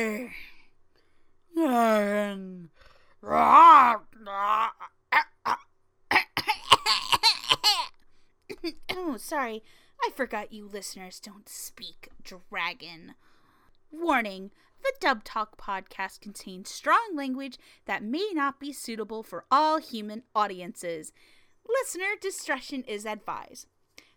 I. And. oh, sorry. I forgot you listeners don't speak dragon. Warning the Dub Talk podcast contains strong language that may not be suitable for all human audiences. Listener discretion is advised.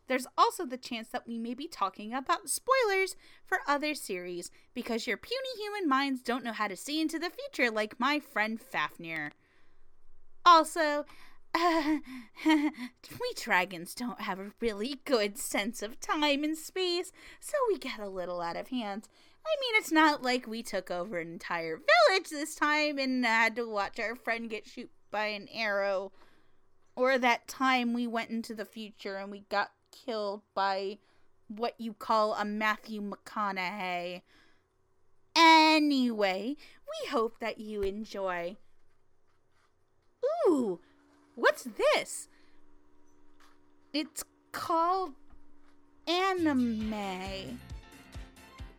There's also the chance that we may be talking about spoilers for other series because your puny human minds don't know how to see into the future like my friend Fafnir. Also, uh, we dragons don't have a really good sense of time and space, so we get a little out of hand. I mean, it's not like we took over an entire village this time and had to watch our friend get shot by an arrow. Or that time we went into the future and we got killed by what you call a Matthew McConaughey. Anyway, we hope that you enjoy. Ooh, what's this? It's called anime.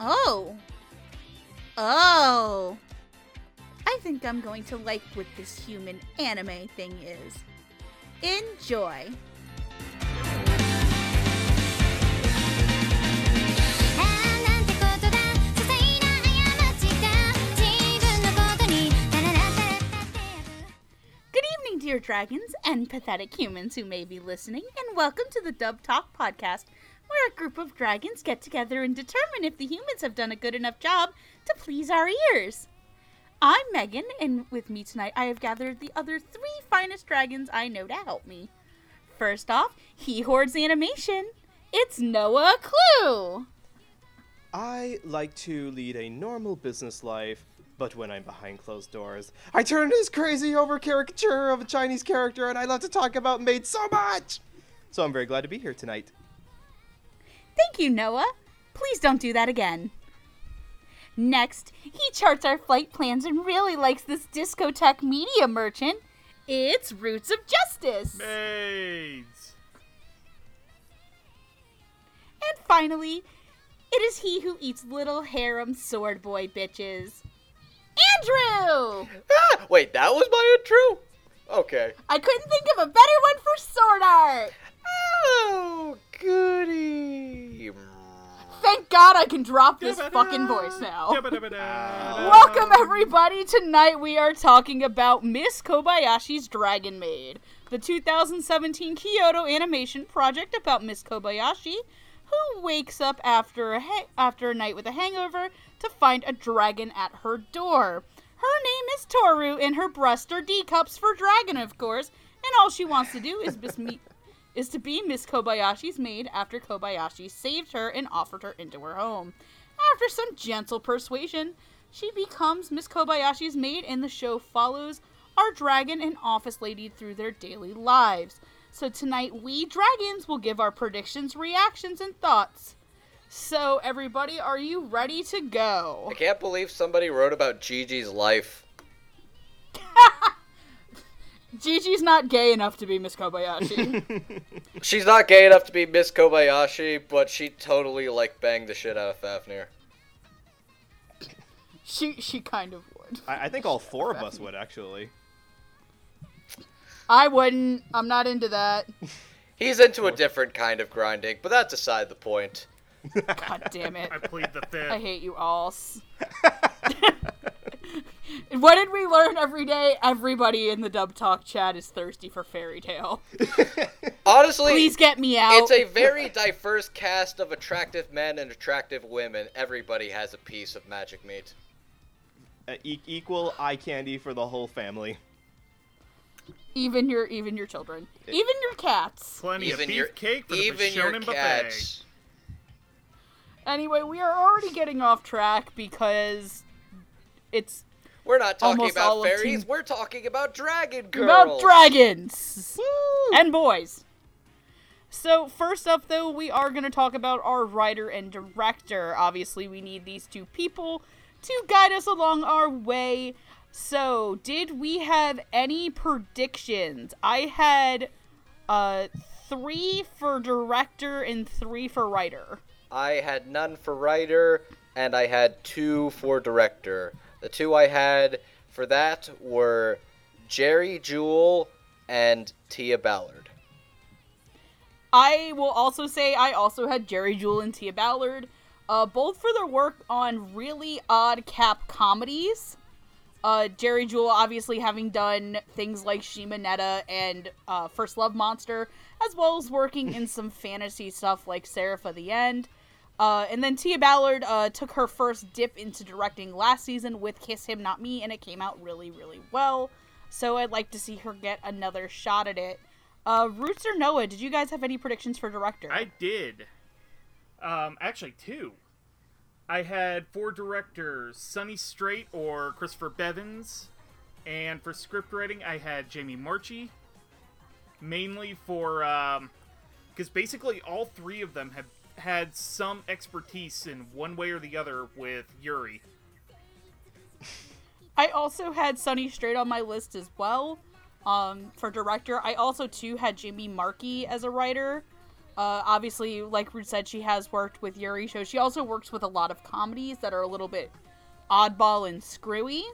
Oh. Oh. I think I'm going to like what this human anime thing is. Enjoy. Dear dragons and pathetic humans who may be listening, and welcome to the Dub Talk podcast, where a group of dragons get together and determine if the humans have done a good enough job to please our ears. I'm Megan, and with me tonight I have gathered the other three finest dragons I know to help me. First off, he hoards animation. It's Noah Clue. I like to lead a normal business life, but when I'm behind closed doors, I turn into this crazy over caricature of a Chinese character, and I love to talk about maid so much. So I'm very glad to be here tonight. Thank you, Noah. Please don't do that again. Next, he charts our flight plans and really likes this discotheque media merchant. It's Roots of Justice. Maids. And finally, it is he who eats little harem sword boy bitches. Andrew! Ah, wait, that was my intro? Okay. I couldn't think of a better one for sword art. Oh, goody. Thank God I can drop this fucking voice now. Welcome, everybody. Tonight we are talking about Miss Kobayashi's Dragon Maid, the 2017 Kyoto animation project about Miss Kobayashi, who wakes up after a ha- after a night with a hangover to find a dragon at her door. Her name is Toru, and her breasts are D cups for dragon, of course. And all she wants to do is bis- me- is to be Miss Kobayashi's maid after Kobayashi saved her and offered her into her home. After some gentle persuasion, she becomes Miss Kobayashi's maid, and the show follows our dragon and office lady through their daily lives. So tonight, we dragons will give our predictions, reactions, and thoughts. So, everybody, are you ready to go? I can't believe somebody wrote about Gigi's life. Gigi's not gay enough to be Miss Kobayashi. She's not gay enough to be Miss Kobayashi, but she totally, like, banged the shit out of Fafnir. she she kind of would. I, I think all four of us would actually. I wouldn't. I'm not into that. He's into a different kind of grinding, but that's aside the point. God damn it. I plead the fifth. I hate you all. What did we learn every day? Everybody in the Dub Talk chat is thirsty for Fairy Tail. Honestly, Please get me out. it's a very diverse cast of attractive men and attractive women. Everybody has a piece of magic meat. Uh, e- equal eye candy for the whole family. even your even your children, even your cats. Plenty Even of your beefcake for the even your Shonen buffet. Anyway, we are already getting off track because it's We're not talking Almost about all of fairies. We're talking about dragon girls. about dragons and boys. So first up, though, we are going to talk about our writer and director. Obviously, we need these two people to guide us along our way. So, did we have any predictions? I had uh three for director and three for writer. I had none for writer, and I had two for director. The two I had for that were Jerry Jewell and Tia Ballard. I will also say I also had Jerry Jewell and Tia Ballard, uh, both for their work on really odd cap comedies. Uh, Jerry Jewell obviously having done things like Shimoneta and uh, First Love Monster, as well as working in some fantasy stuff like Seraph of the End. Uh, and then Tia Ballard uh, took her first dip into directing last season with Kiss Him Not Me, and it came out really, really well. So I'd like to see her get another shot at it. Uh, Roots or Noah, did you guys have any predictions for director? I did. Um, actually, two. I had four directors: Sonny Strait or Christopher Bevins, and for script writing, I had Jamie Marchi. Mainly for, because basically all three of them have had some expertise in one way or the other with Yuri. I also had Sonny Strait on my list as well. Um, for director, I also too had Jimmy Marchi as a writer. Uh, obviously, like Ruth said, she has worked with Yuri shows. She also works with a lot of comedies that are a little bit oddball and screwy,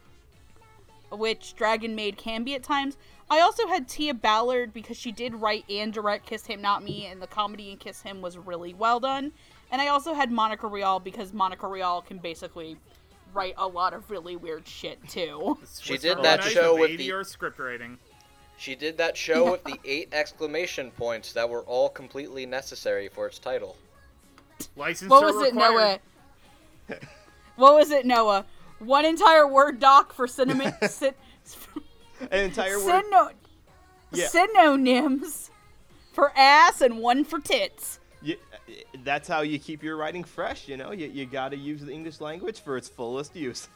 which Dragon Maid can be at times. I also had Tia Ballard because she did write and direct Kiss Him Not Me, and the comedy in Kiss Him was really well done. And I also had Monica Rial because Monica Rial can basically write a lot of really weird shit too. She did that show of with the- ADR script writing. She did that show Yeah. with the eight exclamation points that were all completely necessary for its title. License What are was it, required. Noah? what was it, Noah? One entire word doc for cinnamon. Sin, An entire word. syno- Yeah. synonyms for ass and one for tits. You, uh, that's how you keep your writing fresh. You know, you, you got to use the English language for its fullest use.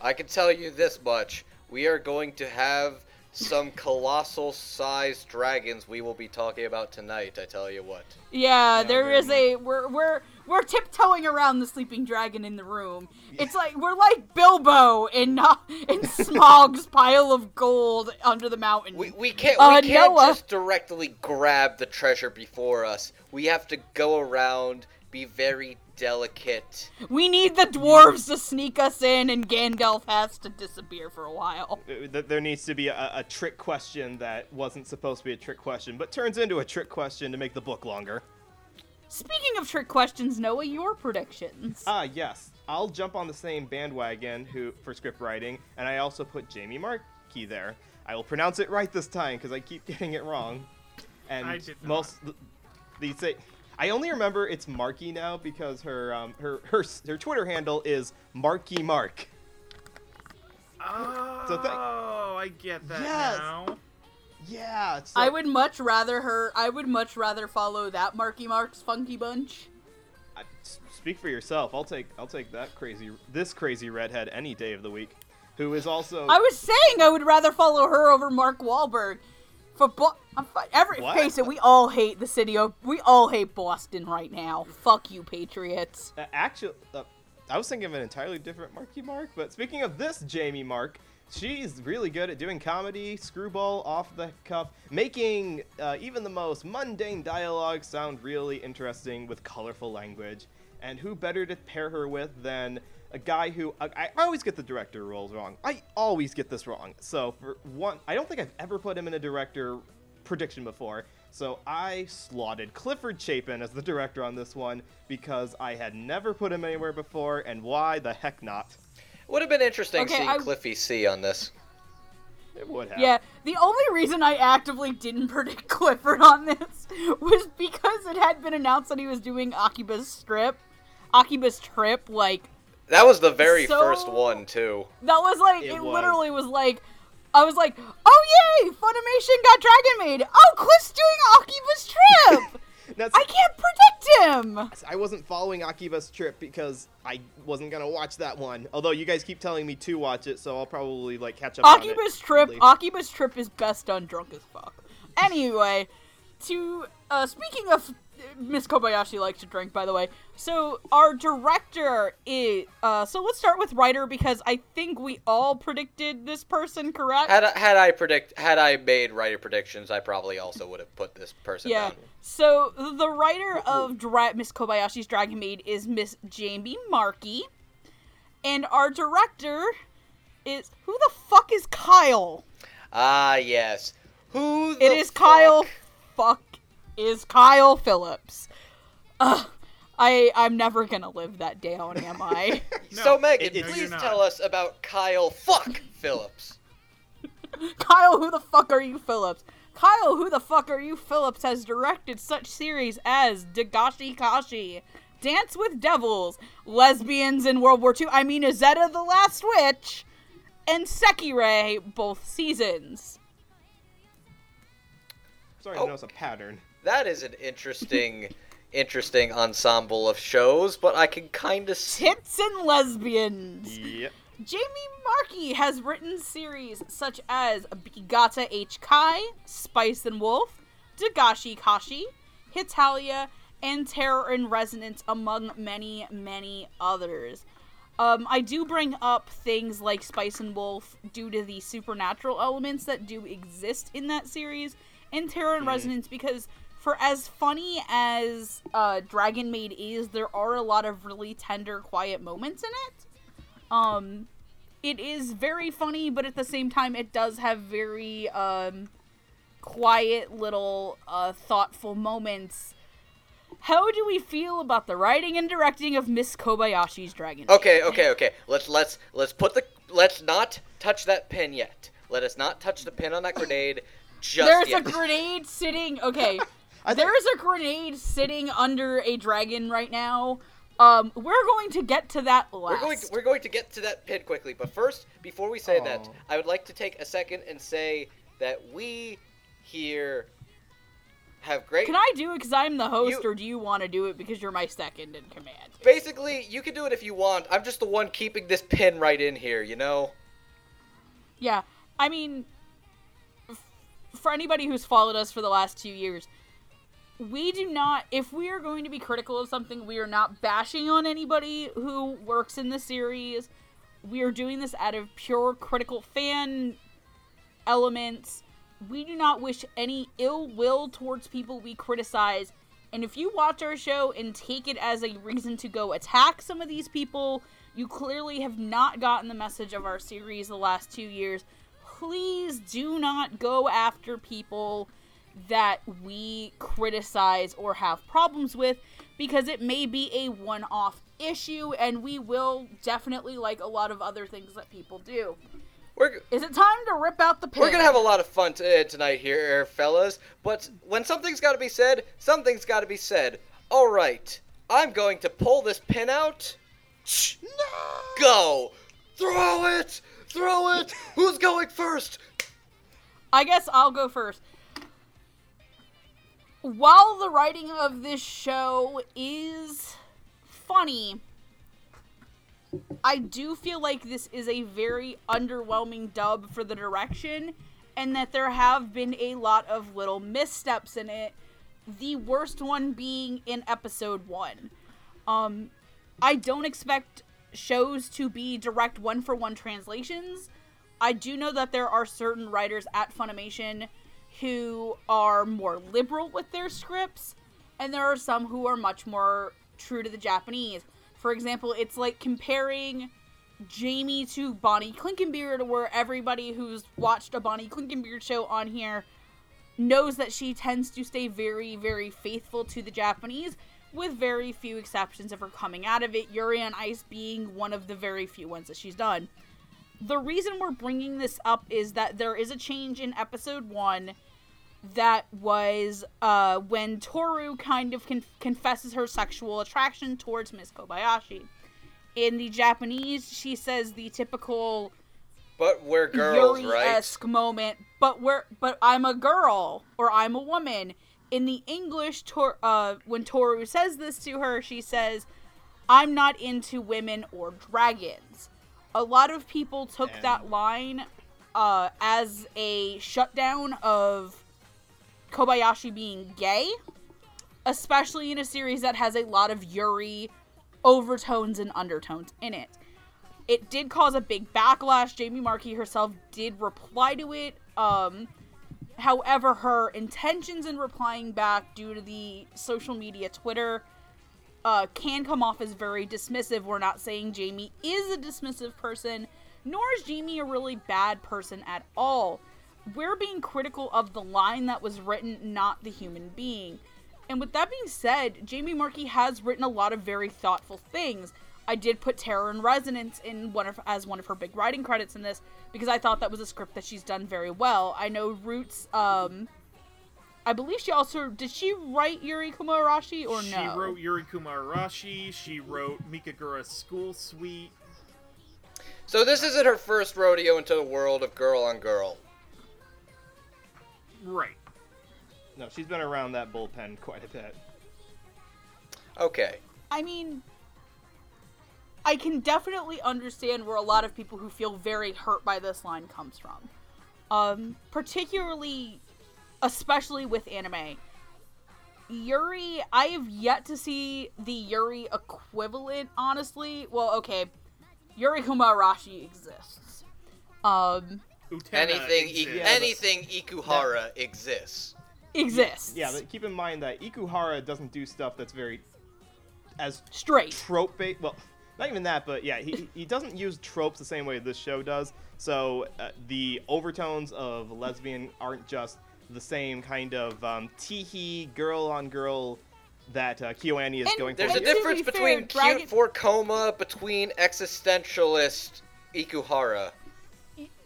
I can tell you this much. We are going to have some colossal sized dragons we will be talking about tonight, I tell you what. Yeah, Yeah, there very is a we're we're we're tiptoeing around the sleeping dragon in the room. It's like we're like Bilbo in uh, in Smaug's pile of gold under the mountain. We, we can't Uh, we can't Noah. just directly grab the treasure before us. We have to go around, be very delicate. We need the dwarves to sneak us in, and Gandalf has to disappear for a while. There needs to be a, a trick question that wasn't supposed to be a trick question, but turns into a trick question to make the book longer. Speaking of trick questions, Noah, your predictions. Ah, yes. I'll jump on the same bandwagon who for script writing, and I also put Jamie Marchi there. I will pronounce it right this time because I keep getting it wrong. And I did not. most they say I only remember it's Marky now because her um, her her s- her Twitter handle is Marky Mark. Oh, So thank- I get that Yes. now. Yeah. So, I would much rather her. I would much rather follow that Marky Mark's Funky Bunch. I- speak for yourself. I'll take I'll take that crazy this crazy redhead any day of the week, who is also I was saying I would rather follow her over Mark Wahlberg. For Bo- I'm fi- every What? face it, we all hate the city of we all hate Boston right now. Fuck you, Patriots. Uh, actually, uh, I was thinking of an entirely different Marky Mark. But speaking of this Jamie Mark, she's really good at doing comedy, screwball, off the cuff, making uh, even the most mundane dialogue sound really interesting with colorful language. And who better to pair her with than a guy who I, I always get the director roles wrong. I always get this wrong. So for one, I don't think I've ever put him in a director prediction before. So I slotted Clifford Chapin as the director on this one because I had never put him anywhere before, and why the heck not? Would have been interesting Okay, seeing I- Cliffy C on this. It would have. Yeah, the only reason I actively didn't predict Clifford on this was because it had been announced that he was doing Akiba's strip, Akiba's trip. Like That was the very So- first one too. that was like It it, was. literally was like. I was like, "Oh yay! Funimation got Dragon Maid. Oh, Cliff's doing Akiba's trip. I can't predict him." I wasn't following Akiba's trip because I wasn't gonna watch that one. Although you guys keep telling me to watch it, so I'll probably like catch up. on it Akiba's trip. later. Akiba's trip is best done drunk as fuck. Anyway, to uh, speaking of Miss Kobayashi likes to drink, by the way. So our director is. Uh, so let's start with writer because I think we all predicted this person, correct? Had I, had I predict had I made writer predictions, I probably also would have put this person yeah. down. So the writer of Dra- Miss Kobayashi's Dragon Maid is Miss Jamie Marchi, and our director is who the fuck is Kyle? Ah, yes. Who the It is Kyle. fuck- Fuck is Kyle Phillips. Ugh, I I'm never gonna live that down, am I? No, so Megan, it- it's- No, please tell us about Kyle Fuck Phillips. Kyle, who the fuck are you, Phillips? Kyle, who the fuck are you, Phillips has directed such series as Dagashi Kashi, Dance with Devils, Lesbians in World War II, I mean Izetta the Last Witch, and Sekirei, both seasons. Sorry, Oh. to notice a pattern. That is an interesting interesting ensemble of shows, but I can kind of see Tits and Lesbians. Yep. Jamie Marchi has written series such as Bigata H. Kai, Spice and Wolf, Dagashi Kashi, Hetalia, and Terror and Resonance, among many, many others. Um, I do bring up things like Spice and Wolf due to the supernatural elements that do exist in that series, and Terror and Resonance because for as funny as uh, Dragon Maid is, there are a lot of really tender, quiet moments in it. Um, it is very funny, but at the same time, it does have very um, quiet, little, uh, thoughtful moments. How do we feel about the writing and directing of Miss Kobayashi's Dragon? Maid? Okay, okay, okay. Let's let's let's put the let's not touch that pin yet. Let us not touch the pin on that grenade just There's yet. a grenade sitting. Okay, I think- there's a grenade sitting under a dragon right now. Um, we're going to get to that last. We're going to, we're going to get to that pin quickly, but first, before we say that. I would like to take a second and say that we here have great. Can I do it because I'm the host, You- or do you want to do it because you're my second in command? Basically, you can do it if you want. I'm just the one keeping this pin right in here, you know. Yeah, I mean, f- for anybody who's followed us for the last two years, we do not, if we are going to be critical of something, we are not bashing on anybody who works in the series. We are doing this out of pure critical fan elements. We do not wish any ill will towards people we criticize. And if you watch our show and take it as a reason to go attack some of these people, you clearly have not gotten the message of our series the last two years. Please do not go after people that we criticize or have problems with because it may be a one off issue and we will definitely like a lot of other things that people do. We're Is it time to rip out the pin? we're gonna have a lot of fun t- uh, tonight here, fellas. But when something's got to be said, something's got to be said. All right, I'm going to pull this pin out. Shh. Go. Throw it. Throw it. Who's going first? I guess I'll go first. While the writing of this show is funny, I do feel like this is a very underwhelming dub for the direction, and that there have been a lot of little missteps in it. The worst one being in episode one. Um, I don't expect shows to be direct one for one translations. I do know that there are certain writers at Funimation who are more liberal with their scripts, and there are some who are much more true to the Japanese. For example, it's like comparing Jamie to Bonnie Clinkenbeard, where everybody who's watched a Bonnie Clinkenbeard show on here knows that she tends to stay very, very faithful to the Japanese, with very few exceptions of her coming out of it, Yuri on Ice being one of the very few ones that she's done. The reason we're bringing this up is that there is a change in episode one that was uh, when Toru kind of con- confesses her sexual attraction towards Miss Kobayashi. In the Japanese, she says the typical But we're girls, right? Yuri-esque moment, but we're but I'm a girl or I'm a woman. In the English, Tor- uh, when Toru says this to her, she says, "I'm not into women or dragons." A lot of people took And- that line uh, as a shutdown of Kobayashi being gay. especially in a series that has a lot of Yuri overtones and undertones in it. It did cause a big backlash. Jamie Marchi herself did reply to it. Um, however, her intentions in replying back due to the social media Twitter uh, can come off as very dismissive. We're not saying Jamie is a dismissive person, nor is Jamie a really bad person at all. We're being critical of the line that was written, not the human being. And with that being said, Jamie Marchi has written a lot of very thoughtful things. I did put Terror and Resonance in one of as one of her big writing credits in this because I thought that was a script that she's done very well. I know Roots um I believe she also did she write Yurikuma Arashi or no? she wrote Yurikuma Arashi. She wrote Mikagura's School Suite. So this isn't her first rodeo into the world of girl on girl. Right. No, she's been around that bullpen quite a bit. Okay. I mean, I can definitely understand where a lot of people who feel very hurt by this line comes from. Um, particularly, especially with anime. Yuri, I have yet to see the Yuri equivalent, honestly. Well, okay, Yurikuma Arashi exists. Um, Utena Anything, I- exists. Yeah, but- anything Ikuhara exists. exists. Yeah, but keep in mind that Ikuhara doesn't do stuff that's very as Straight. trope based. Well, not even that, but yeah, he, he doesn't use tropes the same way this show does. So uh, the overtones of lesbian aren't just the same kind of um, teehee girl on girl that uh, KyoAni is And going for. There's a difference be fair, between Dragon- cute for coma between existentialist Ikuhara.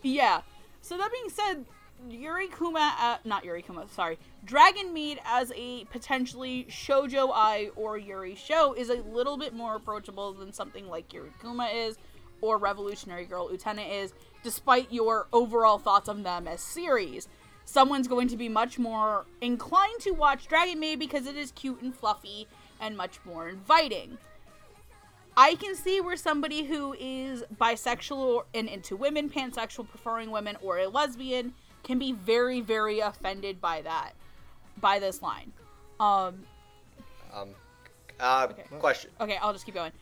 Yeah. So that being said, Yuri Kuma, uh, not Yuri Kuma, sorry, Dragon Maid as a potentially shojo ai or Yuri show is a little bit more approachable than something like Yuri Kuma is or Revolutionary Girl Utena is, despite your overall thoughts on them as series. Someone's going to be much more inclined to watch Dragon Maid because it is cute and fluffy and much more inviting. I can see where somebody who is bisexual and into women, pansexual, preferring women, or a lesbian can be very, very offended by that, by this line. Um, Um, uh, Okay. question. okay, I'll just keep going.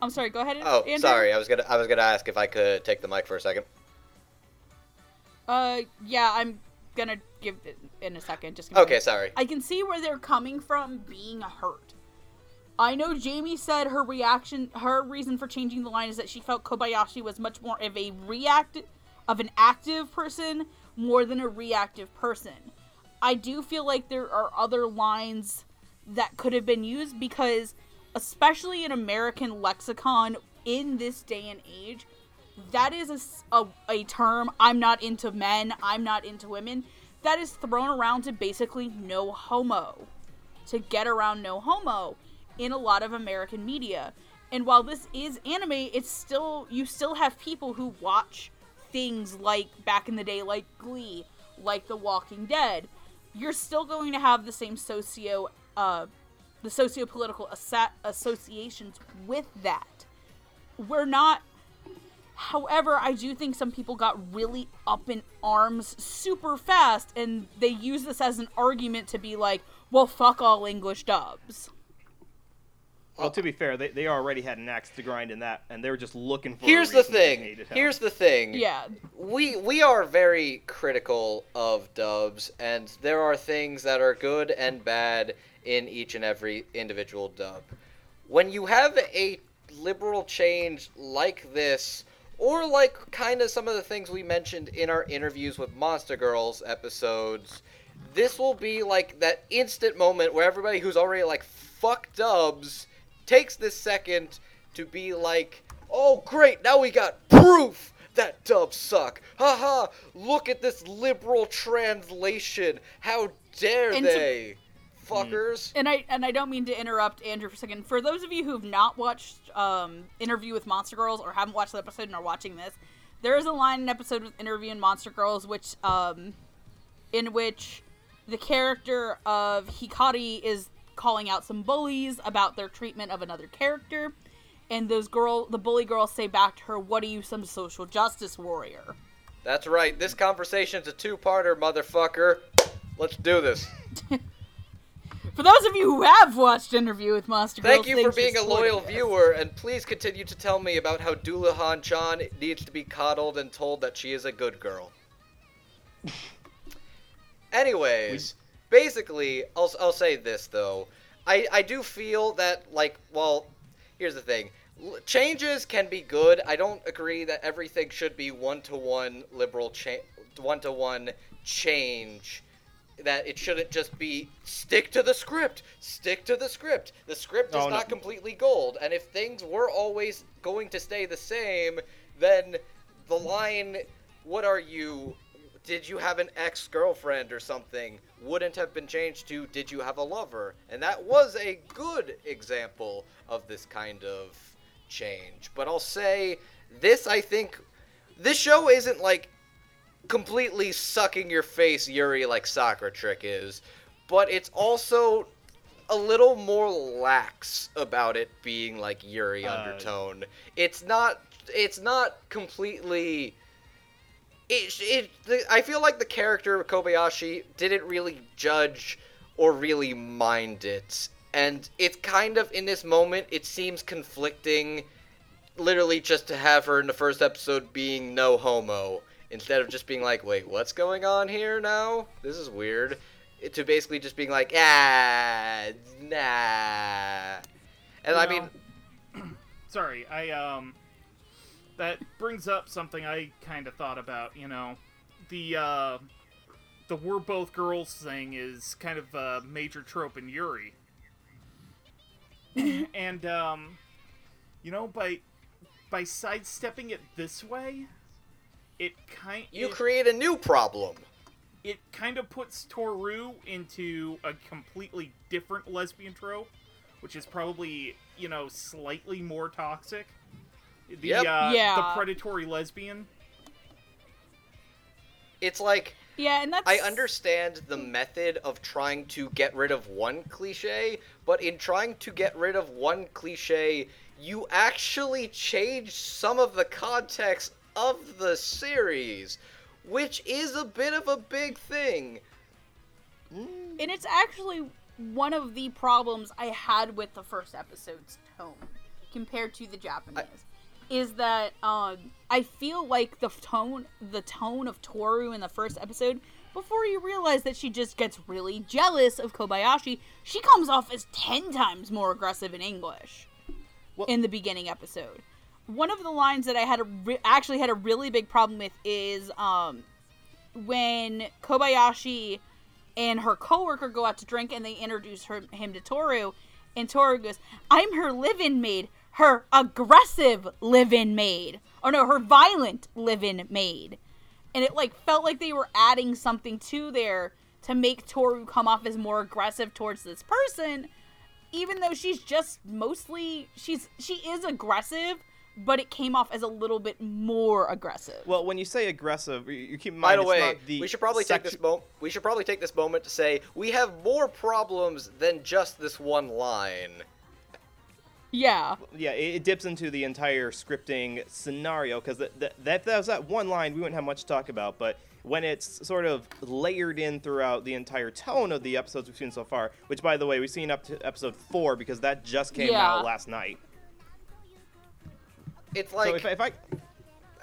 I'm sorry. Go ahead. Oh, Andrew. sorry. I was gonna, I was gonna ask if I could take the mic for a second. Uh, yeah, I'm gonna give it in a second. Just Okay, sorry. I can see where they're coming from being hurt. I know Jamie said her reaction, her reason for changing the line is that she felt Kobayashi was much more of a react, of an active person more than a reactive person. I do feel like there are other lines that could have been used because, especially in American lexicon in this day and age, that is a a term i'm not into men i'm not into women that is thrown around to basically no homo to get around no homo in a lot of american media. And while this is anime it's still you still have people who watch things like back in the day like glee like the walking dead. You're still going to have the same socio uh the socio-political assa- associations with that. We're not However, I do think some people got really up in arms super fast, and they use this as an argument to be like, well, fuck all English dubs. Well, to be fair, they, they already had an axe to grind in that, and they were just looking for. a Here's the thing. hate it out. Here's the thing. Yeah. we we are very critical of dubs and there are things that are good and bad in each and every individual dub when you have a liberal change like this or like kind of some of the things we mentioned in our interviews with monster girls episodes this will be like that instant moment where everybody who's already like fuck dubs takes this second to be like oh great now we got proof that dubs suck. Haha, look at this liberal translation. How dare And to- they? Fuckers. And I and I don't mean to interrupt Andrew for a second. For those of you who've not watched um, Interview with Monster Girls or haven't watched the episode and are watching this, there is a line in episode with Interview and Monster Girls which um, in which the character of Hikari is calling out some bullies about their treatment of another character. And those girl, the bully girls say back to her, "What are you, some social justice warrior?" That's right. This conversation's a two-parter, motherfucker. Let's do this. For those of you who have watched Interview with Monster Thank Girls, you for being a loyal us. viewer, and please continue to tell me about how Dullahan Chan needs to be coddled and told that she is a good girl. Anyways, basically, I'll, I'll say this though. I, I do feel that, like, well, here's the thing. L- changes can be good. I don't agree that everything should be one to one liberal change, one to one change. That it shouldn't just be stick to the script, stick to the script. The script is Oh, no. not completely gold, and if things were always going to stay the same, then the line, "What are you? Did you have an ex girlfriend or something?" wouldn't have been changed to "Did you have a lover?" And that was a good example of this kind of change. But I'll say this: I think this show isn't like completely sucking your face Yuri like Sakura Trick is, but it's also a little more lax about it being like Yuri Uh, undertone. It's not it's not completely it, it the, I feel like the character of Kobayashi didn't really judge or really mind it. And it's kind of in this moment it seems conflicting literally just to have her in the first episode being no homo instead of just being like, "Wait, what's going on here now? This is weird." It- to basically just being like, "Ah, nah." And I You mean, sorry, I um that brings up something I kind of thought about, you know. The uh the we're both girls thing is kind of a major trope in Yuri. and um you know, by by sidestepping it this way, it kind of. you it, create a new problem. it kind of puts Toru into a completely different lesbian trope, which is probably, you know, slightly more toxic. The Yep. uh, Yeah. the predatory lesbian. It's like Yeah, and that's I understand the method of trying to get rid of one cliche, but in trying to get rid of one cliche, you actually change some of the context of the series, which is a bit of a big thing. and it's actually one of the problems I had with the first episode's tone compared to the Japanese. Is that um, I feel like the tone, the tone of Toru in the first episode, before you realize that she just gets really jealous of Kobayashi, she comes off as ten times more aggressive in English Well- in the beginning episode. One of the lines that I had a re- actually had a really big problem with is um, when Kobayashi and her coworker go out to drink and they introduce her, him to Toru, and Toru goes, "I'm her live-in maid, her aggressive live-in maid, or no, her violent live-in maid," and it like felt like they were adding something to there to make Toru come off as more aggressive towards this person, even though she's just mostly she's she is aggressive, but it came off as a little bit more aggressive. Well, when you say aggressive, you, you keep in By the it's way, not the we should probably take this moment. We should probably take this moment to say we have more problems than just this one line. Yeah. Yeah, it, it dips into the entire scripting scenario because that, that that that was that one line we wouldn't have much to talk about, but when it's sort of layered in throughout the entire tone of the episodes we've seen so far, which by the way we've seen up to episode four because that just came Yeah. out last night. It's so like if, if I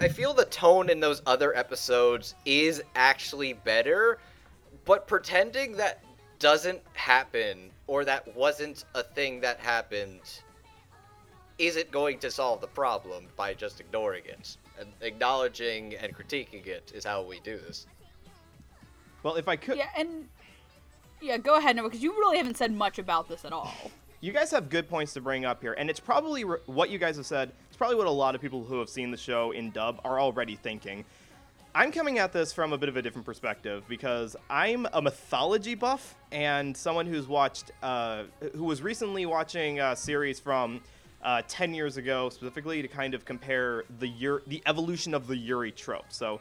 I feel the tone in those other episodes is actually better, but pretending that doesn't happen or that wasn't a thing that happened isn't going to solve the problem by just ignoring it. And acknowledging and critiquing it is how we do this. well if I could Yeah, and yeah, go ahead, Noah, because you really haven't said much about this at all. you guys have good points to bring up here, and it's probably re- what you guys have said. It's probably what a lot of people who have seen the show in dub are already thinking. I'm coming at this from a bit of a different perspective because I'm a mythology buff and someone who's watched, uh, who was recently watching a series from uh, 10 years ago, specifically to kind of compare the Yuri, the evolution of the Yuri trope. So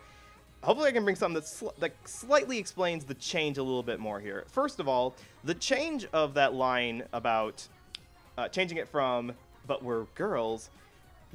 hopefully I can bring something that, sl- that slightly explains the change a little bit more here. First of all, the change of that line about uh, changing it from "but we're girls,"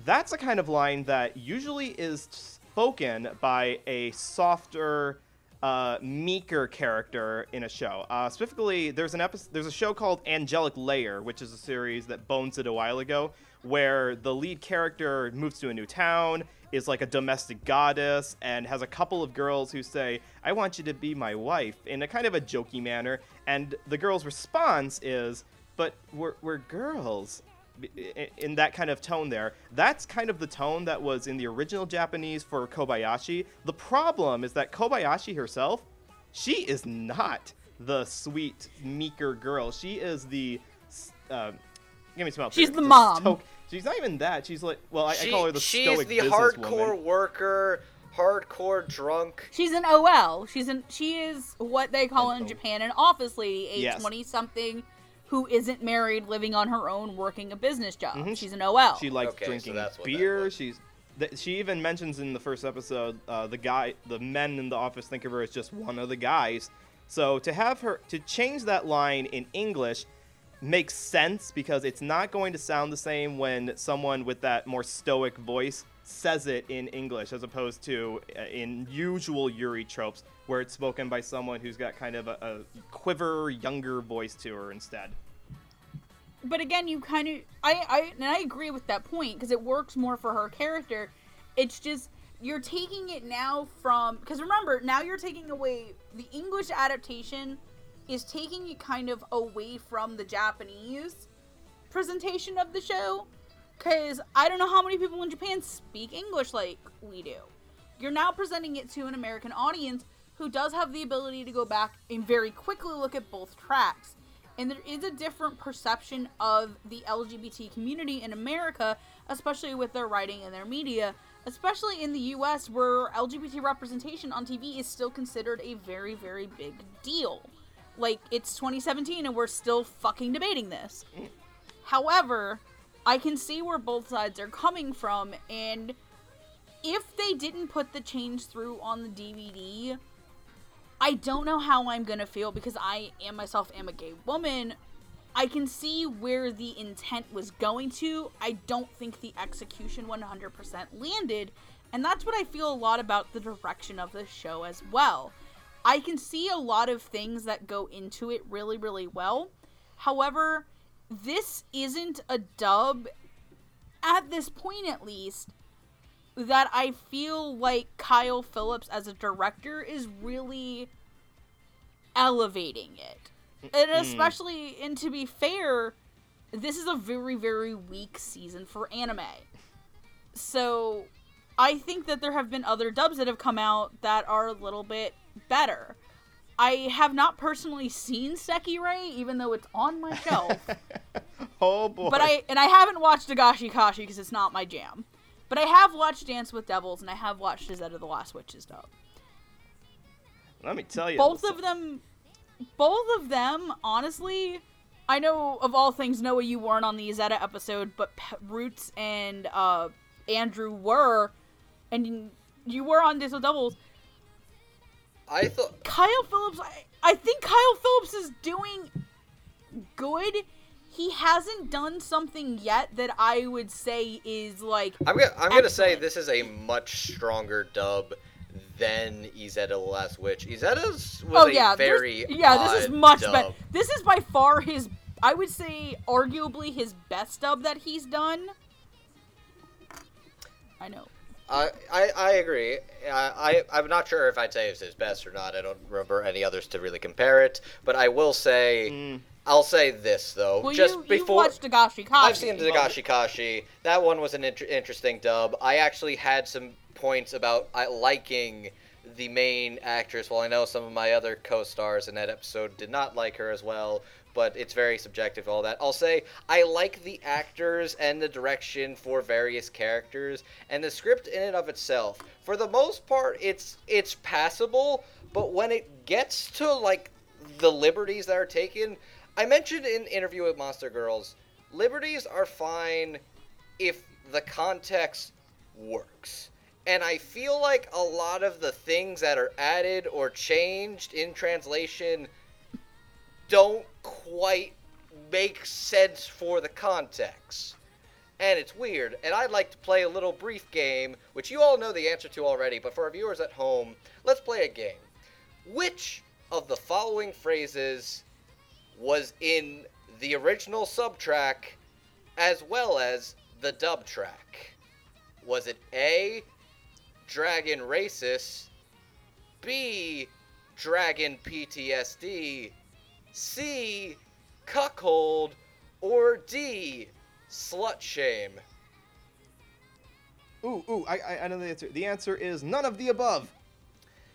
that's a kind of line that usually is spoken by a softer, uh, meeker character in a show. Uh, specifically, there's an episode, there's a show called Angelic Layer, which is a series that Bones did a while ago, where the lead character moves to a new town, is like a domestic goddess, and has a couple of girls who say, "I want you to be my wife," in a kind of a jokey manner. And the girl's response is, "But we're we're girls." I- in that kind of tone there. That's kind of the tone that was in the original Japanese for Kobayashi. The problem is that Kobayashi herself, she is not the sweet, meeker girl. She is the. Uh, give me some help. She's here. the mom. stoic- she's not even that. She's like, well, I, I call her the stoic. she's stoic the businesswoman. hardcore worker, hardcore drunk. She's an OL. She's an she is what they call An in O- Japan an office lady, age Yes. twenty something, who isn't married, living on her own, working a business job. Mhm. She's an OL. She likes Okay, so drinking that's beer. She's th- she even mentions in the first episode uh, the guy, the men in the office think of her as just one of the guys. So to have her to change that line in English makes sense because it's not going to sound the same when someone with that more stoic voice says it in English as opposed to uh, in usual Yuri tropes where it's spoken by someone who's got kind of a, a quiver younger voice to her instead. but again, you kind of I I and I agree with that point because it works more for her character. It's just you're taking it now from because remember now you're taking away the English adaptation is taking it kind of away from the Japanese presentation of the show because I don't know how many people in Japan speak English like we do. You're now presenting it to an American audience who does have the ability to go back and very quickly look at both tracks. And there is a different perception of the LGBT community in America, especially with their writing and their media, especially in the US where LGBT representation on TV is still considered a very, very big deal. Like, it's 2017 and we're still fucking debating this. However, I can see where both sides are coming from, and if they didn't put the change through on the DVD, I don't know how I'm gonna feel because I am myself am a gay woman. I can see where the intent was going to. I don't think the execution 100% landed, and that's what I feel a lot about the direction of the show as well. I can see a lot of things that go into it really, really well. However, this isn't a dub, at this point at least, that I feel like Kyle Phillips as a director is really elevating it. And especially, and to be fair, this is a very, very weak season for anime. So, I think that there have been other dubs that have come out that are a little bit better. I have not personally seen Sekirei, even though it's on my shelf. Oh boy. But I and I haven't watched Dagashi Kashi because it's not my jam. But I have watched Dance with Devils and I have watched Izetta the Last Witches dub. Let me tell you. Both of them, both of them, honestly, I know of all things, Noah, you weren't on the Izetta episode, but P- Roots and uh, Andrew were, and you were on Dance with Devils. I thought Kyle Phillips, I, I think Kyle Phillips is doing good. He hasn't done something yet that I would say is like I'm gonna I'm gonna say this is a much stronger dub than Izetta the Last Witch. Izetta's was oh yeah, there's- very yeah. This is much dub. better. This is by far his. I would say arguably his best dub that he's done. I know. I, I, I agree. I, I I'm not sure if I'd say it's his best or not. I don't remember any others to really compare it. But I will say, Mm, I'll say this though. Well, just you, before you watched Dagashi Kashi. I've seen Dagashi Kashi. That one was an inter- interesting dub. I actually had some points about I liking the main actress. While I know some of my other co-stars in that episode did not like her as well, but it's very subjective. All that I'll say, I like the actors and the direction for various characters, and the script in and of itself. For the most part, it's it's passable. But when it gets to like the liberties that are taken, I mentioned in interview with Monster Girls, liberties are fine if the context works. And I feel like a lot of the things that are added or changed in translation don't quite make sense for the context. And it's weird. And I'd like to play a little brief game, which you all know the answer to already, but for our viewers at home, let's play a game. which of the following phrases was in the original sub track as well as the dub track? Was it A, Dragon Racist, B, Dragon PTSD, C, Cuckold, or D, Slut Shame? Ooh, ooh, I, I, I know the answer. The answer is none of the above.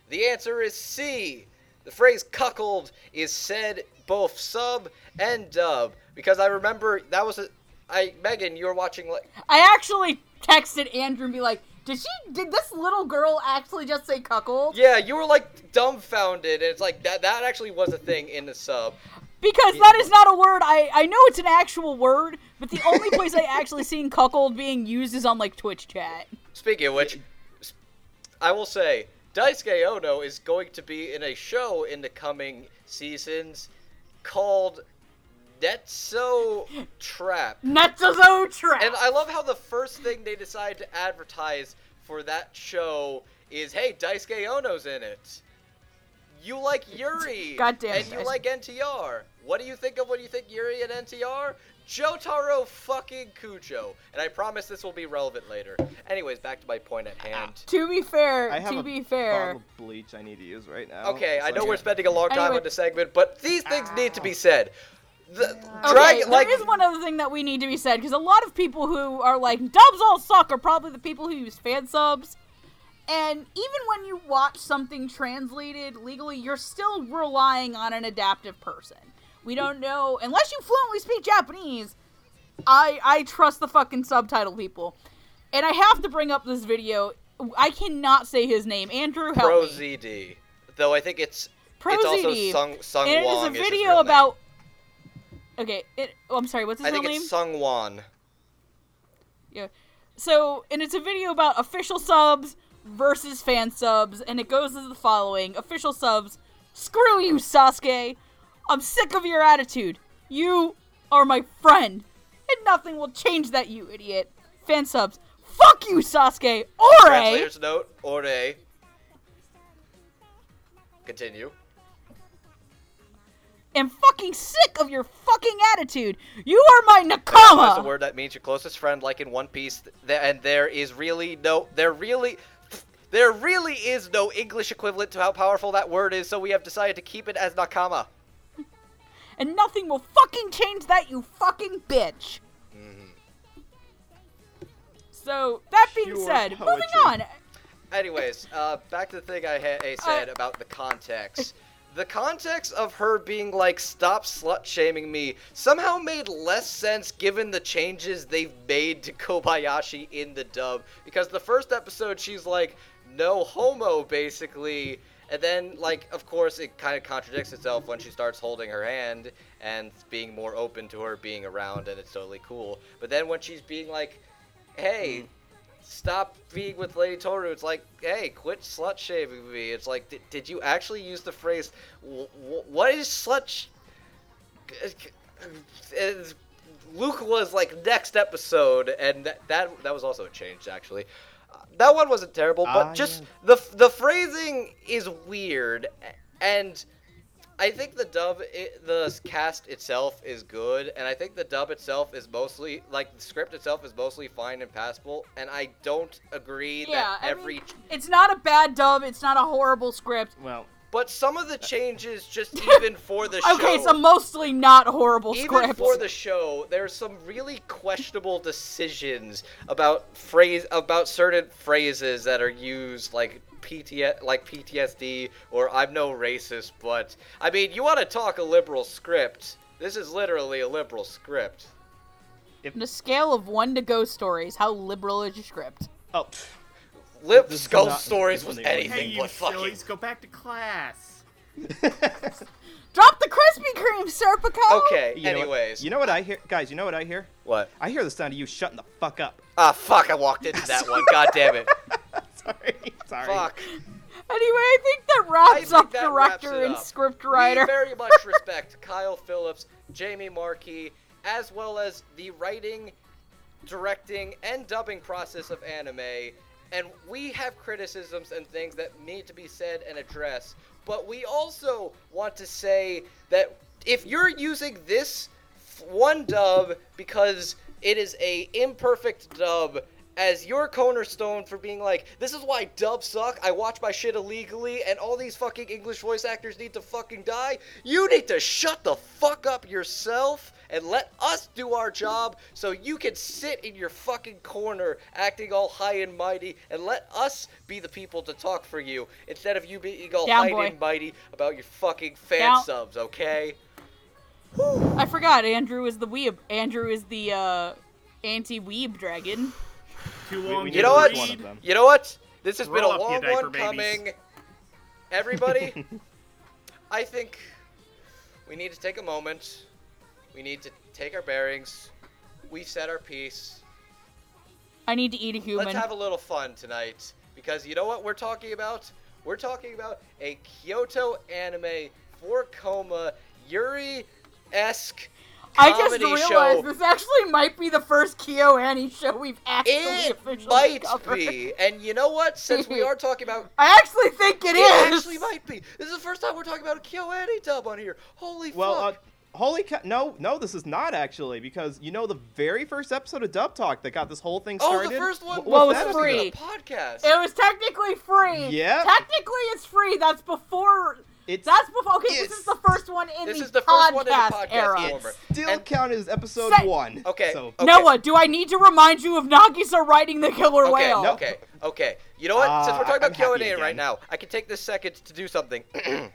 The answer is C. The phrase cuckold is said both sub and dub because I remember that was a I Megan, you were watching like I actually texted Andrew and be like, "Did she? Did this little girl actually just say cuckold?" Yeah, you were like dumbfounded and it's like that that actually was a thing in the sub. Because that is not a word. I I know it's an actual word, but the only place I actually seen cuckold being used is on like Twitch chat. Speaking of which, I will say Daisuke Ono is going to be in a show in the coming seasons called Netso Trap. Netsuzo trap. And I love how the first thing they decide to advertise for that show is, "Hey, Daisuke Ono's in it. You like Yuri, God damn and it, you Daisuke. like NTR. What do you think of when you think Yuri and NTR? Jotaro fucking Kujo. And I promise this will be relevant later. Anyways, back to my point at hand. to be fair, I have to a be fair, bottle of bleach I need to use right now. Okay, I So know we're spending a long time Anyway. on this segment, but these things need to be said. The Okay, dragon, like, there is one other thing that we need to be said because a lot of people who are like dubs all suck are probably the people who use fan subs. And even when you watch something translated legally, you're still relying on an adaptive person. We don't know unless you fluently speak Japanese. I I trust the fucking subtitle people. And I have to bring up this video. I cannot say his name. Andrew, help Pro me. ZD. Though I think it's Pro it's also Sung Sung and it Wong is a is his video name. about. Okay, it. Oh, I'm sorry. What's his I think name? it's Sung Won. Yeah. So, and it's a video about official subs versus fan subs, and it goes as the following: official subs, screw you, Sasuke. I'm sick of your attitude. You are my friend, and nothing will change that, you idiot. Fan subs, fuck you, Sasuke. Ore. Translator's note, Ore. Continue. Am fucking sick of your fucking attitude. You are my Nakama is a word that means your closest friend, like in One Piece, and there is really no, there really, there really is no English equivalent to how powerful that word is. So we have decided to keep it as Nakama. And nothing will fucking change that, you fucking bitch. So, that being Pure said, moving on. Anyways, uh, back to the thing I, ha- I said Uh, about the context. The context of her being like, stop slut shaming me, somehow made less sense given the changes they've made to Kobayashi in the dub. Because the first episode, she's like, no homo, basically. And then, like, of course, it kind of contradicts itself when she starts holding her hand and being more open to her being around, and it's totally cool. But then when she's being like, hey, hmm. Stop being with Lady Toru. It's like, hey, quit slut shaming me. It's like, did, did you actually use the phrase? "Wh- wh- What is slut? Sh-? And Luke was like next episode, and that that, that was also a change actually. Uh, That one wasn't terrible, but Ah, just yeah. the the phrasing is weird, and I think the dub, i the cast itself is good, and I think the dub itself is mostly like the script itself is mostly fine and passable. And I don't agree Yeah, that I every, mean, it's not a bad dub. It's not a horrible script. Well, but some of the uh, changes, just even for the show, Okay, so mostly not horrible even script. for the show, there's some really questionable decisions about phrase about certain phrases that are used, like PTS, like PTSD, or I'm no racist, but I mean, you want to talk a liberal script? This is literally a liberal script. If... On a scale of one to ghost stories, how liberal is your script? oh, pff, Lip This is Skull not- Stories was anything Hey, you but fucking. sillies, go back to class. Drop the Krispy Kreme, Serpico! Okay. you know what- anyways, you know what I hear, guys? You know what I hear? what? I hear the sound of you shutting the fuck up. Ah, fuck! I walked into that one. God damn it! sorry, sorry. Fuck. Anyway, I think that wraps think up that director it and up. script We very much respect Kyle Phillips, Jamie Marchi, as well as the writing, directing, and dubbing process of anime. And we have criticisms and things that need to be said and addressed. but we also want to say that if you're using this one dub because it is a imperfect dub as your cornerstone for being like, this is why dubs suck. I watch my shit illegally, and all these fucking English voice actors need to fucking die. You need to shut the fuck up yourself and let us do our job so you can sit in your fucking corner acting all high and mighty and let us be the people to talk for you instead of you being all Down, high boy. and mighty about your fucking fan Down. subs, okay? I forgot. Andrew is the weeb. Andrew is the uh, anti-weeb dragon. Too long. we to You know what? One of them. You know what? This has been a long diaper one babies. coming. Everybody, I think we need to take a moment. We need to take our bearings. We set our piece. I need to eat a human. Let's have a little fun tonight because you know what we're talking about? We're talking about a Kyoto anime for coma Yuri esque I just realized show. this actually might be the first KyoAni show we've actually It officially might covered. be, and you know what? Since we are talking about I actually think it It is. actually might be. This is the first time we're talking about a KyoAni dub on here. Holy Well, uh, holy cow! No, no, this is not actually because you know the very first episode of Dub Talk that got this whole thing oh, started. the first one w- Well, was it was free. podcast. It was technically free. Yeah. Technically, it's free. That's before. It's That's before. Okay, this is the first one in This the is the podcast first one in the podcast era. form. still And- counted as episode Say- one. Okay, So okay. Noah, do I need to remind you of Nagisa riding the killer Okay, whale? no. okay, okay. You know what? Since Uh, we're talking I'm about happy KyoAni right now, I can take this second to do something.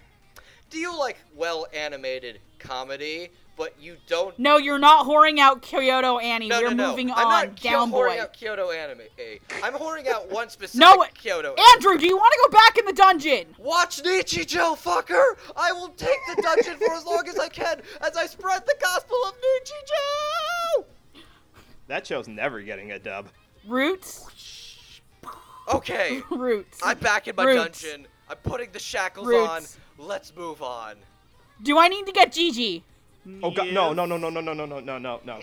do you like well animated comedy, but you don't No, you're not whoring out Kyoto Annie. no, You're no, no. moving I'm on. not Down whoring out Kyoto anime. Eh. I'm whoring out one specific No, Kyoto. Andrew, do you want to go back in the dungeon? Watch Nichijou, fucker! I will take the dungeon for as long as I can as I spread the gospel of Nichijou! that show's never getting a dub. Roots. Okay, Roots. I'm back in my Roots. dungeon. I'm putting the shackles Roots. on. Let's move on. Do I need to get Gigi? Oh god, no, Yes. no, no, no, no, no, no, no, no, no, no.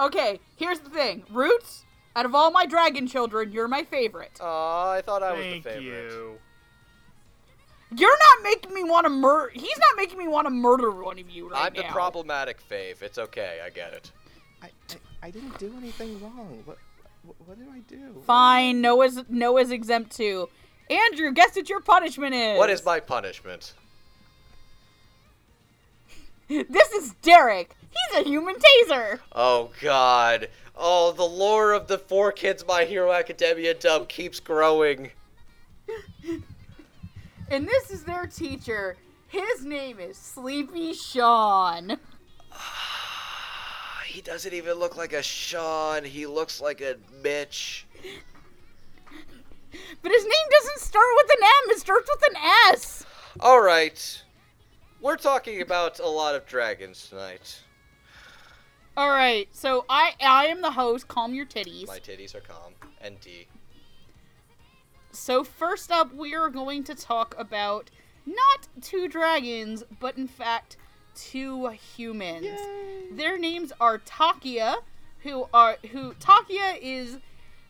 Okay, here's the thing. Roots, out of all my dragon children, you're my favorite. Aw, I thought I was the favorite. you. You're not making me want to murder. He's not making me want to murder one of you right I'm the now. problematic fave. It's okay, I get it. I, I, I didn't do anything wrong. What, what, what did I do? Fine, Noah's Noah's exempt too. Andrew, guess what your punishment is? What is my punishment? This is Derek. He's a human taser. Oh god. Oh, the lore of the Four Kids My Hero Academia dub keeps growing. And this is their teacher. His name is Sleepy Sean. He doesn't even look like a Sean. He looks like a Mitch. But his name doesn't start with an M, it starts with an S. All right. We're talking about a lot of dragons tonight. All right, so I I am the host. Calm your titties. My titties are calm. And D. So first up, we are going to talk about not two dragons, but in fact two humans. Their names are Takiya, who are who Takiya is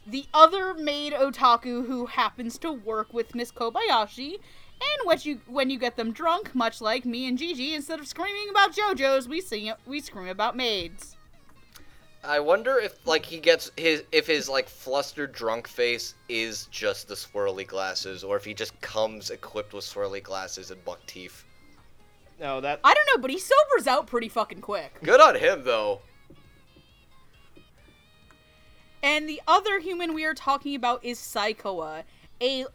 the other maid otaku who happens to work with Miss Kobayashi. And when you when you get them drunk, much like me and Gigi, instead of screaming about JoJo's, we sing we scream about maids. I wonder if like he gets his if his like flustered drunk face is just the swirly glasses, or if he just comes equipped with swirly glasses and buck teeth. No, that. I don't know, but he sobers out pretty fucking quick. Good on him though. And the other human we are talking about is Saikawa, a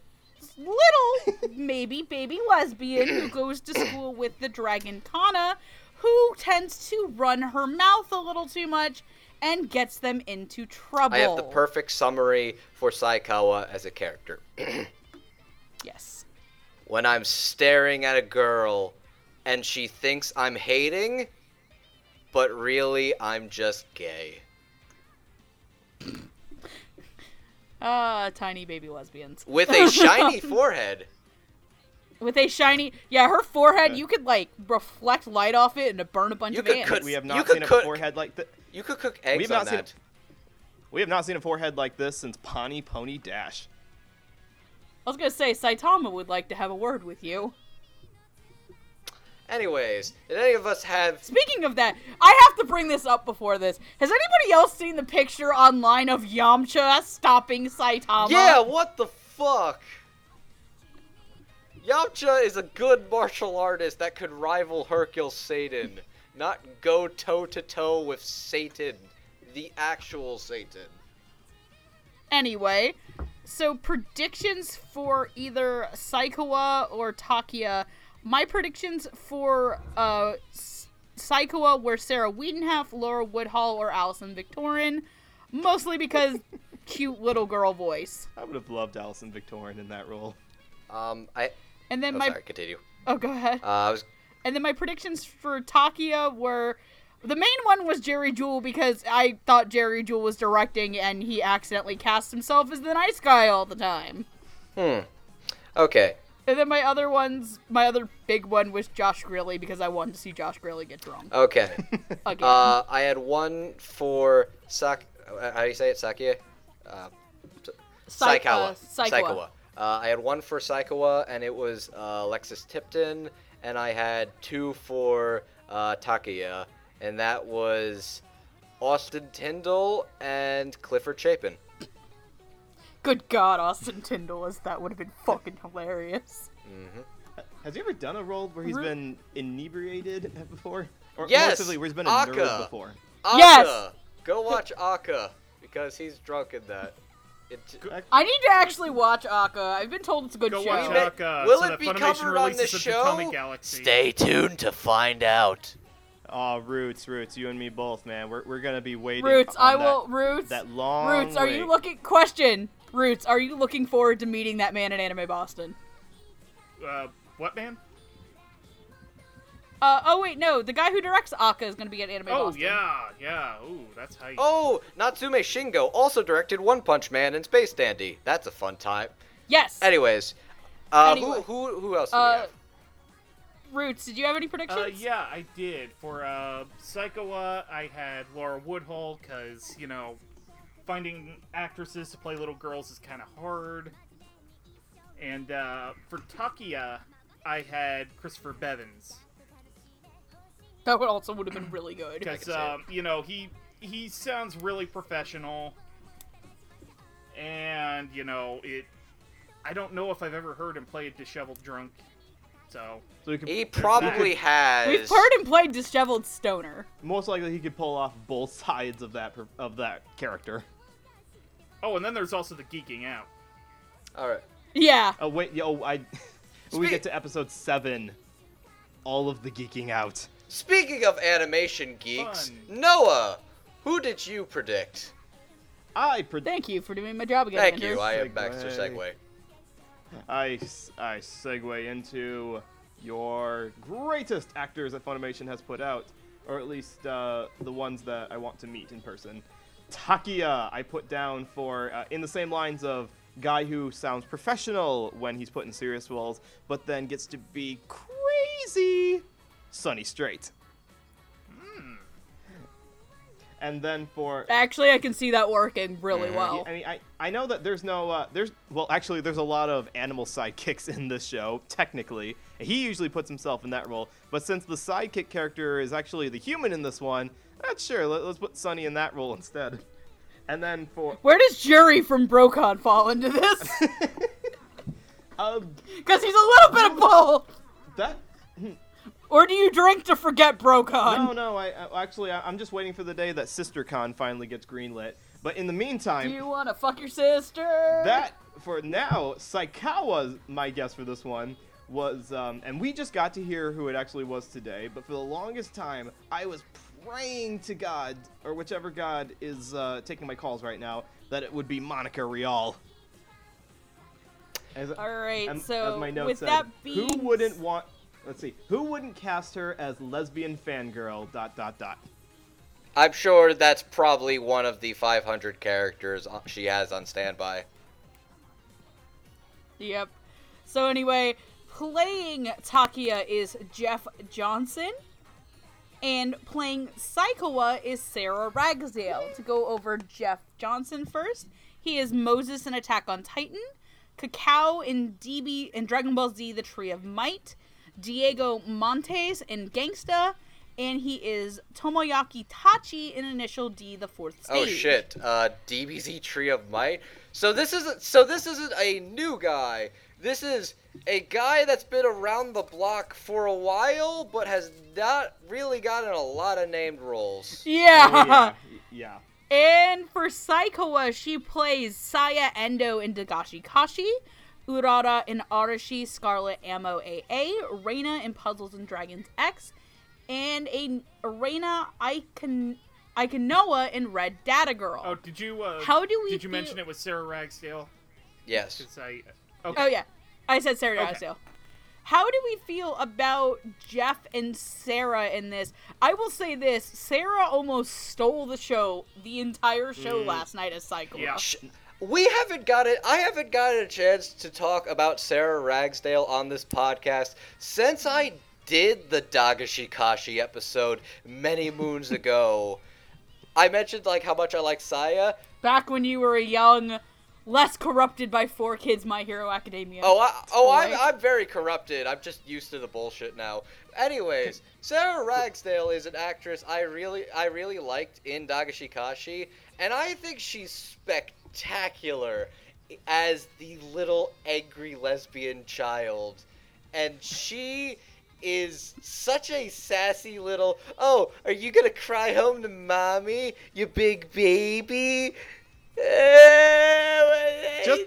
little maybe baby lesbian who goes to school with the dragon Kanna, who tends to run her mouth a little too much and gets them into trouble. I have the perfect summary for Saikawa as a character. Yes. when I'm staring at a girl and she thinks I'm hating, but really I'm just gay. Ah, tiny baby lesbians. With a shiny forehead. With a shiny, yeah, her forehead. You could like reflect light off it and burn a bunch You of could ants. cut- We have not could seen a cook- forehead like that. You could cook eggs We've on not seen that. We have not seen a forehead like this since Pawnee Pony Dash. I was gonna say Saitama would like to have a word with you. Anyways, did any of us have? Speaking of that, I have to bring this up before this. Has anybody else seen the picture online of Yamcha stopping Saitama? Yeah, what the fuck? Yamcha is a good martial artist that could rival Hercule Satan, not go toe to toe with Satan, the actual Satan. Anyway, so predictions for either Saikawa or Takiya. My predictions for uh S- Saikawa were Sarah Wiedenheft, Laura Woodhull, or Alison Viktorin, mostly because cute little girl voice. I would have loved Alison Viktorin in that role. Um, I. And then Oh, my sorry. Continue. oh, go ahead. Uh, I was. And then my predictions for Takiya were the main one was Jerry Jewell because I thought Jerry Jewell was directing and he accidentally cast himself as the nice guy all the time. Hmm. Okay. And then my other ones, my other big one was Josh Grelle because I wanted to see Josh Grelle get drunk Okay. again. Uh, I had one for Sak. uh, How do you say it? Sakia. Uh, Saikawa. uh, Saikawa. Saikawa. Uh, I had one for Saikawa, and it was uh, Alexis Tipton, and I had two for uh, Takiya, and that was Austin Tindle and Clifford Chapin. Good God, Austin Tindle, as that would have been fucking hilarious. Mm-hmm. Has he ever done a role where he's Ru- been inebriated before? Or more Yes, specifically, where he's been a ACCA. nerd before? ACCA! Yes! Go watch ACCA, because he's drunk in that. It, I need to actually watch ACCA. I've been told it's a good Go show. watch Will will so it be Funimation covered on releases this a Potomac show? Stay tuned to find out. Aw, Roots, Roots, you and me both, man. We're, we're gonna be waiting. Roots, on I that- will. Roots, That long Roots, are you looking? Question. Roots, are you looking forward to meeting that man in Anime Boston? Uh, what man? Uh, oh wait, no, the guy who directs ACCA is going to be at Anime Oh Boston. Oh yeah, yeah. Ooh, that's hype. Oh, Natsume Shingo also directed One Punch Man and Space Dandy. That's a fun time. Yes. Anyways, uh, Anyway. who who who else do we Uh, have? Roots, did you have any predictions? Uh, yeah, I did. For uh, Saikawa, I had Laura Woodhull because you know, finding actresses to play little girls is kind of hard. And uh, for Takiya, I had Christopher Bevins That would also would have been really good. because see um, you know he he sounds really professional, and you know it. I don't know if I've ever heard him play a disheveled drunk, so So he could, He probably has. We've heard him play Disheveled Stoner. most likely he could pull off both sides of that of that character. Oh, and then there's also the geeking out. All right. Yeah. Oh wait, yo, I. when we Spe- get to episode seven, all of the geeking out. Speaking of animation geeks, Fun. Noah, who did you predict? I pred- Thank you for doing my job again. Thank Andrew. you. I am Segue. Baxter Segway. I, s- I segue into your greatest actors that Funimation has put out, or at least uh, the ones that I want to meet in person. Takiya, I put down for uh, in the same lines of guy who sounds professional when he's put in serious roles, but then gets to be crazy. Sonny Strait. And then for Actually, I can see that working really Mhm. well. I mean, I, I know that there's no uh, there's well actually there's a lot of animal sidekicks in this show technically. He usually puts himself in that role, but since the sidekick character is actually the human in this one, uh, sure let, us put Sonny in that role instead. And then for Where does Jury from Brocon fall into this? um Because he's a little bit of both. that Or do you drink to forget Brocon? no no I, I actually I, I'm just waiting for the day that Sister SisterCon finally gets greenlit. But in the meantime, Do you want to fuck your sister? that for now, Saikawa, my guess for this one was, um, and we just got to hear who it actually was today. But for the longest time, I was praying to God or whichever God is uh, taking my calls right now that it would be Monica Rial. As, All right, am- so as my note with said, that being who wouldn't want? Let's see, who wouldn't cast her as lesbian fangirl? Dot dot dot. I'm sure that's probably one of the 500 characters she has on standby. Yep. So anyway, playing Takiya is Jeff Johnson, and playing Saikawa is Sarah Ragsdale. To go over Jeff Johnson first, he is Moses in Attack on Titan, Cacao in DB in Dragon Ball Z: The Tree of Might, Diego Montes in Gangsta, and he is Tomoyaki Tachi in Initial D, the fourth stage. Oh shit! Uh, DBZ Tree of Might. So this isn't. So this isn't a new guy. This is a guy that's been around the block for a while, but has not really gotten a lot of named roles. Yeah. Oh, yeah. yeah. And for Saikawa, she plays Saya Endo in Dagashi Kashi, Urara in Arashi Scarlet Ammo AA, Reina in Puzzles and Dragons X, and a Reina Icon- Ikonoa in Red Data Girl. Oh, did you? Uh, How do we Did you feel- mention it was Sarah Ragsdale? Yes. 'Cause I. Okay. Oh yeah, I said Sarah Okay. Drysdale. How do we feel about Jeff and Sarah in this? I will say this: Sarah almost stole the show, the entire show mm. last night as Cyclops. Yeah. Sh- We haven't got it. I haven't gotten a chance to talk about Sarah Ragsdale on this podcast since I did the Dagashi Kashi episode many moons ago. I mentioned like how much I like Saya. Back when you were a young, less corrupted by four kids, My Hero Academia. Oh, I, oh, I'm, I'm very corrupted. I'm just used to the bullshit now. Anyways, Sarah Ragsdale is an actress I really, I really liked in Dagashi Kashi, and I think she's spectacular as the little angry lesbian child, and she is such a sassy little. Oh, are you gonna cry home to mommy, you big baby? Just-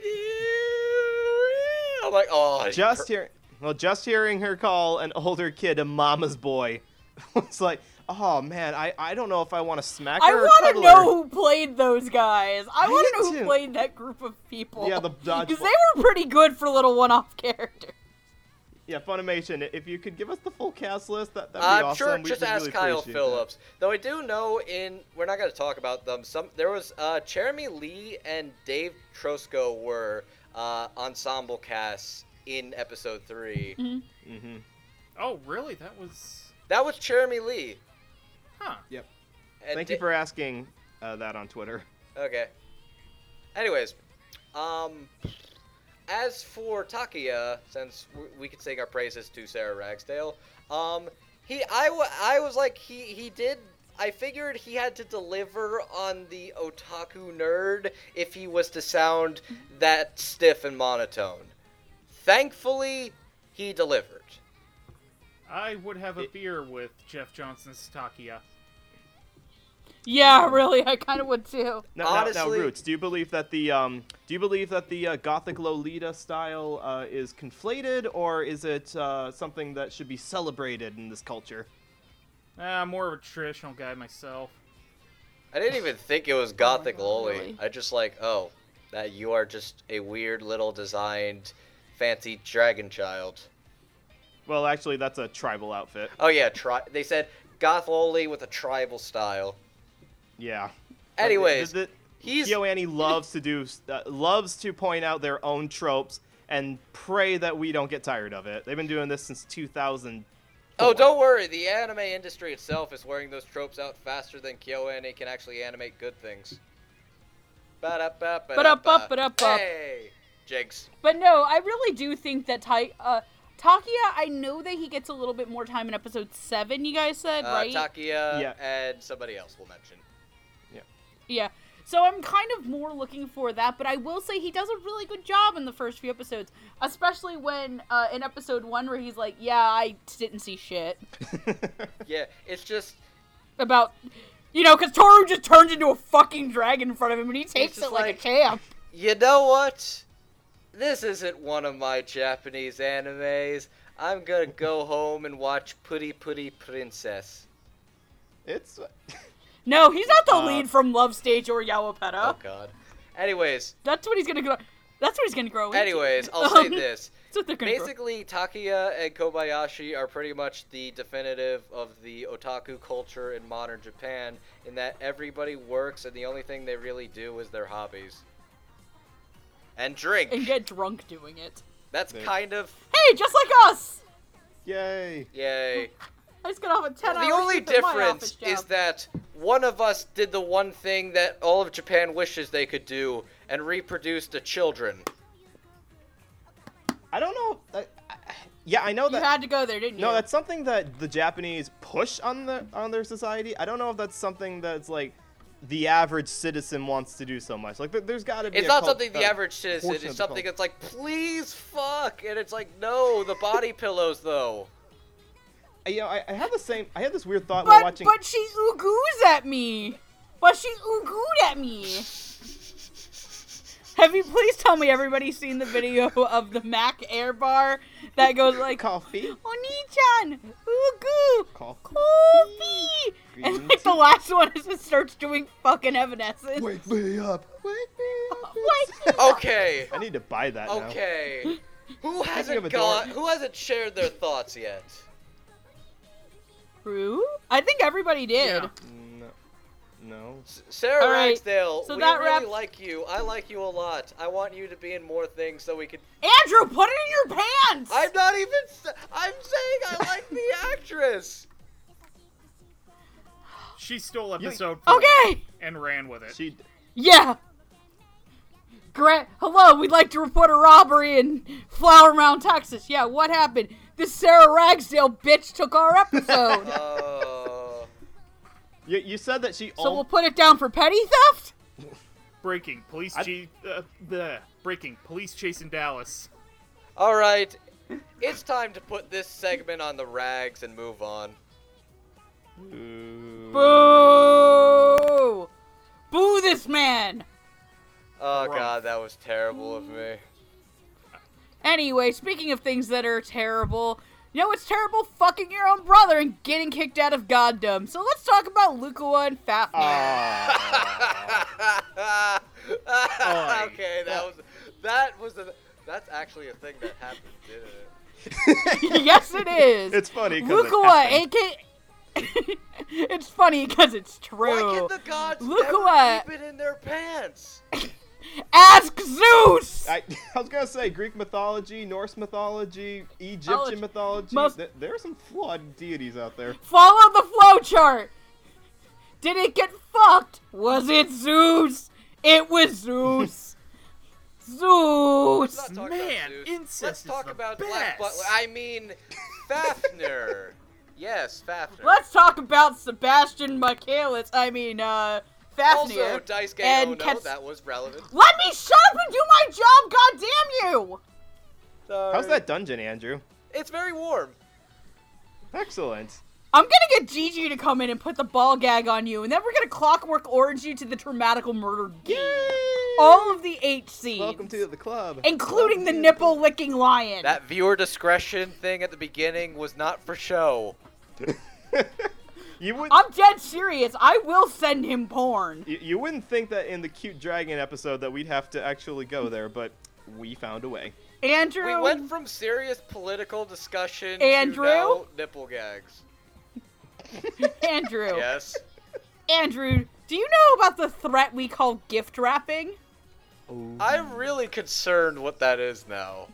I'm like, oh, Just hear, well, just hearing her call an older kid a mama's boy, it's like, oh man, I, I don't know if I want to smack her I want to know who played those guys. I I want to do know who too. played that group of people. Yeah, the dodgeball- because they were pretty good for little one-off characters. Yeah, Funimation, if you could give us the full cast list, that that'd be I'm awesome. sure. We- Just we'd ask really Kyle appreciate Phillips. Though I do know in we're not going to talk about them. Some there was uh, Jeremy Lee and Dave Trosko were uh, ensemble casts in episode three. Mm-hmm. that. Mhm. Oh, really? That was. That was Jeremy Lee. Huh. Yep. And Thank Da- you for asking uh, that on Twitter. Okay. Anyways, um, as for Takiya, since we could sing our praises to Sarah Ragsdale, um, he, I, w- I was like, he, he did. I figured he had to deliver on the otaku nerd if he was to sound that stiff and monotone. Thankfully, he delivered. I would have a It- beer with Jeff Johnson's Takiya. Yeah, really, I kind of would too. Now, now, now, Roots, do you believe that the um, do you believe that the uh, Gothic Lolita style uh, is conflated, or is it uh, something that should be celebrated in this culture? Ah, I'm more of a traditional guy myself. I didn't even think it was Gothic God, Loli. really? I just like, oh, that you are just a weird little designed, fancy dragon child. Well, actually, that's a tribal outfit. Oh yeah, tri- they said Goth Loli with a tribal style. Yeah. Anyways, the, the, he's KyoAni loves to do uh, loves to point out their own tropes and pray that we don't get tired of it. They've been doing this since 2000. oh, don't worry, the anime industry itself is wearing those tropes out faster than KyoAni can actually animate good things. Ba-da-ba, Ba-da-ba, ba-da-ba. ba-da-ba. Hey, Jigs. But no, I really do think that Ty- uh, Takiya. I know that he gets a little bit more time in episode seven. You guys said Uh, right? Takiya Yeah. and somebody else will mention. Yeah. So I'm kind of more looking for that, but I will say he does a really good job in the first few episodes, especially when uh, in episode one where he's like, "Yeah, I didn't see shit Yeah, it's just about." You know, because Toru just turns into a fucking dragon in front of him and he takes it like, like- a champ. You know what? This isn't one of my Japanese animes. I'm gonna go home and watch Putty Putty Princess. it's No, he's not the Uh, lead from Love Stage or Yowapeda. Oh god. Anyways, That's what he's gonna grow. That's what he's gonna grow. into. anyways, I'll say this. That's what they're gonna grow. Basically, Takiya and Kobayashi are pretty much the definitive of the otaku culture in modern Japan, in that everybody works and the only thing they really do is their hobbies. And drink. and get drunk doing it. That's They- kind of Hey, just like us. yay. yay. I just got off a ten hour The only shift at my difference is that one of us did the one thing that all of Japan wishes they could do and reproduced the children. I don't know. I, I, Yeah, I know that. You had to go there, didn't you? No, that's something that the Japanese push on the on their society. I don't know if that's something that's like the average citizen wants to do so much. Like, there- there's got to be. It's a not cult- something the uh, average citizen. It's something cult. that's like, please fuck, and it's like, no, the body pillows though. You know, I, I had the same. I had this weird thought while watching. but she oogoos at me. But she oogooed at me. Have you please tell me everybody's seen the video of the Mac Air Bar that goes like coffee. Oni-chan, oogoo, Coffee. coffee, and Green like the last one is it starts doing fucking Evanescence. Wake me up. Wake me up. Wake me Okay, I need to buy that now. okay. Who hasn't a got? Who hasn't shared their thoughts yet? True. I think everybody did. Yeah. Mm, no. No. S- Sarah All right, Ragsdale, so we that really wraps- like you. I like you a lot. I want you to be in more things so we can. Andrew, put it in your pants. I'm not even. I'm saying I like the actress. She stole episode four Okay. and ran with it. She. Yeah. Grant, hello. We'd like to report a robbery in Flower Mound, Texas. Yeah, what happened? This Sarah Ragsdale bitch took our episode. Uh, You, you said that she. so al- we'll put it down for petty theft. Breaking police I- chief. Uh, the breaking police chase in Dallas. all right, it's time to put this segment on the rags and move on. Ooh. Boo! Boo this man. Oh Gross. god, that was terrible of me. Anyway, speaking of things that are terrible, you know what's terrible? Fucking your own brother and getting kicked out of goddom. So let's talk about Lucoa and Fafnir. Ah. okay, that was that was a that's actually a thing that happened, didn't it? yes, it is. it's funny. 'cause it Lucoa, happened. aka. it's funny because it's true. Why true. can the gods Lucoa- never keep it in their pants? Ask Zeus! I, I was gonna say Greek mythology, Norse mythology, Egyptian Mythology. mythology. Most- th- there are some flawed deities out there. Follow the flowchart. Did it get fucked? Was it Zeus? It was Zeus. Let's Zeus. talk Man, about Zeus. incest Let's is talk the about best. Black Butler. I mean, Fafnir. yes, Fafnir. Let's talk about Sebastian Michaelis. I mean, uh, Fafnir. also, Daisuke and oh, Ono, Kets- that was relevant. Let me shut up and do my job, God damn you! How's that dungeon, Andrew? It's very warm. Excellent. I'm gonna get Gigi to come in and put the ball gag on you, and then we're gonna clockwork orange you to the dramatical murder game. All of the eight scenes. Welcome to the club. including the nipple licking lion. That viewer discretion thing at the beginning was not for show. you would. I'm dead serious. I will send him porn. You, you wouldn't think that in the cute dragon episode that we'd have to actually go there, but we found a way. Andrew, We went from serious political discussion Andrew? to now nipple gags. Andrew, Yes. Andrew, do you know about the threat we call gift wrapping? I'm really concerned what that is now.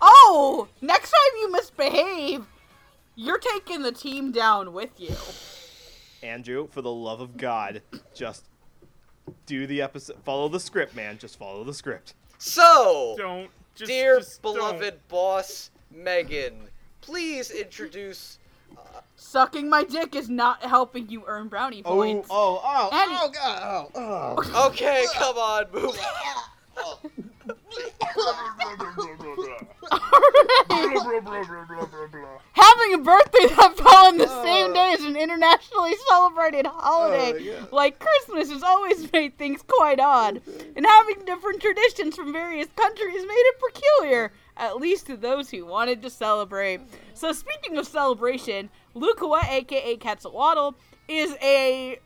Oh, next time you misbehave, you're taking the team down with you. Andrew, for the love of God, just do the episode. Follow the script, man. Just follow the script. So, Don't. Just, dear just don't. beloved boss Megan, please introduce. Uh, Sucking my dick is not helping you earn brownie Oh, points. oh, oh, Any- oh, God, oh, oh. Okay, come on, move. Having a birthday that fell on the uh. same Oh. day as an internationally celebrated holiday, Oh, yeah. like Christmas, has always made things quite odd. And having different traditions from various countries made it peculiar, at least to those who wanted to celebrate. So, speaking of celebration, Lucoa, aka Quetzalcoatl, is a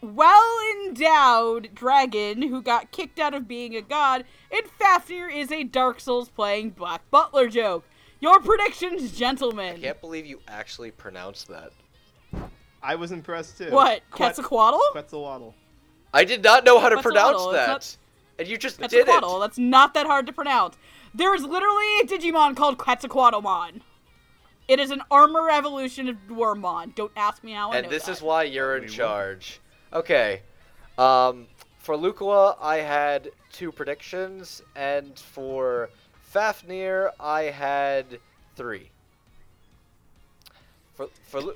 well endowed dragon who got kicked out of being a god, and Fafnir is a Dark Souls playing Black Butler joke. Your predictions, gentlemen. I can't believe you actually pronounced that. I was impressed too. What? Quet- Quetzalcoatl? Quetzalcoatl. I did not know how to pronounce that. not- And you just did Quetzalcoatl. it. That's not that hard to pronounce. There is literally a Digimon called Quetzalcoatlmon. It is an armor evolution of Dwarmon. Don't ask me how I And know this that. is why you're in charge. Okay. Um, for Lucoa, I had two predictions, and for Fafnir, I had three. For for Lu-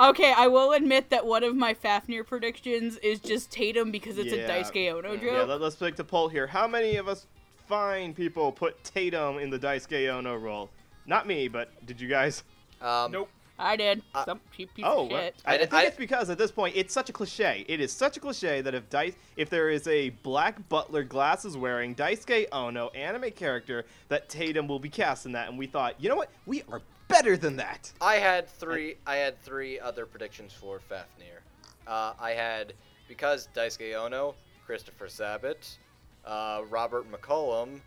Okay, I will admit that one of my Fafnir predictions is just Tatum because it's Yeah. a Daisuke Ono joke. Yeah, let, us pick the poll here. How many of us fine people put Tatum in the Daisuke Ono role? Not me, but did you guys? um, Nope. I did. Uh, Some cheap piece Oh, of shit. I, I I- think I- it's because at this point it's such a cliche. It is such a cliche that if Dice, if there is a black butler glasses wearing Daisuke Ono anime character, that Tatum will be cast in that. And we thought, you know what? We are better than that. I had three. I had three other predictions for Fafnir. Uh, I had because Daisuke Ono, Christopher Sabat, uh, Robert McCollum,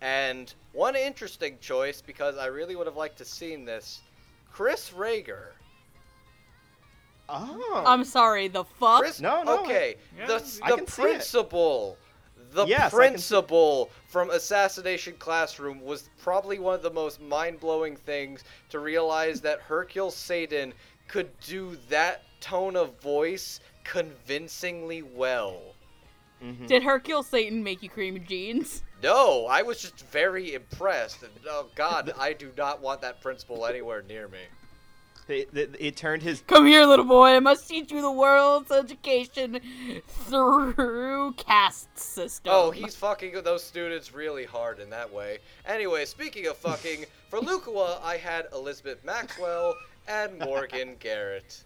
and one interesting choice because I really would have liked to seen this, Chris Rager. Oh. I'm sorry, the fuck? Chris, No, no, Okay, I- the Yeah, I the can see it. principal, the Yes, I can see- principal from Assassination Classroom was probably one of the most mind-blowing things to realize that Hercule Satan could do that tone of voice convincingly well. Mhm. Did Hercule Satan make you creamy jeans? No, I was just very impressed. And, oh God, I do not want that principal anywhere near me. It, it, it turned his Come here, little boy. I must teach you the world's education through caste system. Oh, he's fucking those students really hard in that way. Anyway, speaking of fucking, for Lucoa, I had Elizabeth Maxwell and Morgan Garrett.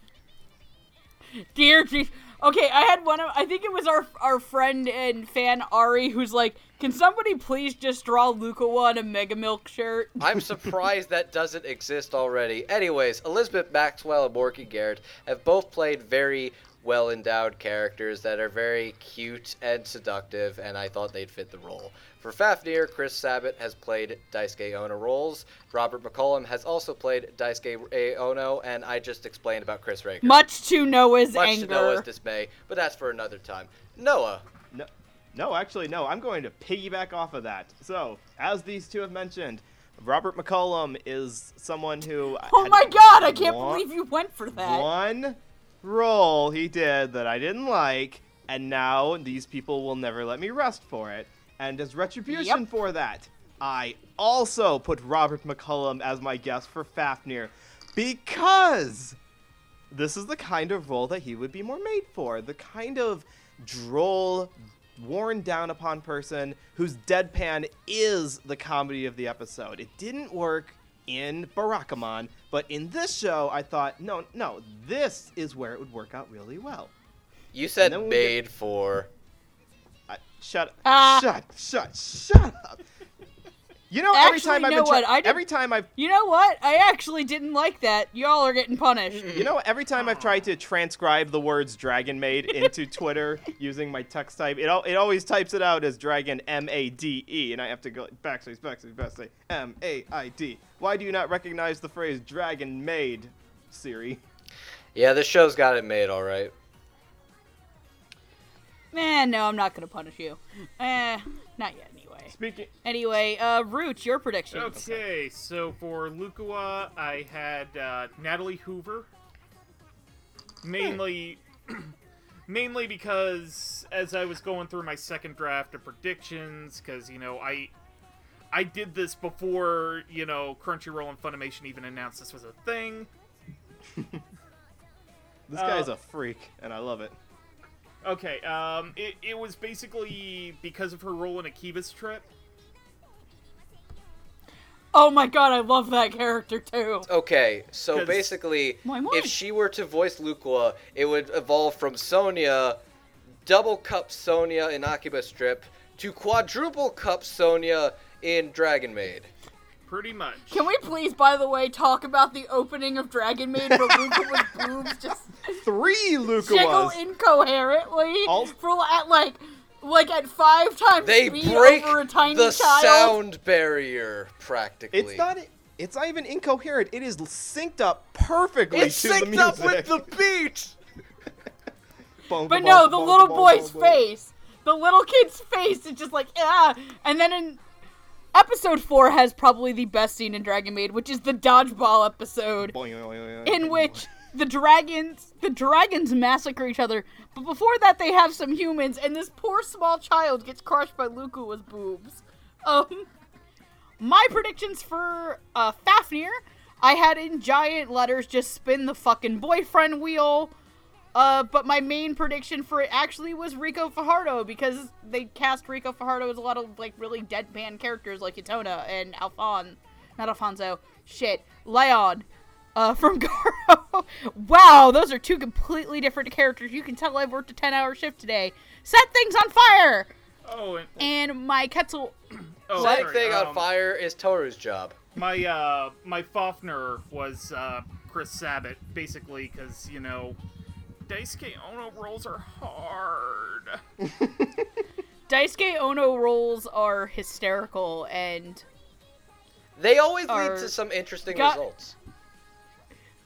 dear jeez. Okay, I had one of. I think it was our our friend and fan Ari who's like, "Can somebody please just draw Lucoa in a Mega Milk shirt?" I'm surprised that doesn't exist already. Anyways, Elizabeth Maxwell and Morgan Garrett have both played very well endowed characters that are very cute and seductive, and I thought they'd fit the role. For Fafnir, Chris Sabat has played Daisuke Ono roles. Robert McCollum has also played Daisuke A. Ono, and I just explained about Chris Rager. Much to Noah's Much anger. to Noah's dismay, but that's for another time. Noah, No, no, actually, no. I'm going to piggyback off of that. So, as these two have mentioned, Robert McCollum is someone who. oh my god! I can't one- believe you went for that. One role he did that I didn't like, and now these people will never let me rest for it. And as retribution Yep. for that, I also put Robert McCollum as my guest for Fafnir because this is the kind of role that he would be more made for. The kind of droll, worn down upon person whose deadpan is the comedy of the episode. It didn't work in Barakamon, but in this show, I thought, no, no, this is where it would work out really well. you said then when get- made for. I, shut, Ah. shut, shut, shut up. You know, every Actually, time I've been try- what? I every time I've You know what? I actually didn't like that. Y'all are getting punished. You know, every time I've tried to transcribe the words "dragon maid" into Twitter using my text type, it al- it always types it out as "dragon M A D E," and I have to go backslash backslash backslash M A I D. Why do you not recognize the phrase "dragon maid," Siri? Yeah, this show's got it made, all right. Man, no, I'm not gonna punish you. Eh, not yet. Anyway. Speaking, Anyway, uh, Root, your predictions. Okay, so for Lucoa, I had uh, Natalie Hoover. Mainly, mainly because as I was going through my second draft of predictions, because you know I, I did this before you know Crunchyroll and Funimation even announced this was a thing. this Uh, guy's a freak, and I love it. Okay, um, it, it was basically because of her role in Akiba's trip. Oh my god, I love that character too. Okay, so basically, Moi, moi. if she were to voice Lucoa, it would evolve from Sonia, double cup Sonia in Akiba's Trip, to quadruple cup Sonia in Dragon Maid. Pretty much. Can we please, by the way, talk about the opening of Dragon Maid where Luca with boobs just Three Luca jiggle was. incoherently All- for at like like at five times They speed break over a tiny the child? sound barrier, practically. It's not. It's not even incoherent. It is synced up perfectly It's to the synced music. up with the beat! Boom, But boom, no, the boom, little boy's boom, boom. face, the little kid's face is just like ah. And then in episode four has probably the best scene in Dragon Maid, which is the dodgeball episode. In which the dragons the dragons massacre each other but before that they have some humans and this poor small child gets crushed by Lucoa's boobs um my predictions for uh, Fafnir, I had in giant letters just spin the fucking boyfriend wheel. Uh, but my main prediction for it actually was Ricco Fajardo because they cast Ricco Fajardo as a lot of like really deadpan characters like Itona and Alphon, not Alfonso, shit, Leon, uh, from Garo. wow, those are two completely different characters. You can tell I've worked a ten-hour shift today. Set things on fire. Oh, and, And my Quetzal, oh, Setting sorry, thing on um, fire is Toru's job. My uh, my Fafnir was uh, Chris Sabat, basically, because you know, Daisuke Ono rolls are hard. Daisuke Ono rolls are hysterical and They always lead to some interesting got- results.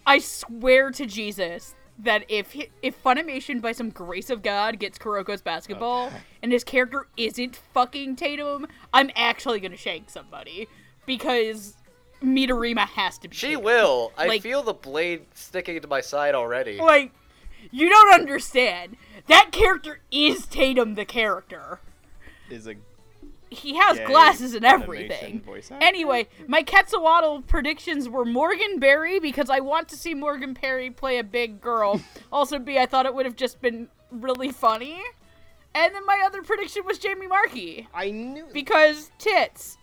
I swear to Jesus that if he, if Funimation by some grace of God gets Kuroko's basketball and his character isn't fucking Tatum, I'm actually gonna shank somebody because Midorima has to be. She Tatum. will. I Like- feel the blade sticking to my side already. Like, you don't understand. That character is Tatum the character. Is a He has Yay, glasses and everything. Anyway, my Quetzalcoatl predictions were Morgan Berry because I want to see Morgan Berry play a big girl. also, B, I thought it would have just been really funny. And then my other prediction was Jamie Marchi I knew. because tits.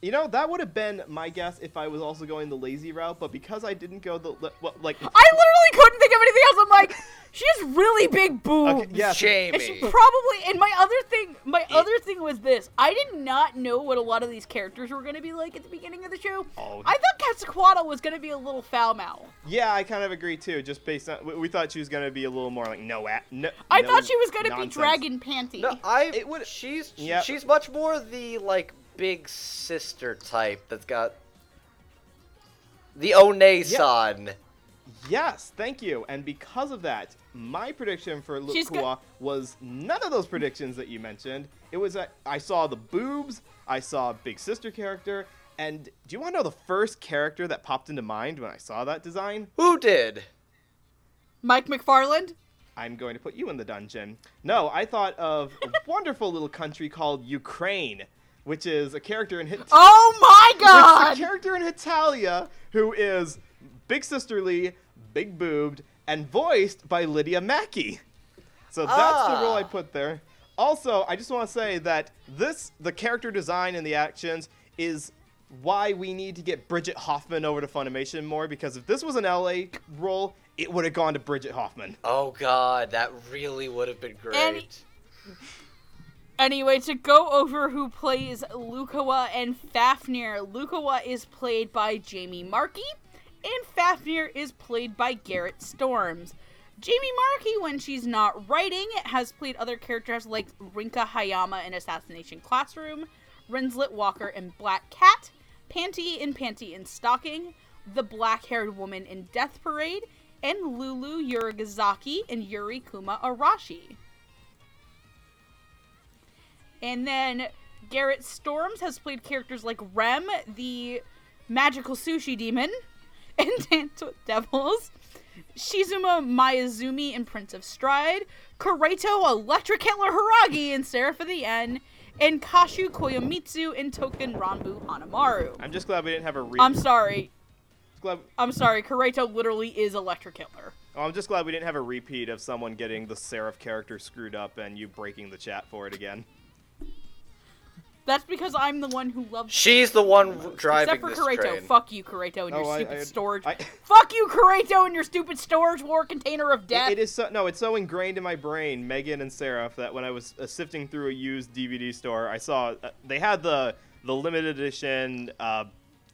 You know that would have been my guess if I was also going the lazy route, but because I didn't go the li- well, like. I literally couldn't think of anything else. I'm like, she has really big boobs. Okay, yes. And she probably and my other thing my other thing was this. I did not know what a lot of these characters were gonna be like at the beginning of the show. Oh. I thought Quetzalcoatl was gonna be a little foul mouth. Yeah, I kind of agree too. Just based on we, we thought she was gonna be a little more like no at no. I no thought she was gonna nonsense. be dragon panty. No, I. It would- She's Yep. she's much more the like big sister type that's got the One-san. Yes, thank you. And because of that, my prediction for She's Lucoa got- was none of those predictions that you mentioned. It was uh, I saw the boobs, I saw a big sister character, and do you want to know the first character that popped into mind when I saw that design? Who did? Mike McFarland. I'm going to put you in the dungeon. No, I thought of a wonderful little country called Ukraine, which is a character in Hit. Oh my It's god! a character in Hetalia who is big sisterly, big boobed, and voiced by Lydia Mackay. So that's the role I Ah. put there. Also, I just want to say that this, the character design and the actions, is why we need to get Bridget Hoffman over to Funimation more. Because if this was an LA role, it would have gone to Bridget Hoffman. Oh god, that really would have been great. And- Anyway, to go over who plays Lucoa and Fafnir, Lucoa is played by Jamie Marchi, and Fafnir is played by Garrett Storms. Jamie Marchi, when she's not writing, has played other characters like Rinka Hayami in Assassination Classroom, Rinslet Walker in Black Cat, Panty in Panty in Stocking, the black haired woman in Death Parade, and Lulu Yurigasaki in Yurikuma Arashi. And then Garrett Storms has played characters like Rem, the magical sushi demon, and Dance with Devils, Shizuma Mayazumi in Prince of Stride, Kureto Electric Hitler Hiiragi in Seraph of the End, and Kashu Kiyomitsu in Token Ranbu Hanamaru. I'm just glad we didn't have a re- I'm sorry. glad- I'm sorry. Kureto literally is Electric Hitler. oh, I'm just glad we didn't have a repeat of someone getting the Seraph character screwed up and you breaking the chat for it again. That's because I'm the one who loves She's the one driving Except for this Kureto. train. Fuck you, Kureto, and your Oh, I- stupid I- storage. I- Fuck you, Kureto, and your stupid storage war container of It- death. it is so no, it's so ingrained in my brain, Megan and Seraph, that when I was uh, sifting through a used DVD store, I saw uh, they had the the limited edition uh,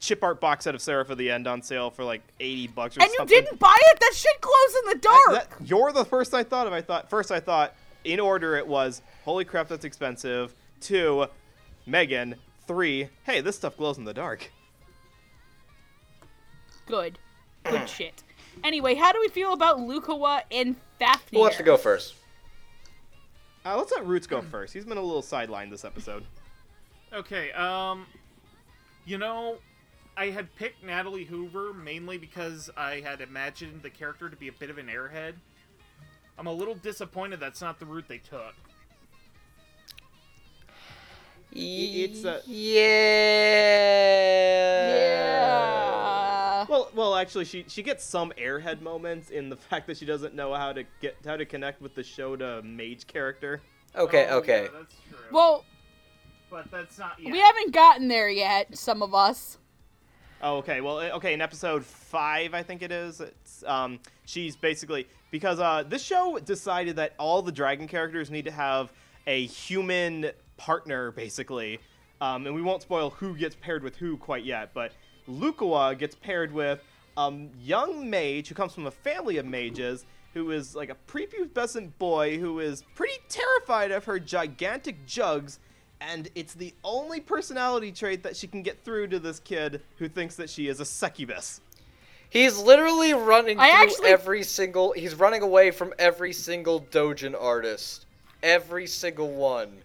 chip art box set of Seraph of the End on sale for like eighty bucks or something. and you something. didn't buy it? That shit glows in the I- dark. that- you're the first I thought of. I thought first I thought in order it was holy crap that's expensive. Two, Megan. Three, hey this stuff glows in the dark. Good. Good shit. Anyway, how do we feel about Lucoa and Fafnir? Who wants to go first? Uh, let's let Roots go first. He's been a little sidelined this episode. Okay, um, you know, I had picked Natalie Hoover mainly because I had imagined the character to be a bit of an airhead. I'm a little disappointed that's not the route they took. It's a- yeah. Yeah. Well, well, actually, she she gets some airhead moments in the fact that she doesn't know how to get how to connect with the Shota mage character. Okay, Oh, okay. Yeah, that's true. Well, but that's not. Yeah. we haven't gotten there yet. Some of us. Oh, okay. Well, eh, okay. In episode five, I think it is. It's um, she's basically because uh, this show decided that all the dragon characters need to have a human partner, basically. Um, and we won't spoil who gets paired with who quite yet, but Lucoa gets paired with a young mage who comes from a family of mages, who is like a prepubescent boy who is pretty terrified of her gigantic jugs and it's the only personality trait that she can get through to this kid who thinks that she is a succubus. He's literally running I through actually- every single. He's running away from every single Dojin artist. Every single one.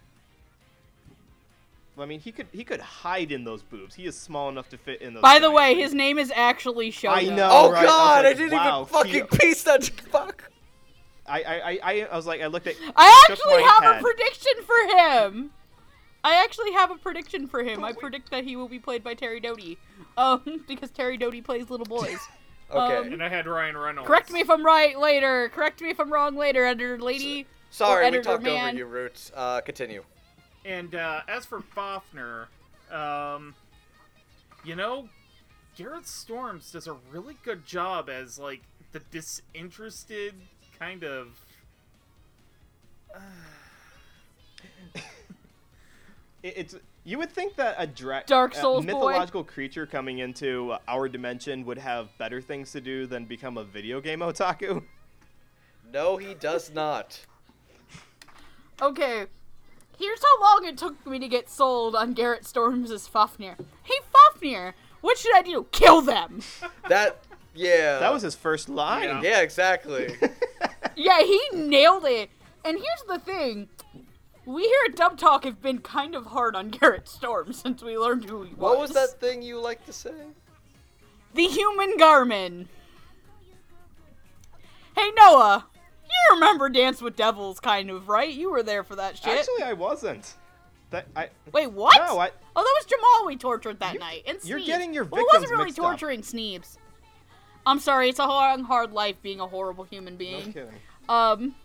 I mean, he could he could hide in those boobs. He is small enough to fit in those. By the way, boobs. his name is actually Shota. I know. Oh, right, God! I, like, didn't wow, even fucking he- piece that. Fuck. I, I, I, I, I was like, I looked at. I actually have head. a prediction for him. I actually have a prediction for him. I predict that he will be played by Terry Doty. Um, because Terry Doty plays little boys. Okay. Um, and I had Ryan Reynolds. Correct me if I'm right later. Correct me if I'm wrong later, editor lady. Sorry, we talked man. over you, Roots. Uh, continue. And uh, as for Fafnir, um, you know, Garrett Storms does a really good job as like the disinterested kind of. It, it's you would think that a dra- Dark a Souls boy. mythological creature coming into our dimension would have better things to do than become a video game otaku. No, he does not. Okay, here's how long it took me to get sold on Garrett Storms' Fafnir. Hey, Fafnir, what should I do? Kill them! That. Yeah. That was his first line. Yeah. Yeah, exactly. yeah, he nailed it. And here's the thing. We here at Dub Talk have been kind of hard on Garrett Storm since we learned who he was. what was that thing you like to say? The Human Garmin. Hey, Noah. You remember Dance with Devils, kind of, right? You were there for that shit. Actually, I wasn't. That I. Wait, what? No, I. Oh, that was Jamal we tortured that You- night. And you're getting your Well, it wasn't really mixed up. torturing Sneebs. I'm sorry, it's a long, hard life being a horrible human No being. kidding. Um.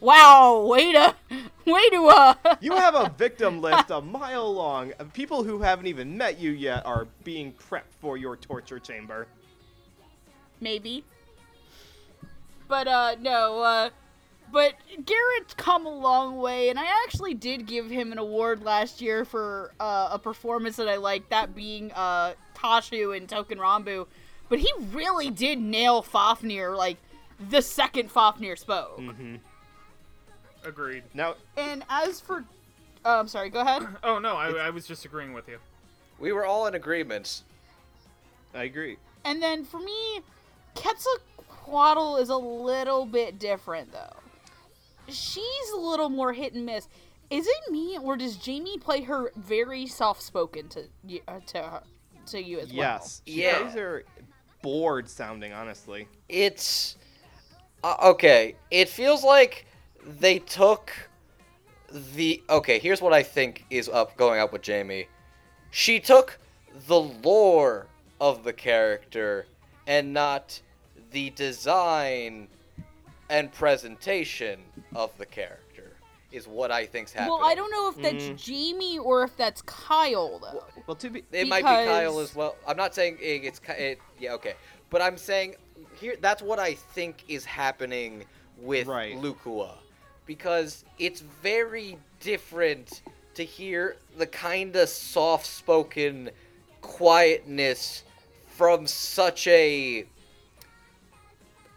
Wow, way to, way to, uh. You have a victim list a mile long. People who haven't even met you yet are being prepped for your torture chamber. maybe. But uh no, uh but Garrett's come a long way and I actually did give him an award last year for uh, a performance that I liked, that being uh Kashu and Token Ranbu. But he really did nail Fafnir like the second Fafnir spoke. hmm Agreed. Now, And as for uh, I'm sorry, go ahead. Oh no, I, I was just agreeing with you. We were all in agreement. I agree. And then for me, Quetzalcoatl is a little bit different though. She's a little more hit and miss. Is it me or does Jamie play her very soft spoken to you, uh, to her, to you as well? Yes. She Yeah. plays her bored sounding, honestly. It's uh, okay. It feels like they took the okay. Here's what I think is up going up with Jamie. She took the lore of the character and not the design and presentation of the character. Is what I think's happening. Well, I don't know if that's Mm. Jamie or if that's Kyle though. Well, to be It might be Kyle as well. I'm not saying it's it, yeah okay, but I'm saying here that's what I think is happening with Right. Lucoa, because it's very different to hear the kind of soft-spoken quietness from such a.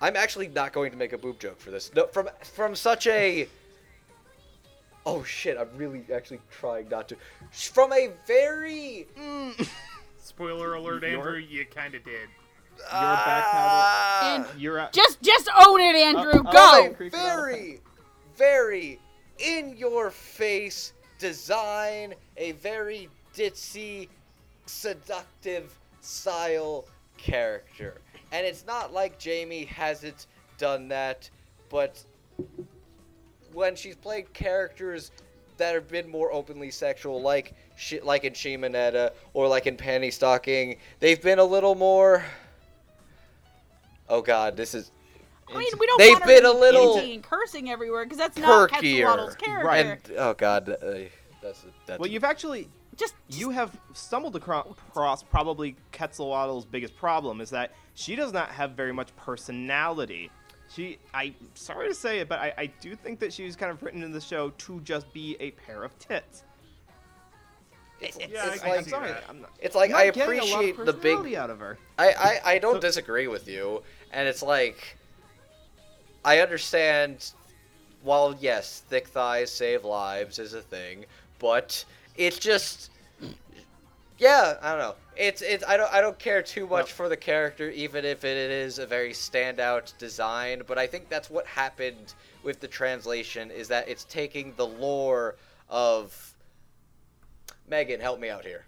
I'm actually not going to make a boob joke for this. No, from from such a. Oh shit! I'm really actually trying not to. From a very Spoiler alert, Andrew, you kind of did. Your Ah, And- you're at, Just just own it, Andrew. uh, Go. okay. very, very in your face design, a very ditzy, seductive style character. And it's not like Jamie hasn't done that, but when she's played characters that have been more openly sexual, like shi- like in Shimoneta or like in Panty Stocking, they've been a little more. Oh God, this is I mean, we don't They've want been to a little and cursing everywhere because that's not perkier. Quetzalcoatl's character. Right. and oh God, uh, that's that's. Well, you've actually Just, you have stumbled across probably Quetzalcoatl's biggest problem is that she does not have very much personality. She, I sorry to say it, but I, I do think that she's kind of written in the show to just be a pair of tits. it's, it's, Yeah, I it's can I, like am sorry. I'm not, it's like I'm I not getting a lot of appreciate the big out of her. I, I, I don't So- disagree with you, and it's like I understand. While yes, thick thighs save lives is a thing, but it's just yeah, I don't know. It's it's I don't I don't care too much Well- for the character, even if it is a very standout design. But I think that's what happened with the translation is that it's taking the lore of Megan. Help me out here.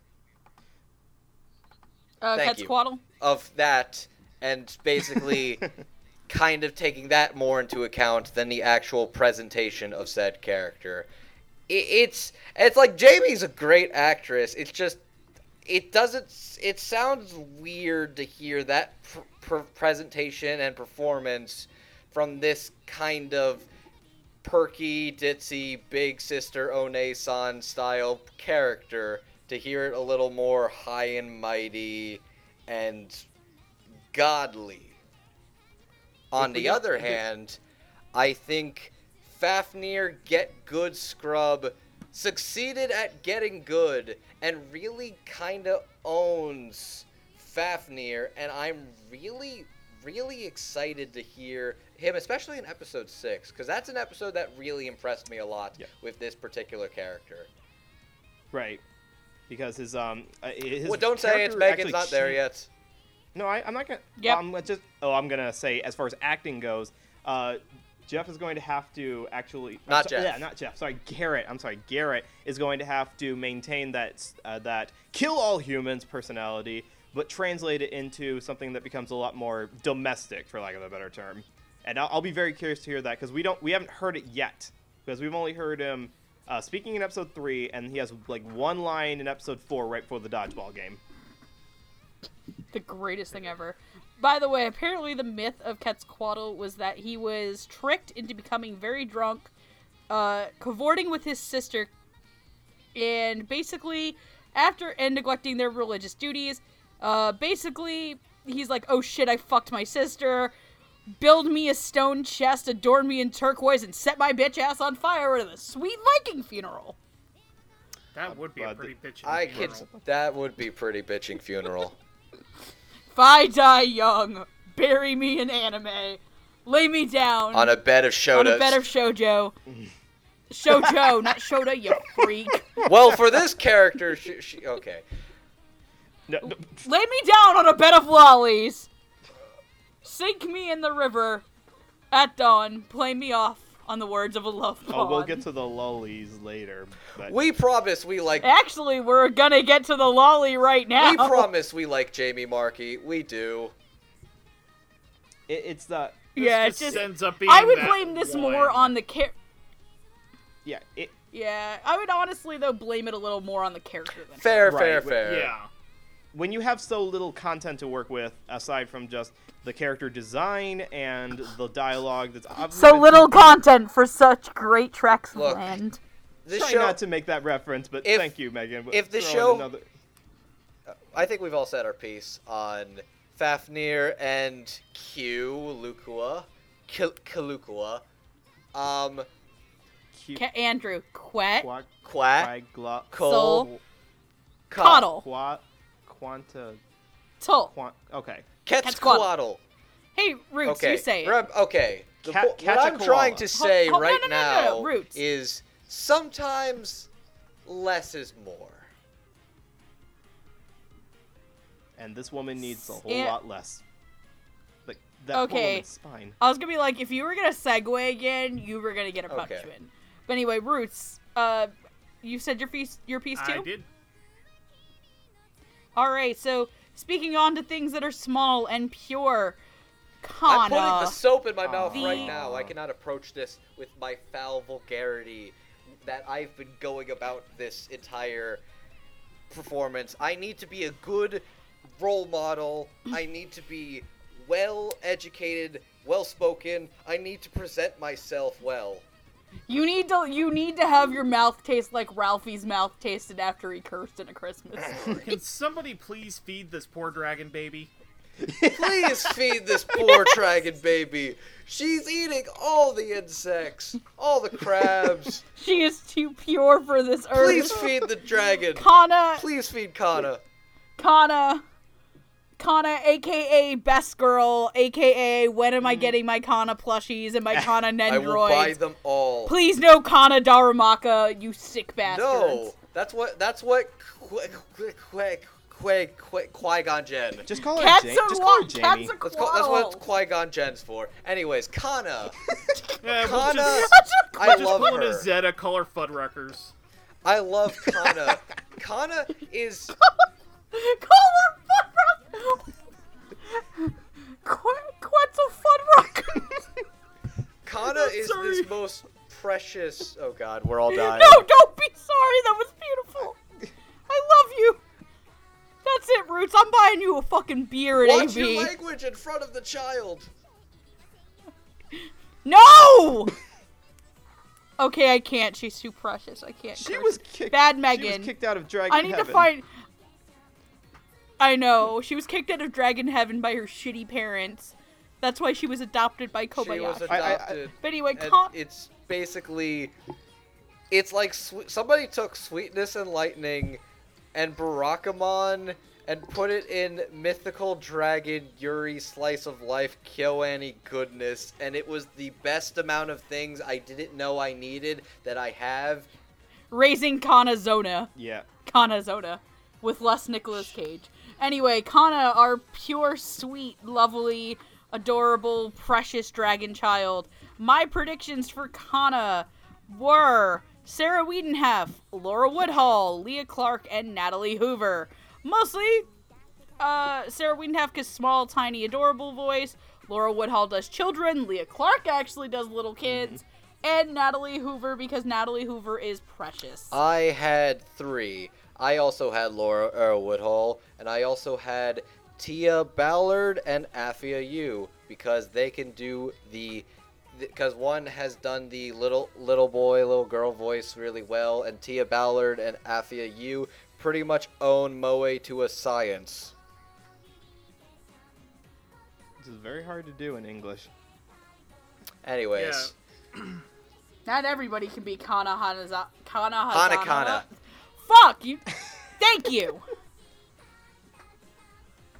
uh, thank you. Of that and basically kind of taking that more into account than the actual presentation of said character. I it's it's like Jamie's a great actress. It's just it doesn't it sounds weird to hear that pr- pr- presentation and performance from this kind of perky, ditzy, big sister One-san style character to hear it a little more high and mighty and godly. On the other hand, I think Fafnir Get Good Scrub succeeded at getting good and really kind of owns Fafnir, and I'm really, really excited to hear him, especially in episode six, because that's an episode that really impressed me a lot Yeah. with this particular character. Right. Because his um uh, his well, don't say it's character Megan's not there yet. No, I, I'm not gonna. Yeah, I'm gonna just. Oh, I'm gonna say as far as acting goes, uh, Jeff is going to have to actually. Not so- Jeff. Yeah, not Jeff. Sorry, Garrett. I'm sorry, Garrett is going to have to maintain that uh, that kill all humans personality, but translate it into something that becomes a lot more domestic, for lack of a better term. And I'll, I'll be very curious to hear that because we don't we haven't heard it yet because we've only heard him uh, speaking in episode three, and he has like one line in episode four right before the dodgeball game. the greatest thing ever. By the way, apparently the myth of Quetzalcoatl was that he was tricked into becoming very drunk, uh, cavorting with his sister, and basically, after and neglecting their religious duties, uh, basically he's like, "Oh shit, I fucked my sister." Build me a stone chest, adorn me in turquoise, and set my bitch ass on fire at a sweet Viking funeral. That would be a pretty bitchy. I funeral. could. That would be pretty bitching funeral. If I die young, bury me in anime. Lay me down on a bed of on a bed of shojo. Shojo, not Shoda, you freak. well, for this character, she, she okay. No, no, Lay me down on a bed of lollies. Sink me in the river at dawn. Play me off on the words of a love Oh, we'll get to the lollies later. But We promise we like. Actually, we're gonna get to the lolly right now. We promise we like Jamie Marchi. We do. it, it's the This Yeah, it just. ends up being I would that blame this one. more on the char- yeah. It Yeah, I would honestly though blame it a little more on the character than. Fair, Right, fair, fair. Yeah. When you have so little content to work with aside from just the character design and the dialogue that's obviously So little content for such great tracks of Look, land. This Try show. not to make that reference, but If- thank you, Megan. if the show- another- I think we've all said our piece on Fafnir and Q Lukua, Kil- Kalukua, um, Q- Ca- Andrew, Quet, qua- Quack, quagla- Cole, Soul, Ka- Coddle, qua- quanta Tull. quan- okay Quetzalcoatl. Hey, Roots, Okay. you say it. Rem- okay. The Ca- po- what I'm trying to say Ho- ho- right no, no, no, no, now Roots. is sometimes less is more. and this woman needs a whole And- lot less like that poor Okay. woman's spine I was gonna be like, if you were gonna segue again, you were gonna get a Okay. punishment. But anyway, Roots, uh, you said your piece, your piece too. I did. All right. So speaking on to things that are small and pure, I'm putting the soap in my mouth The- right now. I cannot approach this with my foul vulgarity that I've been going about this entire performance. I need to be a good role model. I need to be well educated, well spoken. I need to present myself well. You need to you need to have your mouth taste like Ralphie's mouth tasted after he cursed in a Christmas story. Can somebody please feed this poor dragon baby? Please feed this poor dragon baby. She's eating all the insects, all the crabs. she is too pure for this earth. Please feed the dragon. Kanna Please feed Kanna. Kanna Kanna aka best girl aka when am I getting my Kanna plushies and my Kanna Mm. I will buy them all. Please no Kanna dakimakura, you sick bastards. No, that's what that's what Qui Qui Qui Qui Qui Gon Jinn. Just call her Cats Jamie. Just call her? Jamie. Cats are That's, call, that's what quarrels. Qui Gon Jinn's for. Anyways, Kanna. Yeah, we'll Kanna. just, I just love pull in a her. Zeta color Fuddruckers. I love Kanna. Kanna is Call her Quetzal Fun Rock. Kanna is sorry. this most precious. Oh God, we're all dying. No, don't be sorry. That was beautiful. I love you. That's it, Roots. I'm buying you a fucking beer at Watch AV. your language in front of the child. No. Okay, I can't. She's too precious. I can't. She curse. was kicked. Bad She Megan. was kicked out of Dragon I need Heaven. to find. I know she was kicked out of Dragon Heaven by her shitty parents. That's why she was adopted by Kobayashi. She was Kobayashi. I- I- adopted. but anyway, and Con- it's basically it's like swe- somebody took sweetness and lightning and barakamon and put it in mythical dragon yuri slice of life kyoani goodness and it was the best amount of things i didn't know i needed that i have raising Kanna Zona. Yeah. Kanna Zona with less Nicolas Cage. Anyway, Kanna, our pure, sweet, lovely, adorable, precious dragon child. My predictions for Kanna were Sarah Wiedenheft, Laura Woodhull, Leah Clark, and Natalie Hoover. Mostly uh, Sarah Wiedenheft because small, tiny, adorable voice. Laura Woodhull does children. Leah Clark actually does little kids. And Natalie Hoover because Natalie Hoover is precious. i had three i also had laura uh, woodhull and i also had tia ballard and apphia yu because they can do the because one has done the little little boy little girl voice really well and tia ballard and apphia yu pretty much own moe to a science This is very hard to do in English. anyways Not everybody can be Kana Hanaza- Kana Hana Hazana. Kana. Fuck you. Thank you.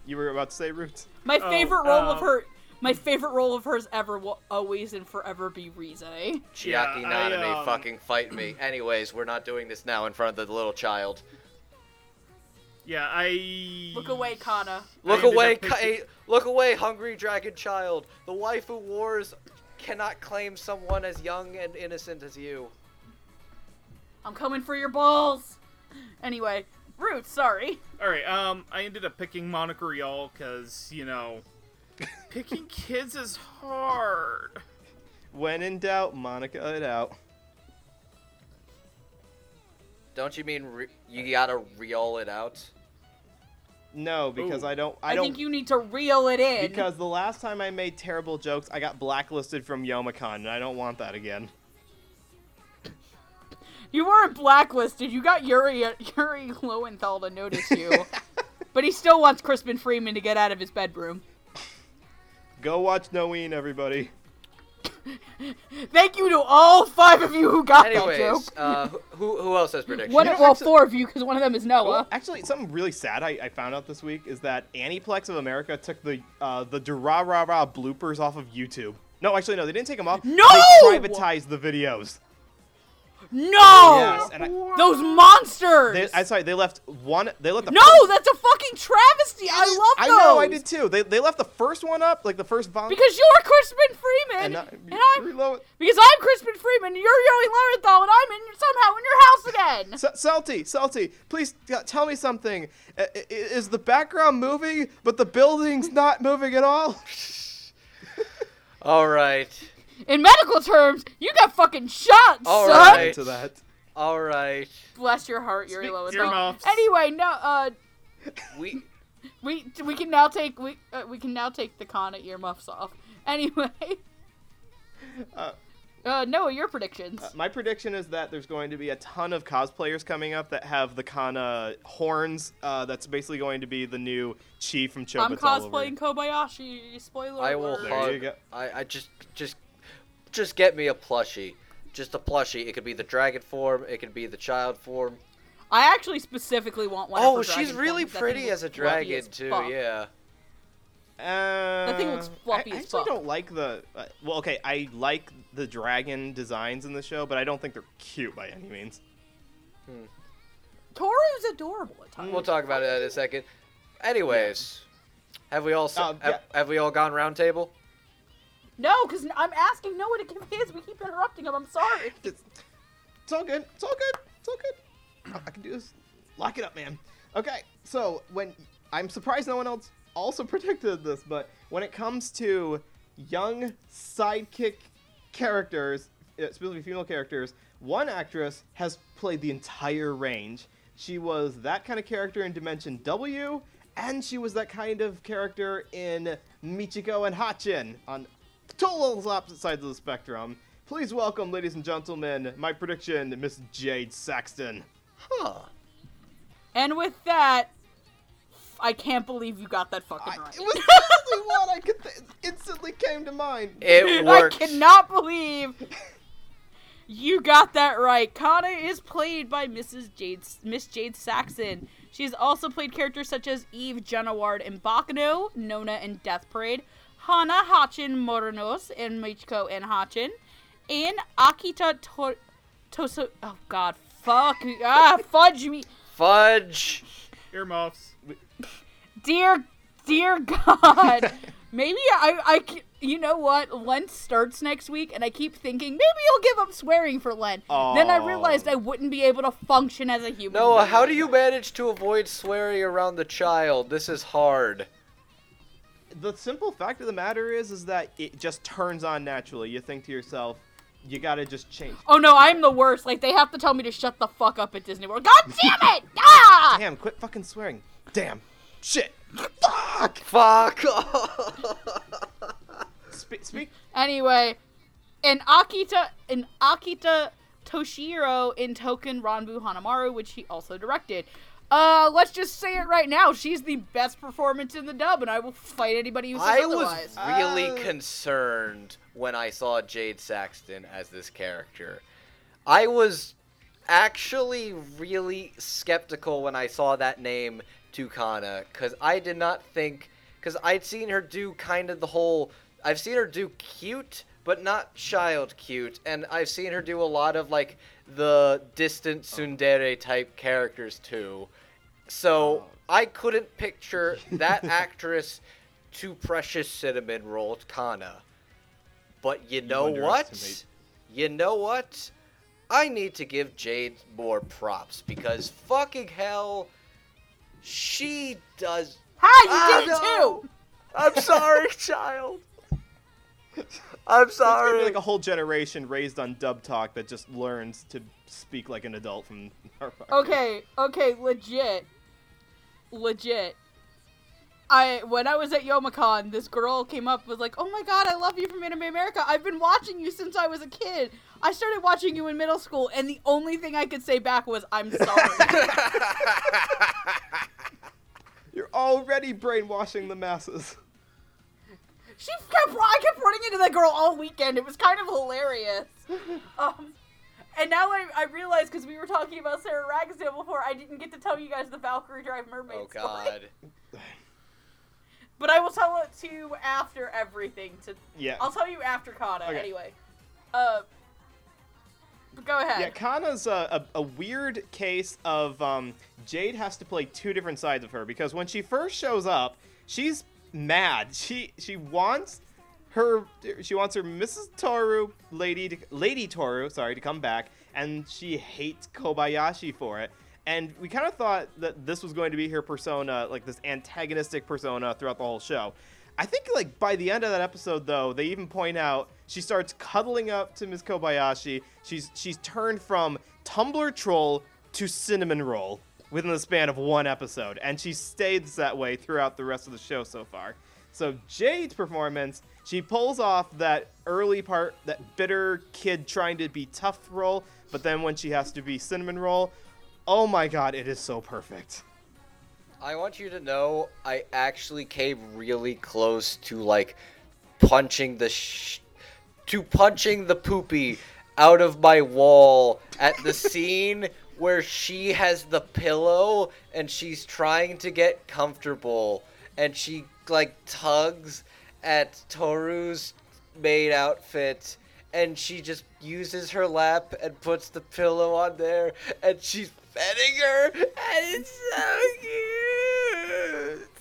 You were about to say Roots. My Oh, favorite role of um, her. My favorite role of hers ever will always and forever be Rize. Yeah, chiaki I, naname um, fucking fight me anyways we're not doing this now in front of the little child Yeah, I. Look away, Kanna. Look away, up Ka- look away, hungry dragon child. The waifu wars cannot claim someone as young and innocent as you. I'm coming for your balls. Anyway, Roots, sorry. All right. Um, I ended up picking Monica Rial because you know, picking kids is hard. When in doubt, Monica it out. Don't you mean re- you gotta reel it out? No, because Ooh. I don't. I, I, don't. think you need to reel it in. Because the last time I made terrible jokes, I got blacklisted from Youmacon, and I don't want that again. You weren't blacklisted. You got Yuri Yuri Lowenthal to notice you. but he still wants Crispin Freeman to get out of his bedroom. Go watch Noeen, everybody. Thank you to all five of you who got that Anyways, joke. uh, who who else has predictions? One, You know, well, actually- four of you, because one of them is Noah. Well, actually, something really sad I, I found out this week is that Aniplex of America took the uh, the Durarara bloopers off of YouTube. No, actually, no, they didn't take them off. No! They privatized the videos. No, Yes, and I, those monsters. they, I'm sorry, they left one. They left the no, first- that's a fucking travesty. I love I those. know, I did too. They, they left the first one up, like the first volume. Because you're Crispin Freeman, and, and, uh, I'm reload. because I'm Crispin Freeman, and you're Yoey Lowenthal, and I'm in somehow in your house again. S- Salty, Salty, please t- tell me something. I- I- is the background moving, but the building's not moving at all? All right. In medical terms, you got fucking shot, All son. right. To that. All right. Bless your heart, Yuri Speak- Lowenthal. earmuffs. Anyway, no, uh, We we we can now take we uh, we can now take the Kanna earmuffs off. Anyway, Uh, uh, Noah, your predictions. Uh, my prediction is that there's going to be a ton of cosplayers coming up that have the Kanna horns. Uh, that's basically going to be the new chief from Chobits I'm cosplaying Kobayashi. Spoiler I will alert. Hug. you go. I, I just just just get me a plushie. Just a plushie. It could be the dragon form. It could be the child form. I actually specifically want one. Oh, for she's really form, 'cause pretty as a dragon as too. fuck. Yeah. Uh, thing looks fluffy I, I as actually fuck. don't like the. Uh, well, okay, I like the dragon designs in the show, but I don't think they're cute by any means. Toru's adorable at times. We'll talk about it in a second. Anyways, have we all s Oh, have, yeah. have we all gone round table? No, because I'm asking Noah to give his. We keep interrupting him. I'm sorry. It's, it's all good. It's all good. It's all good. I can do is lock it up, man. Okay, so when I'm surprised no one else also predicted this, but when it comes to young sidekick characters, uh, specifically female characters, one actress has played the entire range. She was that kind of character in Dimension W, and she was that kind of character in Michiko and Hatchin on total opposite sides of the spectrum. Please welcome, ladies and gentlemen, my prediction, Miss Jade Saxton. Huh. And with that, I can't believe you got that fucking I, right. it was the only one I could th- instantly came to mind. It worked. I worked. cannot believe you got that right. Kanna is played by Mrs. Jade, Miss Jade Saxton. She has also played characters such as Eve Genoard and Bakuon, Nona and Death Parade, Hana Hatchin Moronos in Michiko and Hatchin, and Akita to- Toso. Oh God, fuck! Ah, fudge me, Fudge. Earmuffs. dear, dear God. Maybe I, I, c- you know what? Lent starts next week, and I keep thinking maybe I'll give up swearing for Lent. Then I realized I wouldn't be able to function as a human. Noah, how do you manage to avoid swearing around the child? This is hard. The simple fact of the matter is, is that it just turns on naturally. You think to yourself, you gotta just change. Oh no, I'm the worst. Like they have to tell me to shut the fuck up at Disney World. God damn it! Ah! Damn, quit fucking swearing. Damn. Shit. Fuck. Fuck. Spe- speak. Anyway, in Akita in Akita Toshiro in Token Ranbu Hanamaru, which he also directed. Uh, let's just say it right now. She's the best performance in the dub, and I will fight anybody who says I was really Uh, concerned when I saw Jade Saxton as this character. I was actually really skeptical when I saw that name Tukana because I did not think because I'd seen her do kind of the whole I've seen her do cute but not child cute and I've seen her do a lot of like the distant tsundere type characters too. So I couldn't picture that actress to Precious Cinnamon rolled Kanna. But you know what? You know what? I need to give Jade more props because fucking hell, she does. Hi, you Ah, did it no. too. I'm sorry, child. I'm It's gonna sorry. be like a whole generation raised on dub talk that just learns to speak like an adult from our podcast. Okay, okay, legit, legit. I when I was at Youmacon, this girl came up was like, "Oh my god, I love you from Anime America. I've been watching you since I was a kid. I started watching you in middle school, and the only thing I could say back was, "I'm sorry." You're already brainwashing the masses. She kept I kept running into that girl all weekend. It was kind of hilarious. Um, and now I, I realize because we were talking about Sarah Ragsdale before, I didn't get to tell you guys the Valkyrie Drive Mermaid oh story. God. But I will tell it to you after everything. To Yeah. I'll tell you after Kanna Okay. anyway. Uh, but go ahead. Yeah, Kanna's a, a, a weird case of um, Jade has to play two different sides of her because when she first shows up, she's mad. She she wants her she wants her Mrs. Toru lady to, Lady Toru sorry to come back, and she hates Kobayashi for it. And we kind of thought that this was going to be her persona, like this antagonistic persona throughout the whole show. I think like by the end of that episode though, they even point out she starts cuddling up to Ms. Kobayashi. She's she's turned from Tumblr troll to cinnamon roll within the span of one episode, and she stays that way throughout the rest of the show so far. So Jade's performance, she pulls off that early part, that bitter kid trying to be tough role, but then when she has to be cinnamon roll, oh my god, it is so perfect. I want you to know I actually came really close to like punching the sh- to punching the poopy out of my wall at the scene where she has the pillow and she's trying to get comfortable. And she like tugs at Toru's maid outfit. And she just uses her lap and puts the pillow on there. And she's petting her. And it's so cute.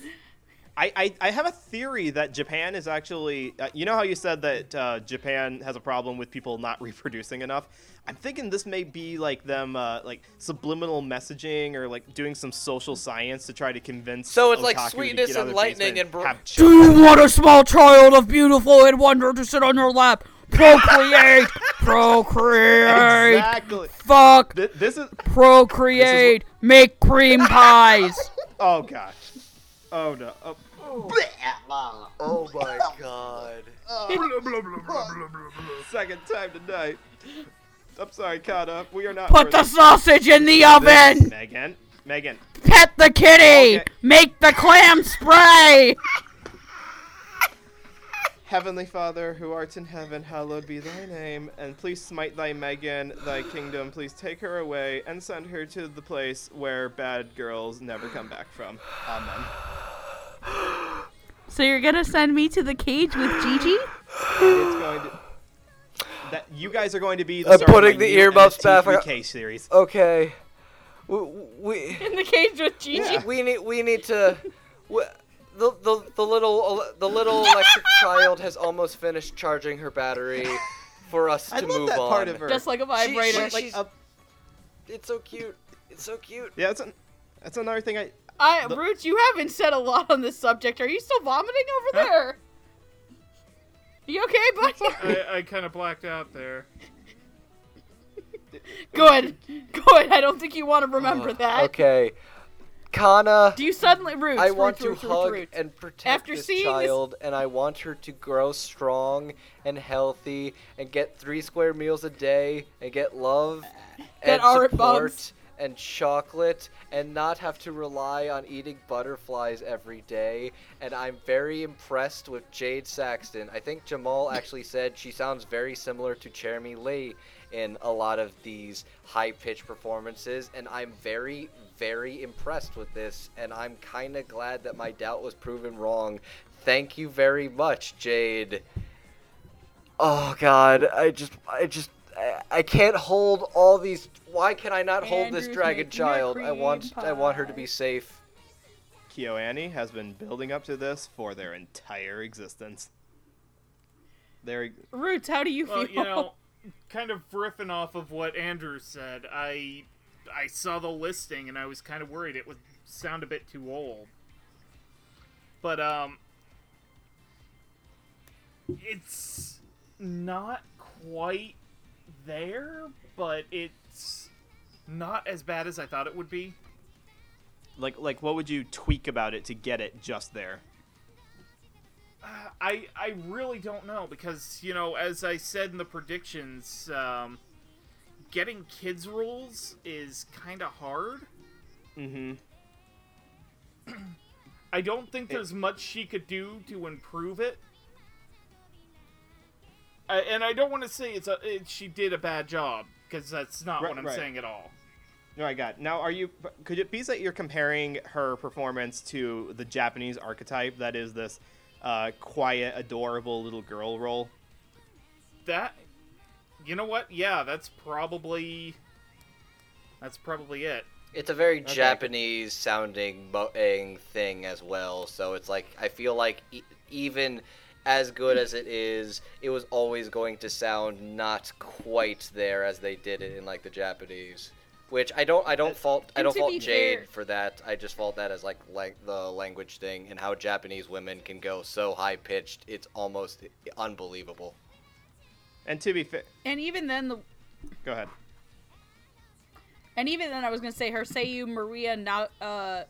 I, I, I have a theory that Japan is actually. Uh, you know how you said that uh, Japan has a problem with people not reproducing enough? I'm thinking this may be like them, uh, like subliminal messaging or like doing some social science to try to convince. So it's like otaku to sweetness get out of and lightning basement and br- Do you want a small child of beautiful and wonder to sit on your lap? Procreate! Procreate! Exactly. Fuck! Th- This is. Procreate! Make cream pies! Oh gosh. Oh no. Oh. Oh my god. Second time tonight. I'm sorry, Kata. We are not. Put the sausage in the oven! Megan. Megan. Pet the kitty! Okay. Make the clam spray! Heavenly Father, who art in heaven, hallowed be thy name, and please smite thy Megan, thy kingdom. Please take her away and send her to the place where bad girls never come back from. Amen. So you're gonna send me to the cage with Gigi? It's going to. That you guys are going to be. The I'm putting the new earmuffs back. NFT3K series. Okay. We, we, In the cage with Gigi. Yeah. we need we need to we, the, the the little the little electric child has almost finished charging her battery for us to I to love move that on. part of her. Just like a vibrator. she- like, she's- uh, It's so cute. It's so cute. yeah, that's an, that's another thing I. I, the- Roots, you haven't said a lot on this subject. Are you still vomiting over Huh? there? You okay, buddy? I, I kind of blacked out there. Good. Good. I don't think you want to remember that. Okay. Kana, Do you suddenly Roots? I Roots, want to Roots, Roots, hug Roots. and protect After this seeing this- child, and I want her to grow strong and healthy and get three square meals a day and get love That and aren't support bugs. And chocolate and not have to rely on eating butterflies every day. And I'm very impressed with Jade Saxton. I think Jamal actually said she sounds very similar to Cherami Leigh in a lot of these high pitched performances, and I'm very, very impressed with this. And I'm kind of glad that my doubt was proven wrong. Thank you very much, Jade. Oh God, I just, I just, I, I can't hold all these. Why can I not hold this dragon making a child? I want, cream I want her to pie. be safe. KyoAni has been building up to this for their entire existence. They're Roots, how do you Well, feel? you know, kind of riffing off of what Andrew said, I I saw the listing and I was kind of worried it would sound a bit too old. But um it's not quite there, but it's not as bad as I thought it would be. like like what would you tweak about it to get it just there? I I really don't know because you know, as I said in the predictions, um, getting kids rules is kind of hard. Mm-hmm. I don't think there's much she could do to improve it. I, and I don't want to say it's a it, she did a bad job because that's not Right, what I'm right. saying at all. No, I got. Now, are you? Could it be that you're comparing her performance to the Japanese archetype that is this uh, quiet, adorable little girl role? That, you know what? Yeah, that's probably that's probably it. It's a very Okay. Japanese sounding moing thing as well. So it's like I feel like e- even as good as it is, it was always going to sound not quite there as they did it in like the Japanese. Which I don't I don't fault I don't fault Jade fair- for that. I just fault that as like like the language thing and how Japanese women can go so high pitched. It's almost unbelievable. And to be fair, And even then, the go ahead. and even then, I was gonna say her Seiyu Maria Na- uh,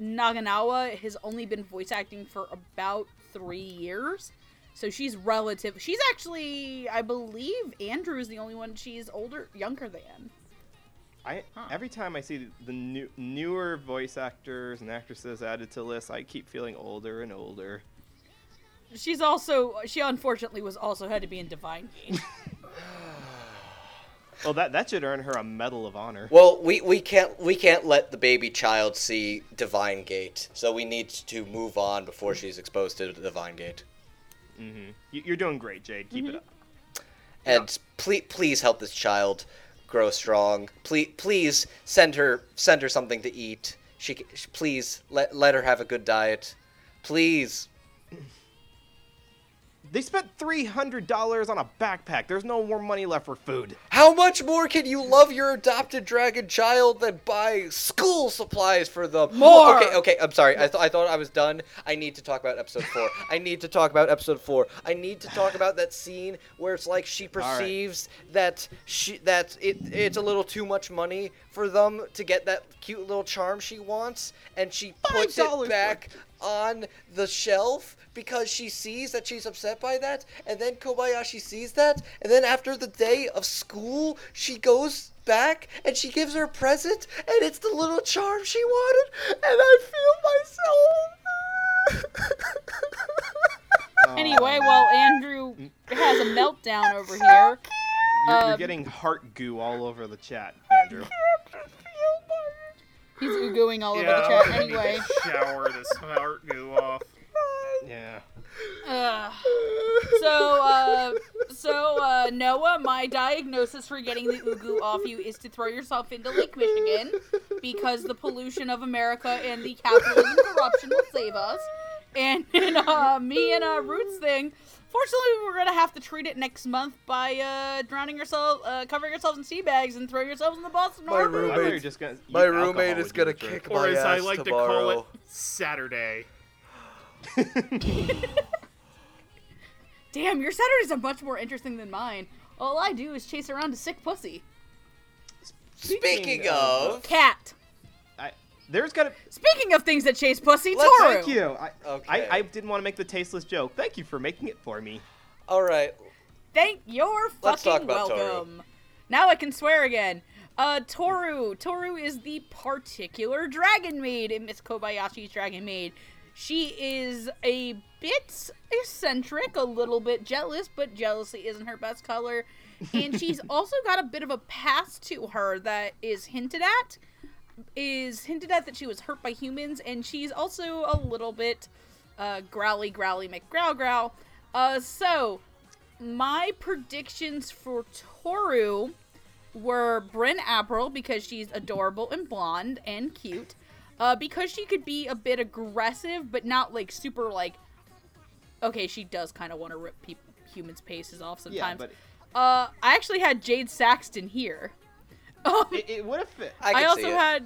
Naganawa has only been voice acting for about three years, so she's relative. She's actually, I believe, Andrew is the only one she's older, younger than. I every time I see the new newer voice actors and actresses added to lists, I keep feeling older and older. She's also, she unfortunately was also had to be in Divine Gate. Well, that that should earn her a Medal of Honor. Well, we, we can't we can't let the baby child see Divine Gate, so we need to move on before she's exposed to Divine Gate. hmm You're doing great, Jade. Keep it up. And please please help this child grow strong. Please please send her send her something to eat. She c- sh- please let let her have a good diet. Please. They spent three hundred dollars on a backpack. There's no more money left for food. How much more can you love your adopted dragon child than buy school supplies for them? More! Okay, okay, I'm sorry. I, th- I thought I was done. I need to talk about episode four. I need to talk about episode four. I need to talk about that scene where it's like she right. perceives that she that it it's a little too much money for them to get that cute little charm she wants, and she puts it $5 for- back on the shelf because she sees that she's upset by that, and then Kobayashi sees that, and then after the day of school, she goes back and she gives her a present, and it's the little charm she wanted, and I feel myself. anyway, while Andrew has a meltdown over here, You're, you're Um, getting heart goo all over the chat, Andrew. He's oogoing all yeah, over the I'm chat. gonna need to Anyway, shower this heart goo off. Yeah. Ugh. so uh, so uh, Noah, my diagnosis for getting the ugu off you is to throw yourself into Lake Michigan because the pollution of America and the capitalism corruption will save us. And, and uh, me and uh, Roots thing. Fortunately, we're gonna have to treat it next month by uh, drowning yourself, uh, covering yourselves in sea bags, and throw yourselves in the Boston My Harbor. room- I thought Roommate's- just gonna. My roommate is gonna you drink. kick Or my as I ass like to call it, tomorrow. Saturday. Damn, your Saturdays are much more interesting than mine. All I do is chase around a sick pussy. Speaking of, Cat. I, there's gotta. Speaking of things that chase pussy, Let's- Toru. Thank you. I, Okay. I, I didn't want to make the tasteless joke. Thank you for making it for me. all right, Thank you're Let's talk fucking about Toru. welcome. Now I can swear again. Uh, Toru. Toru is the particular dragon maid in Miss Kobayashi's Dragon Maid. She is a bit eccentric, a little bit jealous, but jealousy isn't her best color. And she's also got a bit of a past to her that is hinted at. Is hinted at that she was hurt by humans, and she's also a little bit uh, growly, growly, McGrow, growl. Uh, so my predictions for Toru were Bryn Apprill because she's adorable and blonde and cute. Uh, because she could be a bit aggressive, but not like super like. Okay, she does kind of want to rip peop humans' paces off sometimes. Yeah, but uh, I actually had Jade Saxton here. Um, it, it would have fit. I, I, also see it. had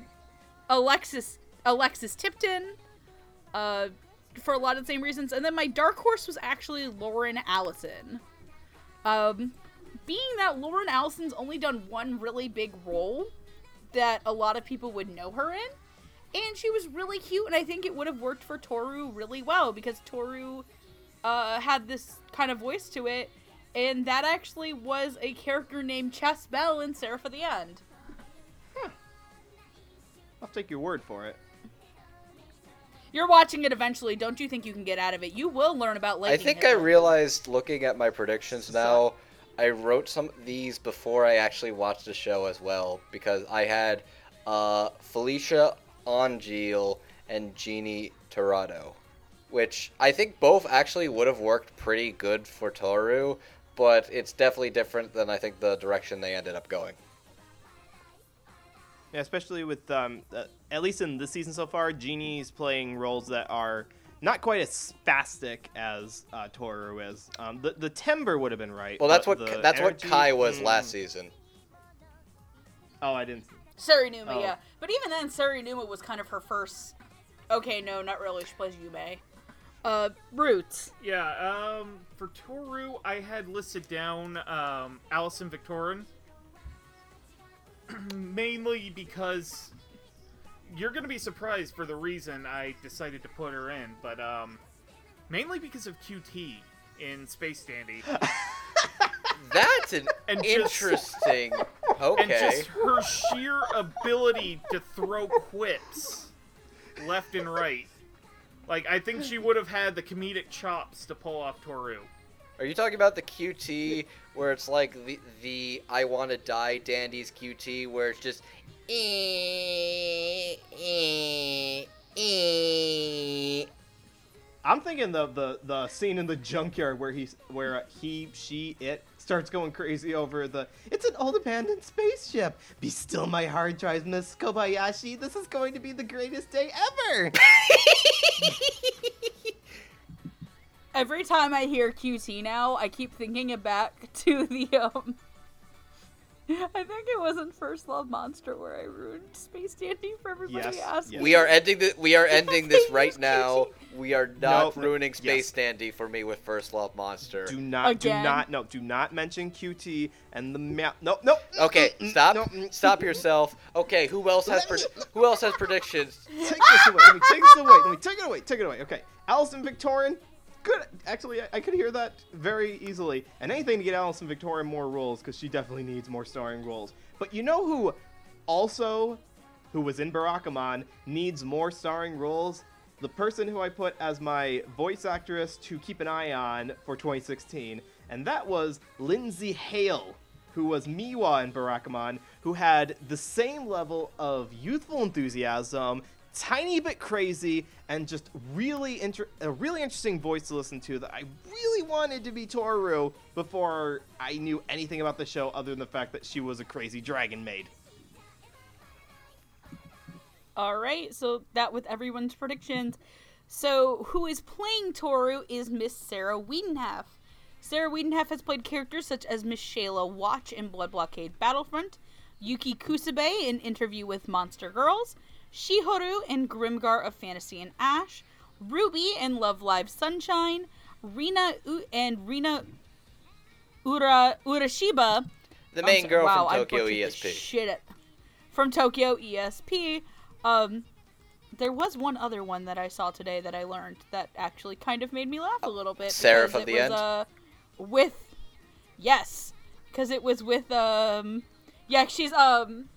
Alexis Alexis Tipton, uh, for a lot of the same reasons, and then my dark horse was actually Lauren Allison. Um, being that Lauren Allison's only done one really big role that a lot of people would know her in, and she was really cute, and I think it would have worked for Toru really well because Toru uh, had this kind of voice to it, and that actually was a character named Chess Belle in Seraph of the End. I'll take your word for it. You're watching it eventually. Don't you think you can get out of it? You will learn about I think it. I realized looking at my predictions now, I wrote some of these before I actually watched the show as well because I had uh, Felicia Angel and Jeannie Tirado, which I think both actually would have worked pretty good for Toru, but it's definitely different than I think the direction they ended up going. Yeah, especially with um, uh, at least in this season so far, Jeannie's playing roles that are not quite as spastic as uh, Toru is. Um, the the timber would have been right. Well, that's what the that's what Kai was mm, last season. Oh, I didn't. See Sarinuma, Oh. yeah. But even then, Sarinuma was kind of her first. Okay, no, not really. She plays Yume. Uh, Roots. Yeah, um, for Toru, I had listed down um, Alison Viktorin. Mainly because you're going to be surprised for the reason I decided to put her in, but um, mainly because of QT in Space Dandy. That's an And just- interesting. And just her sheer ability to throw quips left and right. Like, I think she would have had the comedic chops to pull off Toru. Are you talking about the QT where it's like the the I want to die dandies QT where it's just eh, eh, eh. I'm thinking the the the scene in the junkyard where he's where he she it starts going crazy over the it's an old abandoned spaceship. Be still, my hard drives, Miss Kobayashi. This is going to be the greatest day ever. Every time I hear QT now, I keep thinking it back to the um. I think it wasn't First Love Monster where I ruined Space Dandy for everybody Yes, asking. yes. We are ending the we are ending this right Famous now. We are not No, ruining yes. Space Dandy for me with First Love Monster. do not Again? do not no do not mention QT and the map. No no. Okay, stop. no, Stop yourself. Okay, who else has Let me- pred- who else has predictions? Take this away. Let me take this away. Let me take it away. Take it away. Okay. Alison Viktorin. Good. Actually, I, I could hear that very easily. And anything to get Alison Viktorin more roles because she definitely needs more starring roles. But you know who also, who was in Barakamon, needs more starring roles? The person who I put as my voice actress to keep an eye on for 2016, and that was Lindsay Hale who was Miwa in Barakamon, who had the same level of youthful enthusiasm, tiny bit crazy, and just really inter- a really interesting voice to listen to that I really wanted to be Toru before I knew anything about the show other than the fact that she was a crazy dragon maid. All right, so that with everyone's predictions. So, who is playing Toru is Miss Sarah Wiedenheft. Sarah Wiedenheft has played characters such as Miss Shayla Watch in Blood Blockade Battlefront, Yuki Kusabe in Interview with Monster Girls, Shihoru in Grimgar of Fantasy and Ash, Ruby in Love Live Sunshine, Rina U- and Rina Ura Urashiba The main girl wow, from Tokyo ESP. Shit at, from Tokyo ESP. Um, there was one other one that I saw today that I learned that actually kind of made me laugh a little bit. Seraph of the was, End? Uh, with yes, because it was with um, yeah, she's um,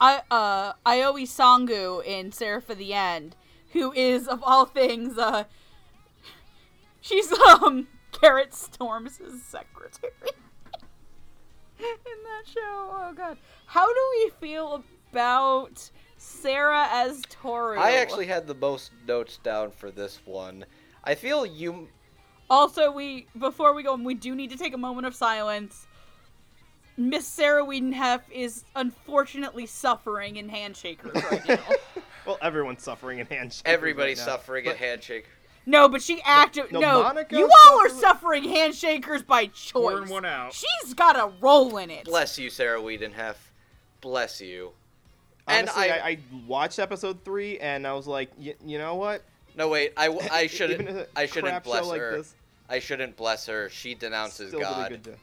I uh Aoi Sangu in Seraph of the End, who is of all things uh, she's um Carrot Storm's secretary in that show. Oh god. How do we feel about Sarah as Toru? I actually had the most notes down for this one. I feel you Also, we before we go, we do need to take a moment of silence. Miss Sarah Wiedenheft is unfortunately suffering in handshakers right now. Well, everyone's suffering in Handshakers. everybody's right now. suffering But at handshake. no, but she acted. no, No, Monica you all are suffering handshakers by choice. Pouring one out. She's got a role in it. Bless you, Sarah Wiedenheft. Bless you. And Honestly, I- I, I watched episode three and I was like, y- you know what? No, wait. I, Even shouldn't. I shouldn't crap show bless like her. this, I shouldn't bless her. She denounces still really God. good to-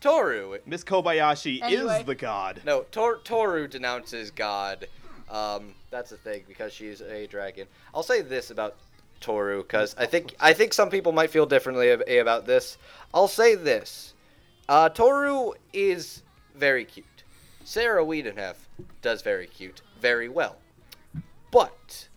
Toru. Miss Kobayashi Anyway. is the god. No, Tor- Toru denounces God. Um, that's the thing because she's a dragon. I'll say this about Toru because I think I think some people might feel differently ab- about this. I'll say this: uh, Toru is very cute. Sarah Wiedenheft does very cute, very well. But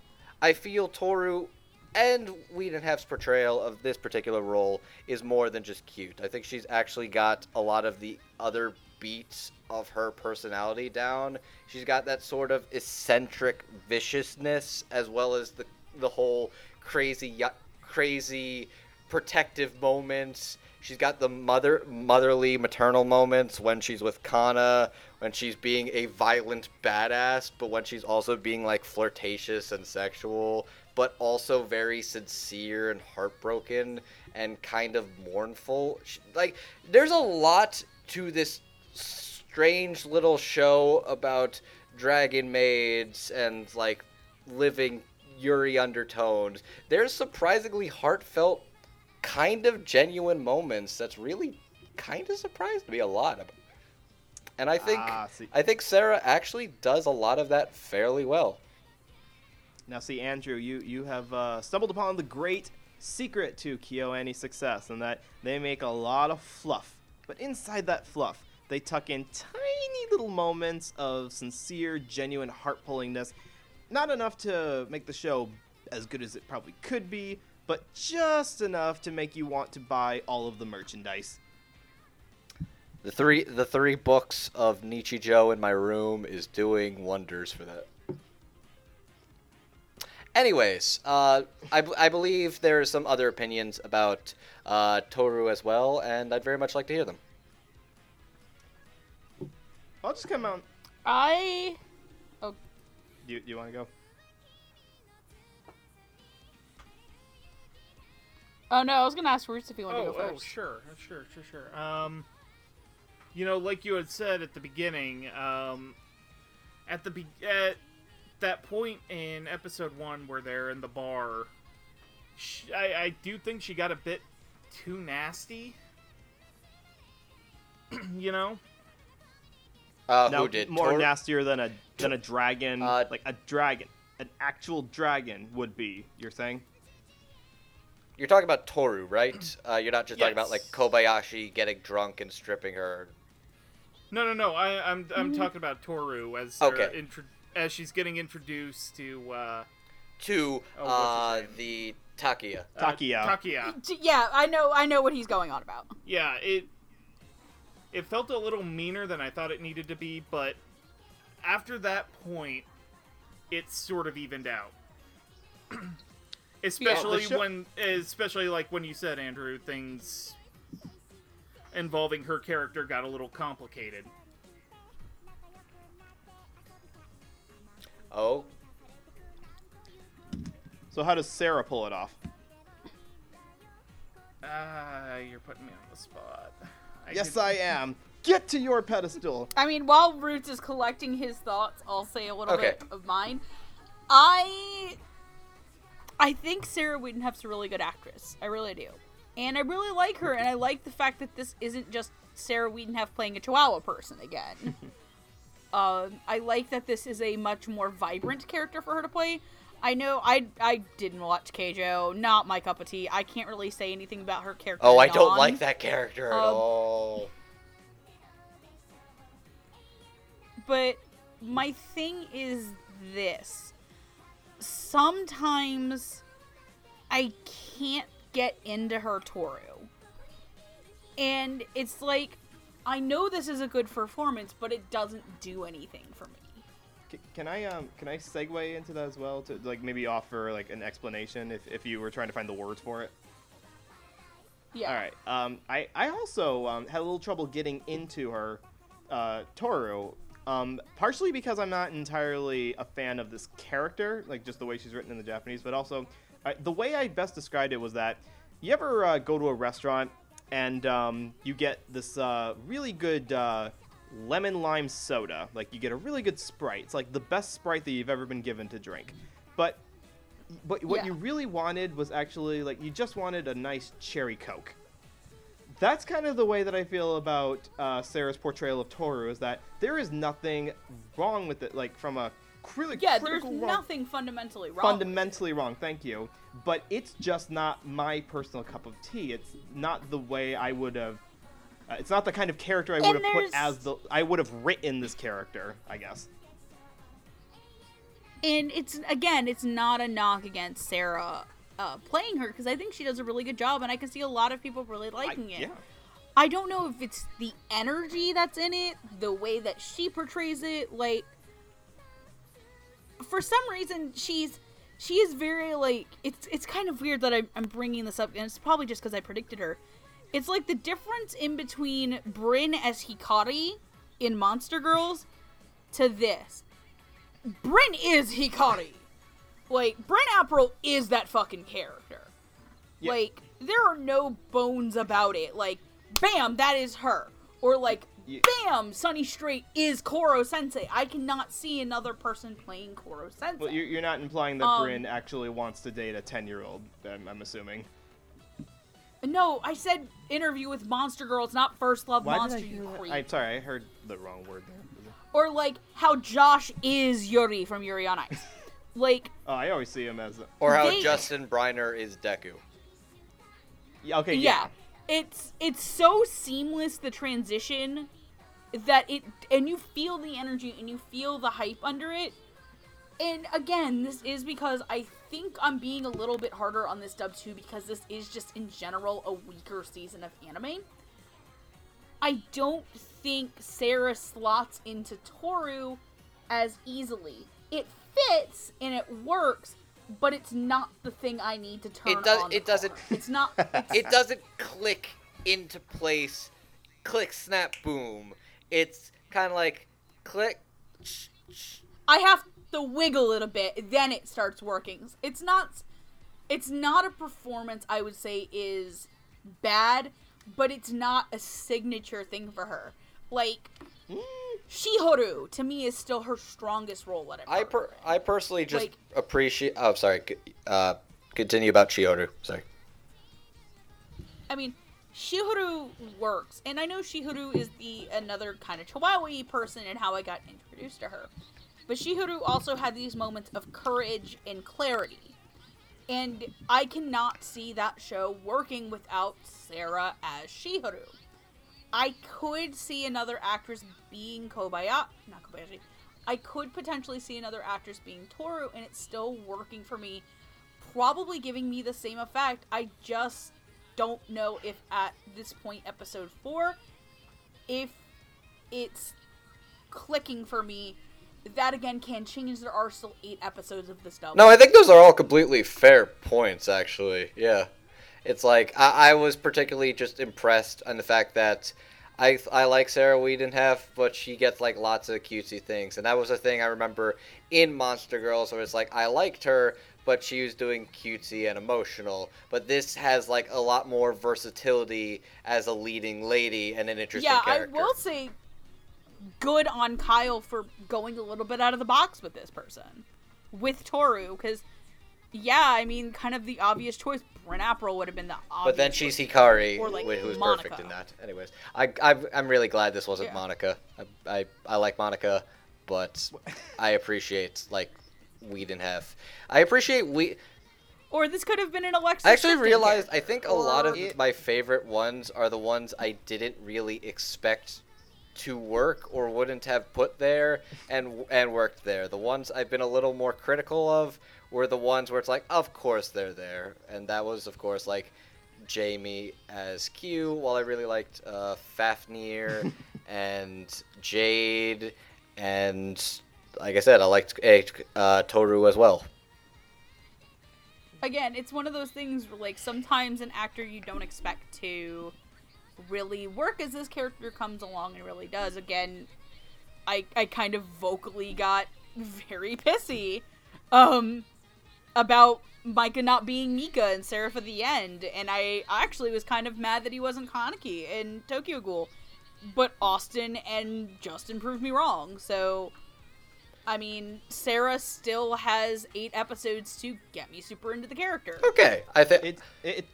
I feel Toru and Wiedenheft's portrayal of this particular role is more than just cute. I think she's actually got a lot of the other beats of her personality down. She's got that sort of eccentric viciousness as well as the the whole crazy crazy protective moments. She's got the mother motherly maternal moments when she's with Kanna, when she's being a violent badass, but when she's also being like flirtatious and sexual, but also very sincere and heartbroken and kind of mournful. Like there's a lot to this strange little show about dragon maids and like living Yuri undertones, there's surprisingly heartfelt, kind of genuine moments that's really kind of surprised me a lot. And I think Ah, I think Sarah actually does a lot of that fairly well. Now, see, Andrew, you you have uh, stumbled upon the great secret to KyoAni's success, and that they make a lot of fluff. But inside that fluff, they tuck in tiny little moments of sincere, genuine heart pullingness. Not enough to make the show as good as it probably could be, but just enough to make you want to buy all of the merchandise. The three the three books of Nietzsche Joe in my room is doing wonders for that. Anyways, uh, I, b- I believe there are some other opinions about uh, Toru as well, and I'd very much like to hear them. I'll just come out. I Oh, Do you, you want to go? oh no, I was gonna ask Roots if he wanted Oh, to go first. oh, first. sure, sure, sure, sure. Um, you know, like you had said at the beginning, um, at the be- at that point in episode one where they're in the bar, sh I, I do think she got a bit too nasty. you know, Uh, now, who did? more Toru? nastier than a than a dragon, Uh, like a dragon, an actual dragon would be. You're saying? You're talking about Toru, right? Uh, you're not just talking about like Kobayashi getting drunk and stripping her. no, no, no. I, I'm I'm talking about Toru as Okay. intro- as she's getting introduced to uh, To Oh, uh, the Takiya. uh, Takiya. Takiya. Yeah, I know. I know what he's going on about. yeah, it it felt a little meaner than I thought it needed to be, but after that point, it sort of evened out. especially show- when, especially like when you said Andrew, things involving her character got a little complicated. Oh, So how does Sarah pull it off? Ah, you're putting me on the spot. I Yes, could- I am. Get to your pedestal. I mean, while Roots is collecting his thoughts, I'll say a little Okay. bit of mine. I I think Sarah Wiedenheft's a really good actress. I really do. And I really like her, and I like the fact that this isn't just Sarah Wiedenheft playing a Chihuahua person again. um, I like that this is a much more vibrant character for her to play. I know I I didn't watch Keijo, not my cup of tea. I can't really say anything about her character. oh, I don't like that character at Um, all. But my thing is this. Sometimes I can't get into her Toru. And it's like I know this is a good performance, but it doesn't do anything for me. C- Can I um can I segue into that as well to like maybe offer like an explanation if, if you were trying to find the words for it? Yeah. All right. Um, I I also um, had a little trouble getting into her uh, Toru. Um, partially because I'm not entirely a fan of this character, like just the way she's written in the Japanese, but also I, the way I best described it was that you ever uh, go to a restaurant and um, you get this uh, really good uh, lemon lime soda, like you get a really good Sprite. It's like the best Sprite that you've ever been given to drink, but but what Yeah. you really wanted was actually like you just wanted a nice cherry coke. That's kind of the way that I feel about uh, Sarah's portrayal of Toru. Is that there is nothing wrong with it, like from a cri- Yeah, there's wrong- nothing fundamentally wrong. fundamentally wrong. Thank you, but it's just not my personal cup of tea. It's not the way I would have. Uh, it's not the kind of character I would And have put as the. I would have written this character. I guess. and it's again it's not a knock against sarah uh, playing her because i think she does a really good job and i can see a lot of people really I, liking it yeah. i don't know if it's the energy that's in it the way that she portrays it like for some reason she's she is very like it's it's kind of weird that i'm, I'm bringing this up and it's probably just because i predicted her it's like the difference in between bryn as hikari in monster girls to this Bryn is Hikari. Like, Bryn Apprill is that fucking character. Yeah. Like, there are no bones about it. Like, bam, that is her. Or like, You- bam, Sonny Strait is Koro Sensei. I cannot see another person playing Koro Sensei. Well, you're, you're not implying that Um, Bryn actually wants to date a 10 year old, I'm, I'm assuming. no, I said interview with Monster Girls, not First Love Why Monster, did you that? creep. I'm sorry, I heard the wrong word there. Or like how Josh is Yuri from Yuri on Ice. like, Oh, I always see him as. A, Or how They- Justin Briner is Deku. yeah, okay, yeah. yeah. It's it's so seamless the transition that it and you feel the energy and you feel the hype under it. And again, this is because I think I'm being a little bit harder on this dub too because this is just in general a weaker season of anime. I don't think Sarah slots into Toru as easily. It fits and it works, but it's not the thing I need to turn It does- on. it doesn't- car. It's not. It's, It doesn't click into place, click, snap, boom. It's kind of like click. sh- sh- I have to wiggle it a bit, then it starts working. It's not. It's not a performance I would say is bad, but it's not a signature thing for her. Like mm. Shihoru to me is still her strongest role Whatever. I per- I personally just Like- appreciate. Oh, sorry. Uh, continue about Shihoru. Sorry. I mean, Shihoru works, and I know Shihoru is the another kind of Chihuahua person and how I got introduced to her. But Shihoru also had these moments of courage and clarity. And I cannot see that show working without Sarah as Shihoru. I could see another actress being Kobayashi, not Kobayashi. I could potentially see another actress being Toru, and it's still working for me. Probably giving me the same effect. I just don't know if at this point, episode four, if it's clicking for me. That again can change. There are still eight episodes of this dub. No, I think those are all completely fair points, actually. Yeah. It's like, I, I was particularly just impressed on the fact that I, I like Sarah Wiedenheft, but she gets like lots of cutesy things. And that was a thing I remember in Monster Girls where it's like, I liked her, but she was doing cutesy and emotional. But this has like a lot more versatility as a leading lady and an interesting yeah, character. I will say good on Kyle for going a little bit out of the box with this person, with Toru, because yeah, I mean, kind of the obvious choice. Bryn Apprill would have been the obvious. But then she's Hikari, Or, like, wh- who's Monica. perfect in that. Anyways, I, I I'm really glad this wasn't Yeah. Monica. I, I I like Monica, but I appreciate like Wiedenheft. I appreciate we. Or this could have been an Alexis. I actually Clifton realized I think a lot of my favorite ones are the ones I didn't really expect to work or wouldn't have put there and and worked there. The ones I've been a little more critical of were the ones where it's like, of course they're there, and that was of course like Jamie as Q. While I really liked uh, Fafnir and Jade, and like I said, I liked eh, uh, Toru as well. again, it's one of those things where, like, sometimes an actor you don't expect to really work as this character comes along and really does. Again, I I kind of vocally got very pissy um about Micah not being Mika and Seraph at the end, and I actually was kind of mad that he wasn't Kaneki in Tokyo Ghoul. But Austin and Justin proved me wrong, so I mean, Sarah still has eight episodes to get me super into the character. Okay, I think It, it,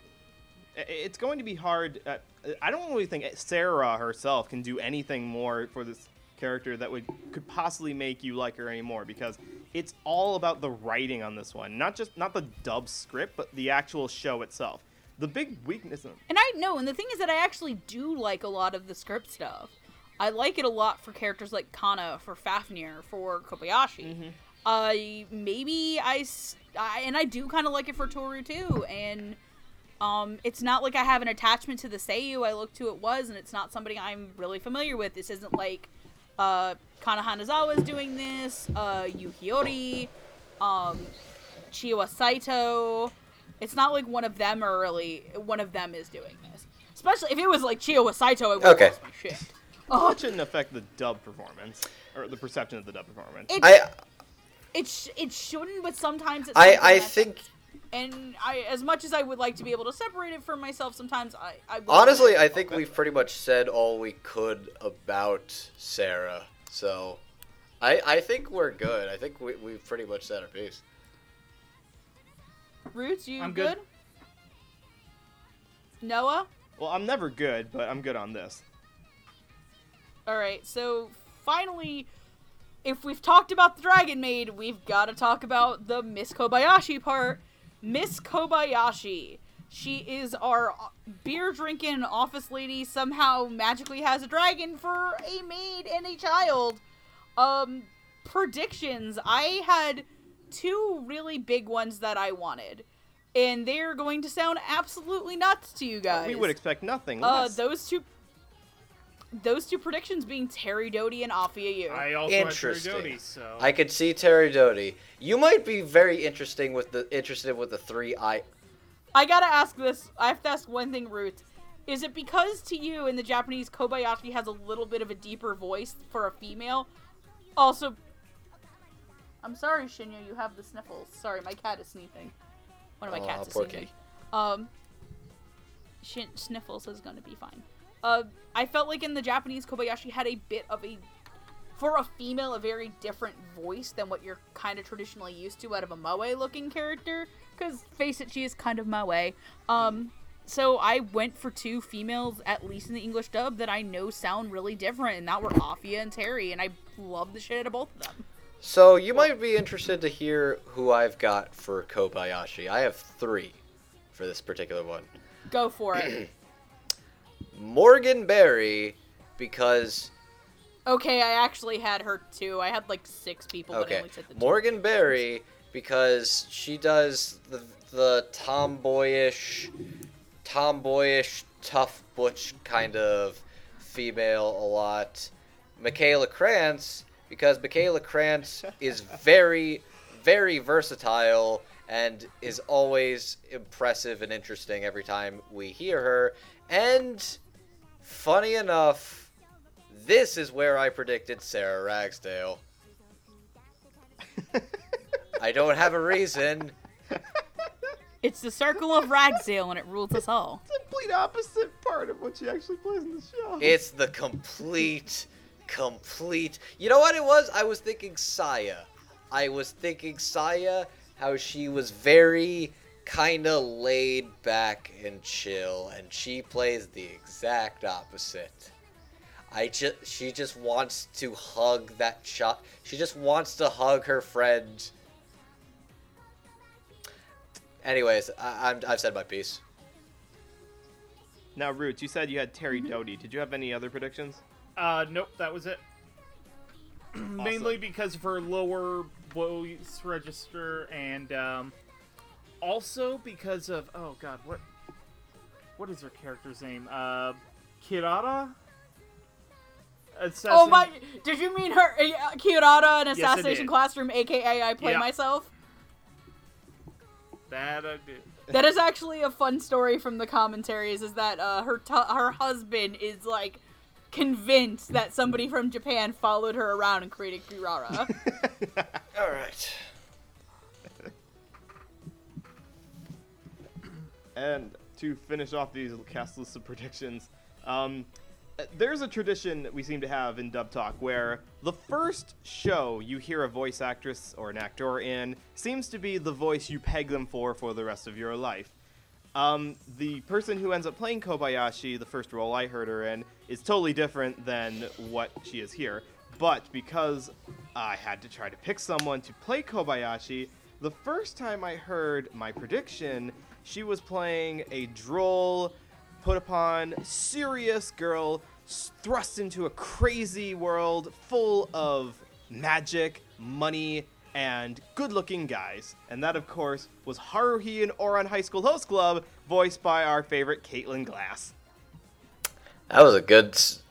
it's going to be hard. Uh, I don't really think Sarah herself can do anything more for this character that would could possibly make you like her anymore because it's all about the writing on this one, not just not the dub script, but the actual show itself. The big weakness. In, And I know, and the thing is that I actually do like a lot of the script stuff. I like it a lot for characters like Kanna, for Fafnir, for Kobayashi. I maybe I and I do kind of like it for Toru too. And um, it's not like I have an attachment to the Seiyu I looked to it was, and it's not somebody I'm really familiar with. This isn't like uh, Kana Hanazawa is doing this, uh, Yukiori, um, Chiwa Saito. It's not like one of them are really one of them is doing this. Especially if it was like Chiwa Saito, it would Okay. lost my shit. oh, it shouldn't affect the dub performance or the perception of the dub performance. It, I it, sh- it shouldn't, but sometimes it's I I that- think And I, as much as I would like to be able to separate it from myself, sometimes I, I Honestly, I think we've pretty much said all we could about Sarah. So, I I think we're good. I think we we've pretty much said our piece. Roots, you I'm good? good. Noah. Well, I'm never good, but I'm good on this. All right, so finally, if we've talked about the Dragon Maid, we've got to talk about the Miss Kobayashi part. Miss Kobayashi. She is our beer drinking office lady, somehow magically has a dragon for a maid and a child. Um, predictions. I had two really big ones that I wanted, and they're going to sound absolutely nuts to you guys. We would expect nothing Uh, those two, those two predictions being Terry Doty and Apphia Yu. I also had Terry Interesting. Doty, so I could see Terry Doty. You might be very interesting with the interested with the three I. I gotta ask this. I have to ask one thing, Ruth. Is it because to you in the Japanese Kobayashi has a little bit of a deeper voice for a female? Also, I'm sorry, Shinya, you have the sniffles. Sorry, my cat is sneezing. One of my Aw, cats is sneezing. kitty. Um, Shin- sniffles is gonna be fine. Uh, I felt like in the Japanese Kobayashi had a bit of a, for a female, a very different voice than what you're kind of traditionally used to out of a moe-looking character. Because face it, she is kind of moe. Um, so I went for two females, at least in the English dub, that I know sound really different, and that were Apphia and Terry, and I love the shit out of both of them. So you might be interested to hear who I've got for Kobayashi. I have three for this particular one. Go for it. Morgan Berry, because okay, I actually had her too. I had like six people, but I okay, only said the two. Morgan Berry because she does the the tomboyish, tomboyish, tough butch kind of female a lot. Michaela Krantz because Michaela Krantz is very, very versatile and is always impressive and interesting every time we hear her. And funny enough, this is where I predicted Sarah Ragsdale. I don't have a reason. It's the circle of Ragsdale and it rules us all. It's the Complete opposite part of what she actually plays in the show. It's the complete, complete. You know what it was? I was thinking Saya. I was thinking Saya, how she was very kind of laid back and chill, and she plays the exact opposite. I just, she just wants to hug that shot. She just wants to hug her friend. Anyways, I, I'm, I've said my piece. Now, Roots, you said you had Terry Mm-hmm. Doty. Did you have any other predictions? Uh, nope, that was it. Mainly because of her lower voice register, and um, also because of oh god, what what is her character's name? Uh, Kirara. Assassin. Oh my! Did you mean her, uh, Kirara in Assassination did. Classroom, aka I Play Yeah. Myself? That I did. That is actually a fun story from the commentaries. Is that uh, her t- her husband is like convinced that somebody from Japan followed her around and created Kirara. All right. And to finish off these cast lists of predictions, um, there's a tradition that we seem to have in Dub Talk where the first show you hear a voice actress or an actor in seems to be the voice you peg them for for the rest of your life. Um, the person who ends up playing Kobayashi, the first role I heard her in, is totally different than what she is here. But because I had to try to pick someone to play Kobayashi, the first time I heard my prediction, she was playing a droll, put upon, serious girl thrust into a crazy world full of magic, money, and good looking guys. And that, of course, was Haruhi and Ouran High School Host Club, voiced by our favorite Caitlin Glass. That was a good. It's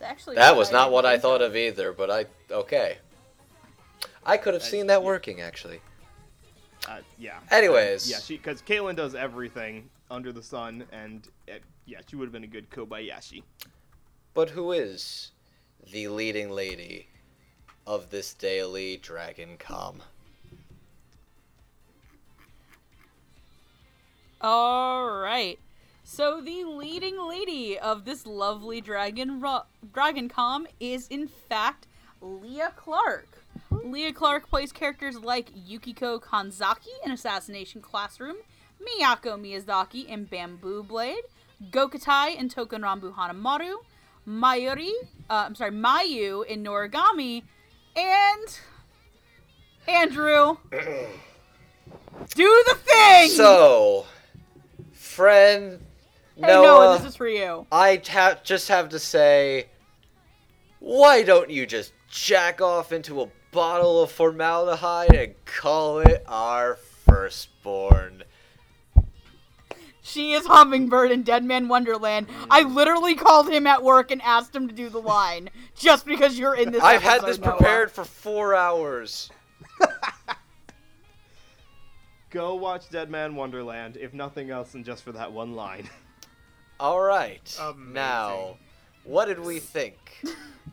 actually That was not didn't what I thought of either, but I okay. I could have seen that working actually. Uh, yeah. Anyways, Yeah, she because Caitlin does everything under the sun, and uh, yeah, she would have been a good Kobayashi. but who is the leading lady of this daily Dragon Com? All right. So the leading lady of this lovely dragon ro- dragon com is in fact Leah Clark. Leah Clark plays characters like Yukiko Kanzaki in Assassination Classroom, Miyako Miyazaki in Bamboo Blade, Gokotai in Token Ranbu Hanamaru, Mayuri, uh, I'm sorry, Mayu in Noragami, and Andrew. Do the thing! So, friend hey, Noah, Noah, this is for you. I ha- just have to say, why don't you just jack off into a bottle of formaldehyde and call it our firstborn? She is Hummingbird in Deadman Wonderland. I mm. literally called him at work and asked him to do the line just because you're in this. I've had this Noah. prepared for four hours. Go watch Deadman Wonderland, if nothing else than just for that one line. All right. Amazing. Now, what did we think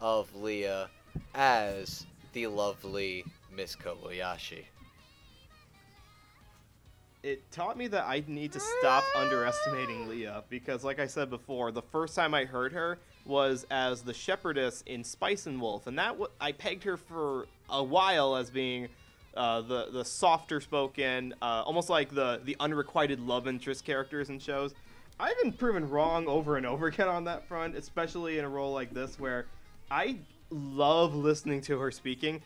of Leah as the lovely Miss Kobayashi? It taught me that I need to stop underestimating Leah because, like I said before, the first time I heard her was as the shepherdess in Spice and Wolf, and that w- I pegged her for a while as being uh, the the softer spoken, uh, almost like the the unrequited love interest characters in shows. I've been proven wrong over and over again on that front, especially in a role like this where I love listening to her speaking.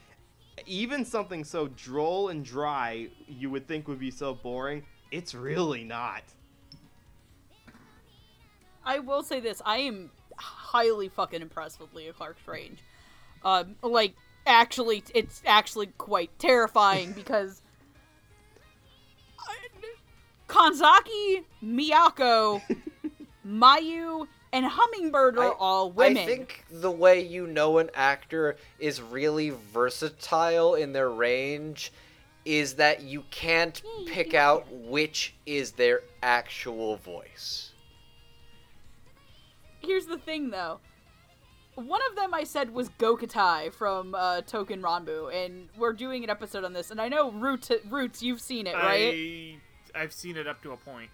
Even something so droll and dry you would think would be so boring, it's really not. I will say this: I am highly fucking impressed with Leah Clark's range. Um, like, actually, it's actually quite terrifying because Kanzaki, Miyako, Mayu, and Hummingbird are I- all women. I think the way you know an actor is really versatile in their range is that you can't pick out which is their actual voice. Here's the thing, though. One of them I said was Gokotai from uh, Token Ranbu, and we're doing an episode on this. And I know Roots, Roots, you've seen it, right? I I've seen it up to a point.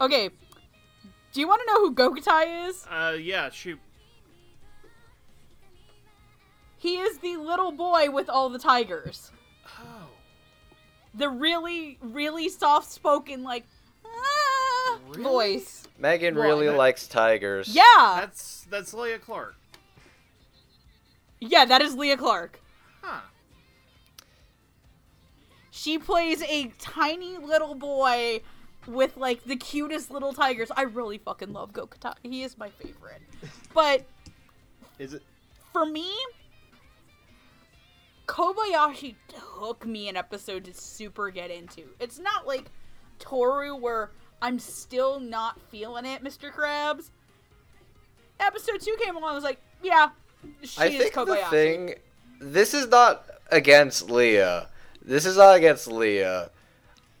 Okay. Do you want to know who Gokotai is? Uh, yeah, shoot. He is the little boy with all the tigers. Oh, The really, really soft-spoken, like, ah, Really? voice. Megan What? really likes tigers. Yeah, that's that's Leah Clark. yeah, that is Leah Clark. Huh. She plays a tiny little boy with like the cutest little tigers. I really fucking love Gokotai. He is my favorite. But Is it? for me, Kobayashi took me an episode to super get into. It's not like Toru where I'm still not feeling it, Mr. Krabs. Episode two came along. I was like, yeah, she I is think the Kobayashi. thing this is not against Leah. This is not against Leah.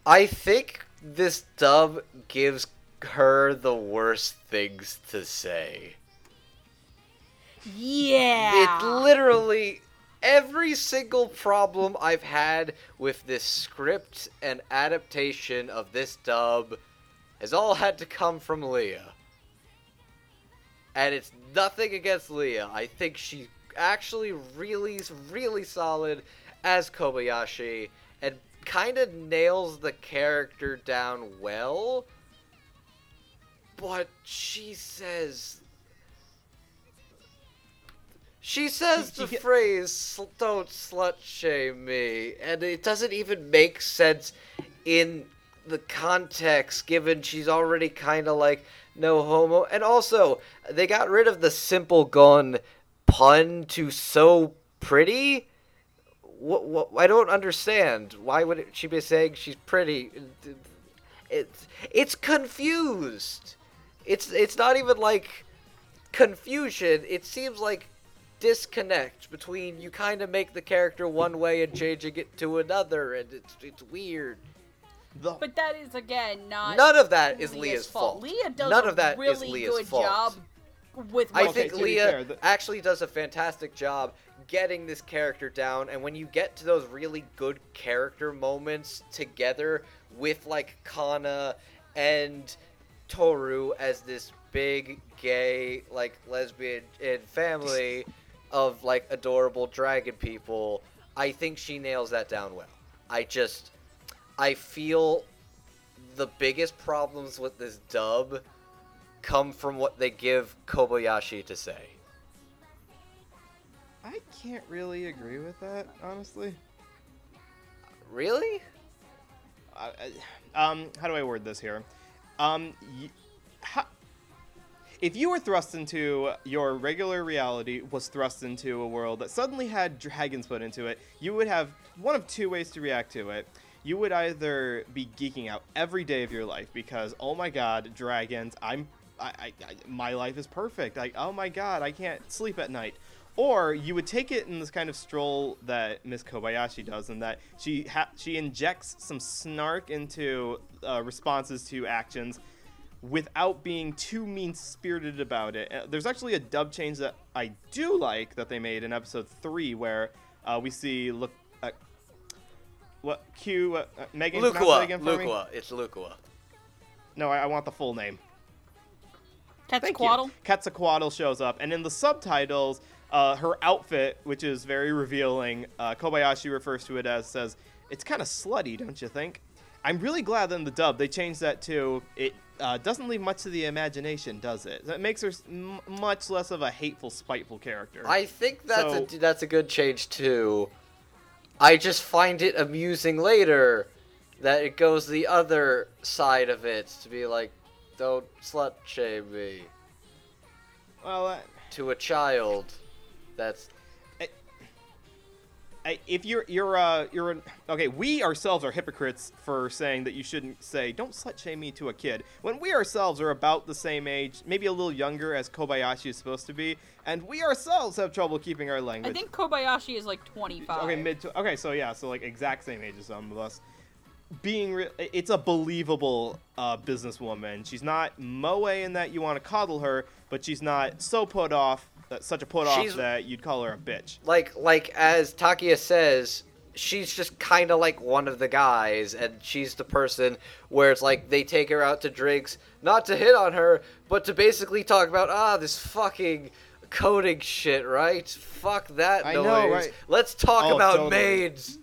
I think this dub gives her the worst things to say. yeah, It literally every single problem I've had with this script and adaptation of this dub has all had to come from Leah. And it's nothing against Leah. I think she's actually really, really solid as Kobayashi and kind of nails the character down well. But she says she says the phrase "don't slut shame me," and it doesn't even make sense in the context, given she's already kind of like no homo. And also, they got rid of the simple gun pun to so pretty. What, what, I don't understand. Why would it, she be saying she's pretty? It's it's confused. It's it's not even like confusion. It seems like disconnect between you kind of make the character one way and changing it to another, and it's it's weird. The, But that is again not. None of that is Leah's Leah's fault. Leah does None a of that is really Leah's good fault. job with. I think Leah fair, the- actually does a fantastic job getting this character down, and when you get to those really good character moments together with like Kanna and Toru as this big gay like lesbian and family of like adorable dragon people. I think she nails that down well. I just I feel the biggest problems with this dub come from what they give Kobayashi to say. I can't really agree with that, honestly. Really? I- um, how do I word this here? Um, y- if you were thrust into your regular reality was thrust into a world that suddenly had dragons put into it, you would have one of two ways to react to it. You would either be geeking out every day of your life because oh my god, dragons! I'm I, I, I my life is perfect. Like oh my god, I can't sleep at night. Or you would take it in this kind of stroll that Miss Kobayashi does, in that she ha- she injects some snark into uh, responses to actions without being too mean spirited about it. Uh, There's actually a dub change that I do like that they made in episode three, where uh, we see look. Uh, what Q uh, uh, Megan pronounce that Lucoa. again for me? Lucoa. It's Lucoa. No, I, I want the full name. Thank you. Quetzalcoatl. Quetzalcoatl shows up, and in the subtitles, uh, her outfit, which is very revealing, uh, Kobayashi refers to it as says, "It's kind of slutty, don't you think?" I'm really glad that in the dub they changed that too. it. Uh, doesn't leave much to the imagination, does it? That makes her m- much less of a hateful, spiteful character. I think that's So- a that's a good change too. I just find it amusing later that it goes the other side of it to be like, don't slut shame me well, uh, to a child. That's I- if you're you're uh you're an, okay we ourselves are hypocrites for saying that you shouldn't say don't slut shame me to a kid. When we ourselves are about the same age maybe a little younger as kobayashi is supposed to be and we ourselves have trouble keeping our language. I think Kobayashi is like 25. okay mid to, okay so yeah so like exact same age as some of us. Being re- it's a believable uh, businesswoman. She's not moe in that you want to coddle her but she's not so put off uh, such a put off that you'd call her a bitch like like as Takiya says, she's just kind of like one of the guys, and she's the person where it's like they take her out to drinks, not to hit on her, but to basically talk about ah this fucking coding shit, right? Fuck that I noise. know, right? Let's talk Oh, about totally. maids.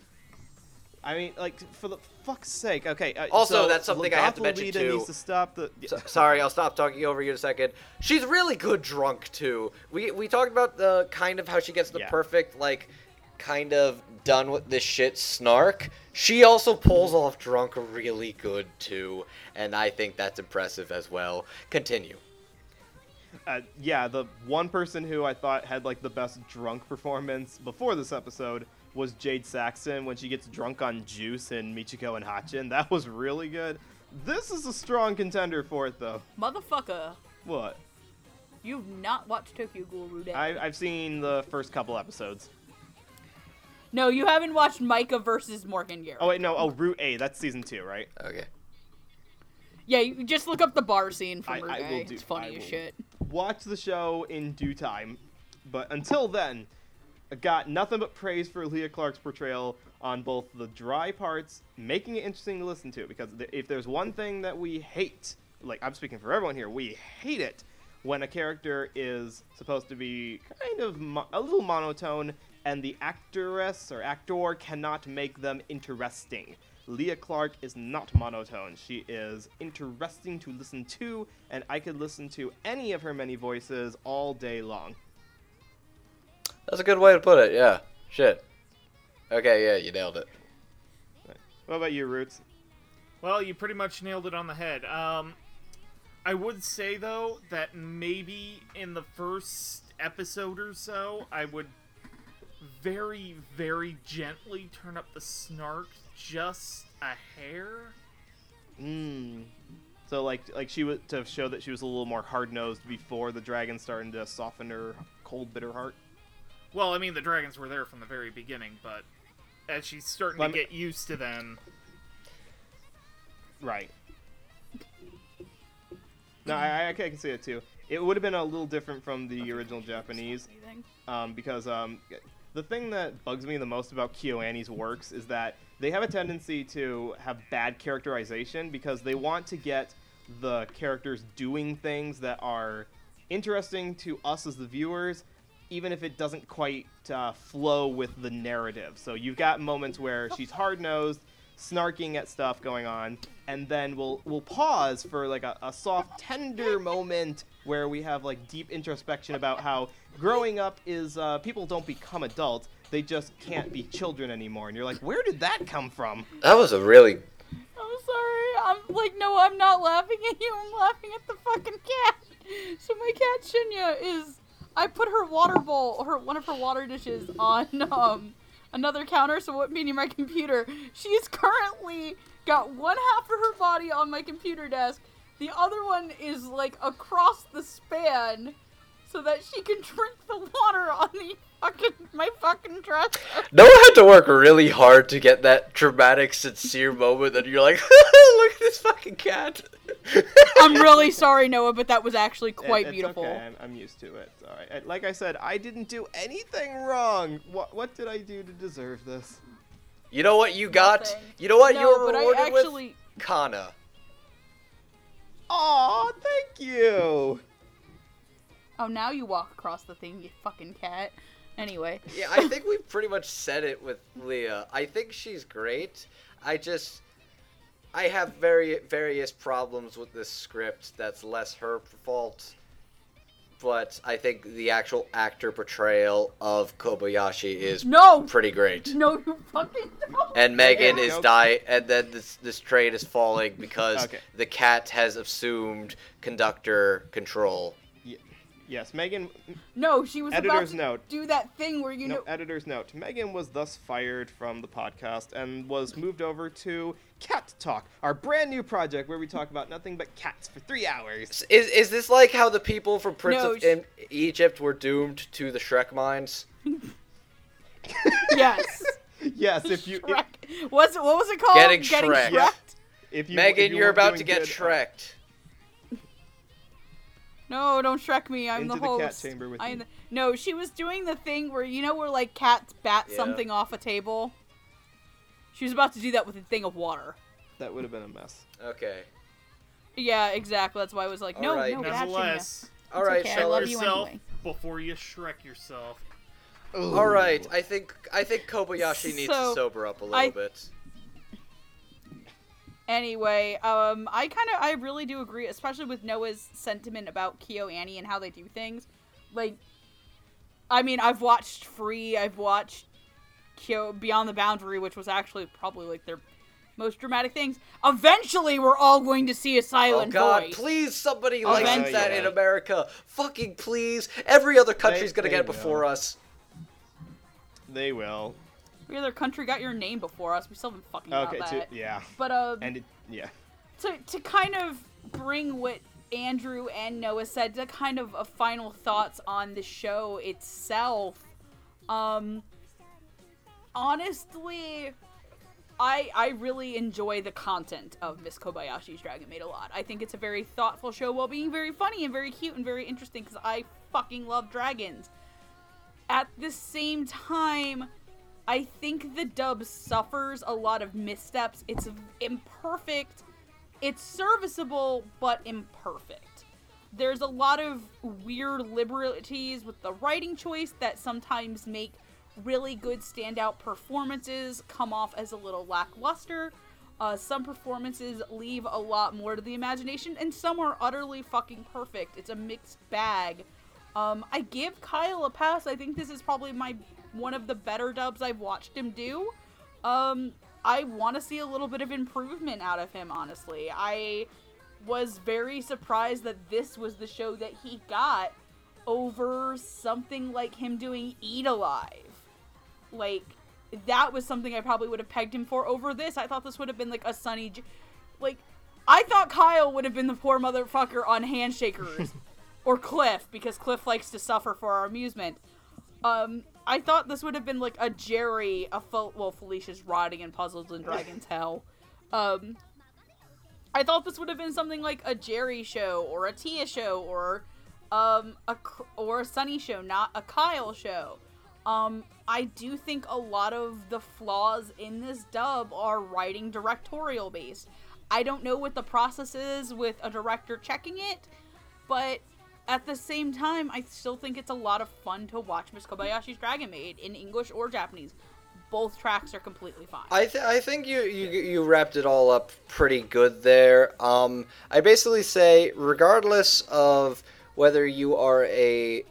I mean, like for the fuck's sake. Okay. Uh, Also, so that's something I have to mention, Lolita too. needs to stop the. So, sorry, I'll stop talking over you in a second. She's really good drunk too. We we talked about the kind of how she gets the Yeah. perfect like kind of done with this shit snark. She also pulls off drunk really good too, and I think that's impressive as well. Continue. Uh, yeah, the one person who I thought had like the best drunk performance before this episode was Jade Saxton when she gets drunk on juice in Michiko and Hatchin. That was really good. This is a strong contender for it though. Motherfucker, What? you've not watched Tokyo Ghoul Root. I, I've seen the first couple episodes. No, you haven't watched Micah versus Morgan Garrett. Oh wait, no. Oh, Route A. That's season two, right? Okay. Yeah, you just look up the bar scene from I- Root I A. will do- It's funny I as will. shit. watch the show in due time. But until then, I got nothing but praise for Leah Clark's portrayal on both the dry parts, making it interesting to listen to. Because if there's one thing that we hate, like I'm speaking for everyone here, we hate it when a character is supposed to be kind of mo- a little monotone and the actress or actor cannot make them interesting. Leah Clark is not monotone. She is interesting to listen to, and I could listen to any of her many voices all day long. That's a good way to put it. Yeah. Shit. Okay. Yeah, you nailed it. What about you, Roots? Well, you pretty much nailed it on the head. Um, I would say though that maybe in the first episode or so, I would very, very gently turn up the snark just a hair. Mm. So like like she was to show that she was a little more hard nosed before the dragon starting to soften her cold bitter heart. Well, I mean the dragons were there from the very beginning, but as she's starting to get used to them, Right. No, I, I can see it too. It would have been a little different from the original Japanese. Um, because um, the thing that bugs me the most about KyoAni's works is that they have a tendency to have bad characterization because they want to get the characters doing things that are interesting to us as the viewers, even if it doesn't quite uh, flow with the narrative. So you've got moments where she's hard nosed, snarking at stuff going on, and then we'll we'll pause for like a, a soft, tender moment where we have like deep introspection about how growing up is uh, people don't become adults. They just can't be children anymore, and you're like, where did that come from? That was a really I'm sorry. I'm like, no, I'm not laughing at you. I'm laughing at the fucking cat. So my cat Shinya is. I put her water bowl, her one of her water dishes, on um another counter. So what meaning my computer? She's currently got one half of her body on my computer desk. The other one is like across the span, so that she can drink the water on the fucking my fucking dresser. Noah had to work really hard to get that dramatic, sincere moment that you're like, look at this fucking cat. I'm really sorry, Noah, but that was actually It- quite it's beautiful. Okay. I'm, I'm used to it. All right. Like I said, I didn't do anything wrong. What what did I do to deserve this? You know what you got? Nothing. You know what no, you were but I rewarded actually. with? Kana. Aw, thank you. Oh, now you walk across the thing, you fucking cat. Anyway. Yeah, I think we pretty much said it with Leah. I think she's great. I just I have very various problems with this script that's less her fault. But I think the actual actor portrayal of Kobayashi is No! pretty great. No, you fucking don't! And Megan Yeah, is nope. die, and then this this train is falling because Okay. the cat has assumed conductor control. Yes, Megan. No, she was Editor's about to note. do that thing where you No, know. editor's note. Megan was thus fired from the podcast and was moved over to Cat Talk, our brand new project where we talk about nothing but cats for three hours. Is is this like how the people from Prince No, of sh- in Egypt were doomed to the Shrek mines? Yes. Yes, if you if, What's, what was it called? Getting Shrek. Shrek? if you Megan, if you you're about to get good, uh, Shreked. No, don't Shrek me. I'm Into the the host. cat chamber with I'm you. the- No, she was doing the thing where you know where like cats bat Yeah. something off a table. She was about to do that with a thing of water. That would have been a mess. Okay. Yeah, exactly. That's why I was like, no, Alright. no, bat Shinya. Nonetheless, All right, okay, I love let's- you yourself anyway. before you Shrek yourself. All right, I think I think Kobayashi needs to sober up a little I- bit. Anyway, um, I kind of, I really do agree, especially with Noah's sentiment about KyoAni and how they do things. Like, I mean, I've watched Free, I've watched Kyo Beyond the Boundary, which was actually probably like their most dramatic things. Eventually, we're all going to see a silent voice. Oh God! voice. Please, somebody Oh, license yeah. that in America. Fucking please! Every other country's gonna they get it before will. us. They will. Every other country got your name before us. We still haven't fucking got Okay, that. to, yeah. But uh, And it, yeah. to to kind of bring what Andrew and Noah said to kind of a final thoughts on the show itself. Um honestly I I really enjoy the content of Miss Kobayashi's Dragon Maid a lot. I think it's a very thoughtful show while being very funny and very cute and very interesting cuz I fucking love dragons. At the same time, I think the dub suffers a lot of missteps. It's imperfect. It's serviceable, but imperfect. There's a lot of weird liberties with the writing choice that sometimes make really good standout performances come off as a little lackluster. Uh, some performances leave a lot more to the imagination, and some are utterly fucking perfect. It's a mixed bag. Um, I give Kyle a pass. I think this is probably my one of the better dubs I've watched him do. Um, I want to see a little bit of improvement out of him. Honestly, I was very surprised that this was the show that he got over something like him doing Eat Alive. Like that was something I probably would have pegged him for over this. I thought this would have been like a Sonny, J- like I thought Kyle would have been the poor motherfucker on Handshakers or Cliff because Cliff likes to suffer for our amusement. Um, I thought this would have been like a Jerry, a well, Felicia's rotting in Puzzles and Dragons Hell. Um, I thought this would have been something like a Jerry show or a Tia show or um a or a Sonny show, not a Kyle show. Um, I do think a lot of the flaws in this dub are writing directorial based. I don't know what the process is with a director checking it, but at the same time, I still think it's a lot of fun to watch Miss Kobayashi's Dragon Maid in English or Japanese. Both tracks are completely fine. I th- I think you, you you wrapped it all up pretty good there. Um, I basically say, regardless of whether you are a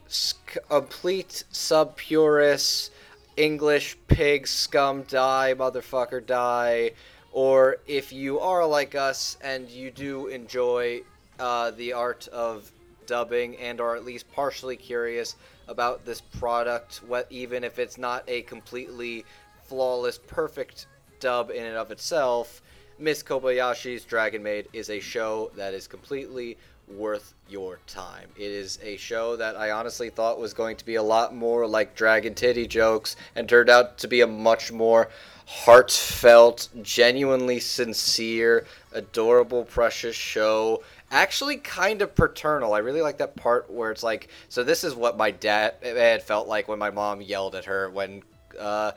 complete sub purist, English pig scum die motherfucker die, or if you are like us and you do enjoy uh, the art of dubbing and are at least partially curious about this product, what even if it's not a completely flawless, perfect dub in and of itself, Miss Kobayashi's Dragon Maid is a show that is completely worth your time. It is a show that I honestly thought was going to be a lot more like Dragon Titty jokes and turned out to be a much more heartfelt, genuinely sincere, adorable, precious show. Actually, kind of paternal. I really like that part where it's like, so this is what my dad had felt like when my mom yelled at her when uh,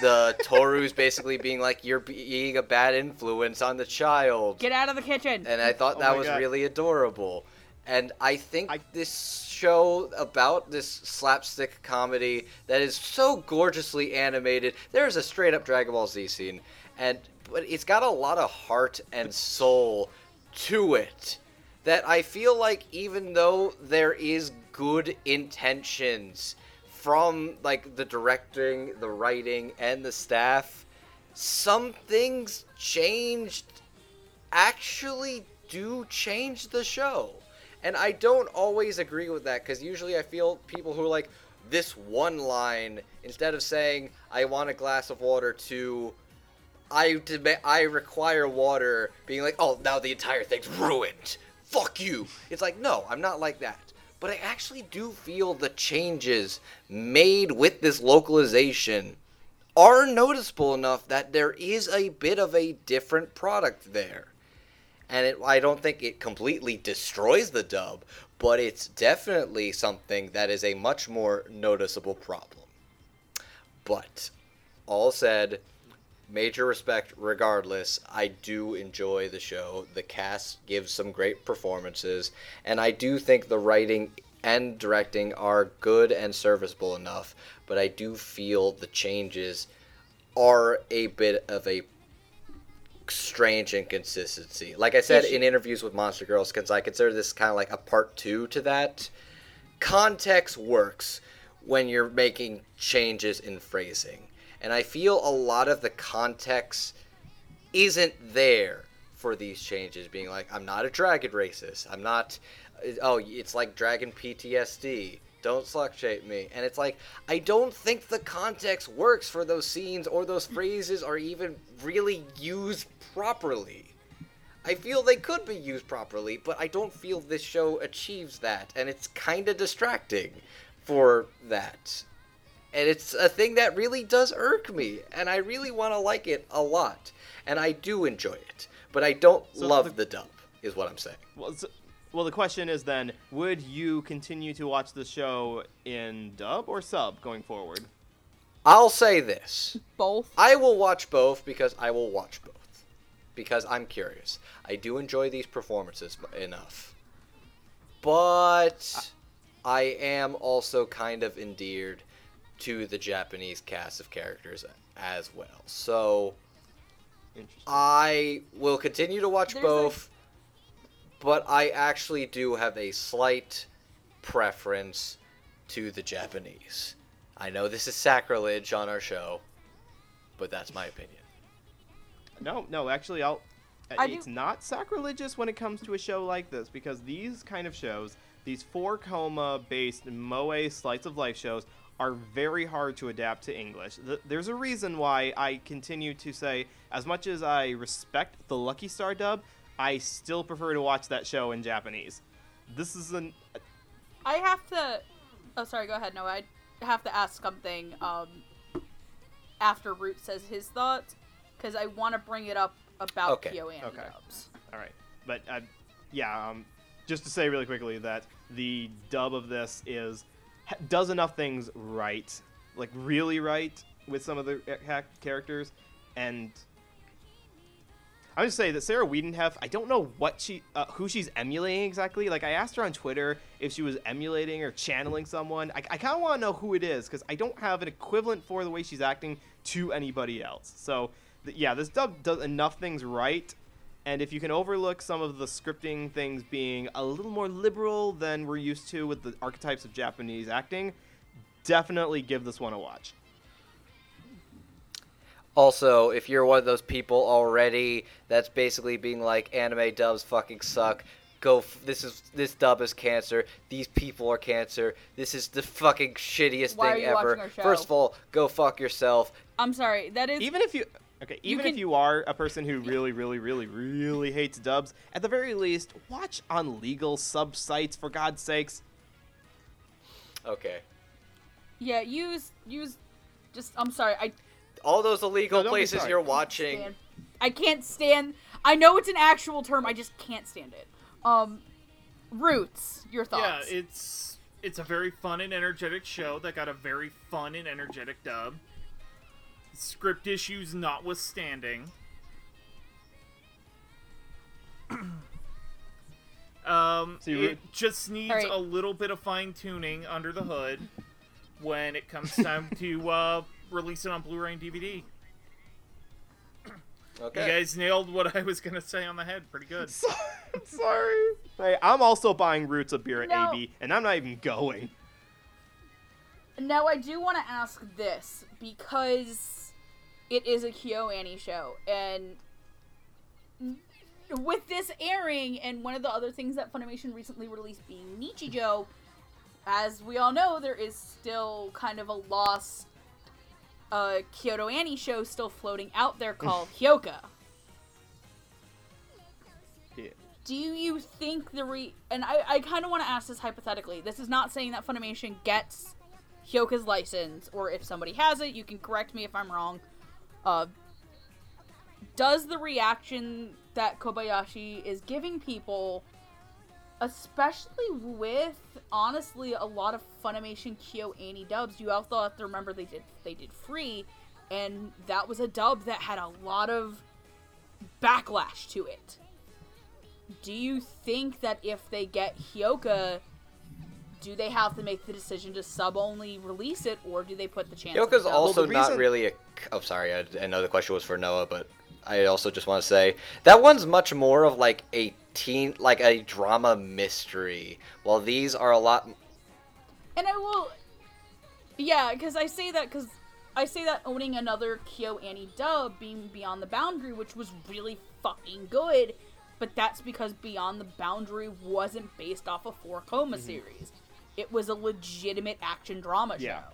the Toru's basically being like, "You're being a bad influence on the child," Get out of the kitchen. and I thought Oh that my was God. really adorable. And I think I- this show about this slapstick comedy that is so gorgeously animated. There's a straight up Dragon Ball Z scene, and but it's got a lot of heart and soul to it. That I feel like even though there is good intentions from like the directing, the writing, and the staff, some things changed actually do change the show. And I don't always agree with that because usually I feel people who are like this one line instead of saying I want a glass of water to I dema- I require water being like oh now the entire thing's ruined. Fuck you. It's like no, I'm not like that. But I actually do feel the changes made with this localization are noticeable enough that there is a bit of a different product there. And it, I don't think it completely destroys the dub, but it's definitely something that is a much more noticeable problem. But, all said, major respect regardless. I do enjoy the show. The cast gives some great performances, and I do think the writing and directing are good and serviceable enough, but I do feel the changes are a bit of a strange inconsistency. Like I said in interviews with Monster Girls, because I consider this kind of like a part two to that. Context works when you're making changes in phrasing. And I feel a lot of the context isn't there for these changes, being like, I'm not a dragon racist. I'm not, oh, it's like dragon PTSD. Don't slut shape me. And it's like, I don't think the context works for those scenes or those phrases are even really used properly. I feel they could be used properly, but I don't feel this show achieves that. And it's kind of distracting for that. And it's a thing that really does irk me. And I really want to like it a lot. And I do enjoy it. But I don't So love the- the dub, is what I'm saying. Well, so, well, the question is then, would you continue to watch the show in dub or sub going forward? I'll say this. Both. I will watch both because I will watch both. Because I'm curious. I do enjoy these performances enough. But I am also kind of endeared to the Japanese cast of characters as well. So I will continue to watch There's a- both, but I actually do have a slight preference to the Japanese. I know this is sacrilege on our show, but that's my opinion. No, no, actually, I'll. uh, I do- it's not sacrilegious when it comes to a show like this because these kind of shows, these four koma based moe slice of life shows, are very hard to adapt to English. Th- there's a reason why I continue to say, as much as I respect the Lucky Star dub, I still prefer to watch that show in Japanese. This is an. I have to. Oh, sorry. Go ahead. No, I have to ask something. Um, after Root says his thoughts, because I want to bring it up about Okay, Kyo and okay. dubs. All right, but uh, yeah, um, just to say really quickly that the dub of this is ha- does enough things right like really right with some of the ha- characters, and I'm just say that Sarah Wiedenheft. I don't know what she, uh, who she's emulating exactly. Like I asked her on Twitter if she was emulating or channeling someone. I, I kind of want to know who it is because I don't have an equivalent for the way she's acting to anybody else. So th- yeah, this dub does enough things right. And if you can overlook some of the scripting things being a little more liberal than we're used to with the archetypes of Japanese acting, definitely give this one a watch. Also, if you're one of those people already that's basically being like anime dubs fucking suck, go f- this is this dub is cancer. These people are cancer. This is the fucking shittiest Why are thing you ever. watching our show? First of all, go fuck yourself. I'm sorry. That is even if you okay You even if you are a person who really really really really hates dubs at the very least watch on legal sub sites for god's sakes Okay. yeah. Use use. Just I'm sorry. I All those illegal No, places you're watching. stand. I can't stand. I know it's an actual term. I just can't stand it. Um, roots. Your thoughts? Yeah, it's it's a very fun and energetic show that got a very fun and energetic dub. Script issues notwithstanding. um, So it just needs Alright. a little bit of fine tuning under the hood when it comes time to uh, release it on Blu-ray and DVD. Okay. You guys nailed what I was gonna say on the head. Pretty good. So- sorry hey i'm also buying roots of beer at No. ab and i'm not even going Now I do want to ask this because it is a KyoAni show, and with this airing, and one of the other things that Funimation recently released being Nichijou, as we all know, there is still kind of a lost uh, Kyoto Annie show still floating out there called Hyoka. yeah. Do you think the re and I, I kind of want to ask this hypothetically. This is not saying that Funimation gets Hyoka's license, or if somebody has it, you can correct me if I'm wrong. Uh, does the reaction that Kobayashi is giving people, especially with honestly a lot of Funimation KyoAni dubs, you also have to remember they did they did free, and that was a dub that had a lot of backlash to it. Do you think that if they get Hyoka, do they have to make the decision to sub only release it, or do they put the chance? Yoko's also the not reason- really a. Oh, sorry. I, I know the question was for Noah, but I also just want to say that one's much more of like a teen, like a drama mystery, while these are a lot. And I will, yeah, because I say that because I say that owning another KyoAni dub, being Beyond the Boundary, which was really fucking good, but that's because Beyond the Boundary wasn't based off a four koma mm-hmm. series. It was a legitimate action drama Yeah. show.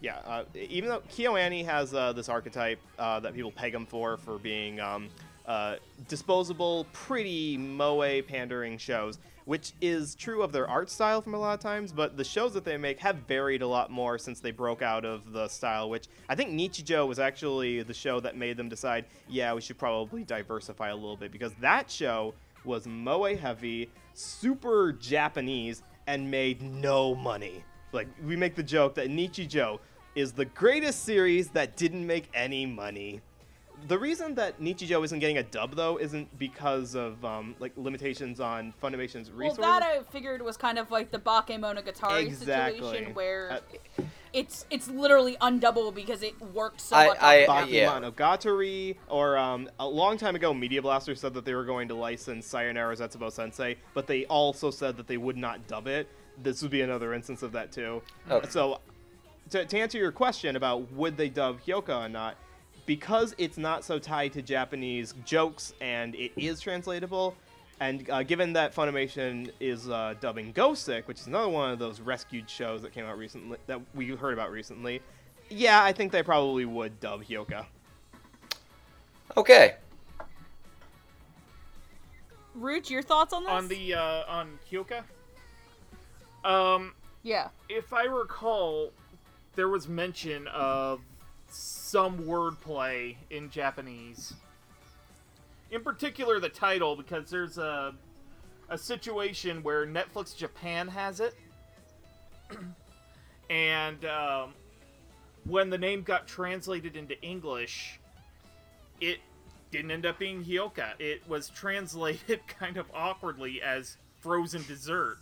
yeah uh, even though KyoAni has uh, this archetype uh, that people peg him for for being um, uh, disposable pretty moe pandering shows which is true of their art style from a lot of times but the shows that they make have varied a lot more since they broke out of the style which i think nichijou was actually the show that made them decide yeah we should probably diversify a little bit because that show was moe heavy super japanese and made no money. Like we make the joke that nichijou is the greatest series that didn't make any money the reason that Nichijou isn't getting a dub though isn't because of um, like limitations on Funimation's resources. Well, that I figured was kind of like the Bakemonogatari Exactly. situation where Uh, it's it's literally undubbable because it worked so I- much. I- off the yeah. Bakemonogatari, or um, a long time ago, Media Blaster said that they were going to license Sayonara Zetsubo Sensei, but they also said that they would not dub it. This would be another instance of that too. Okay. So, to, to answer your question about would they dub Hyoka or not, because it's not so tied to Japanese jokes and it is translatable, and uh, given that Funimation is uh, dubbing Gosick, which is another one of those rescued shows that came out recently that we heard about recently, yeah, I think they probably would dub Hyoka. Okay. Root, your thoughts on this? On the uh, on Kyoka. Um, yeah, if I recall, there was mention of some wordplay in Japanese. In particular, the title, because there's a a situation where Netflix Japan has it, and um, when the name got translated into English, it didn't end up being Hyoka. It was translated kind of awkwardly as frozen dessert.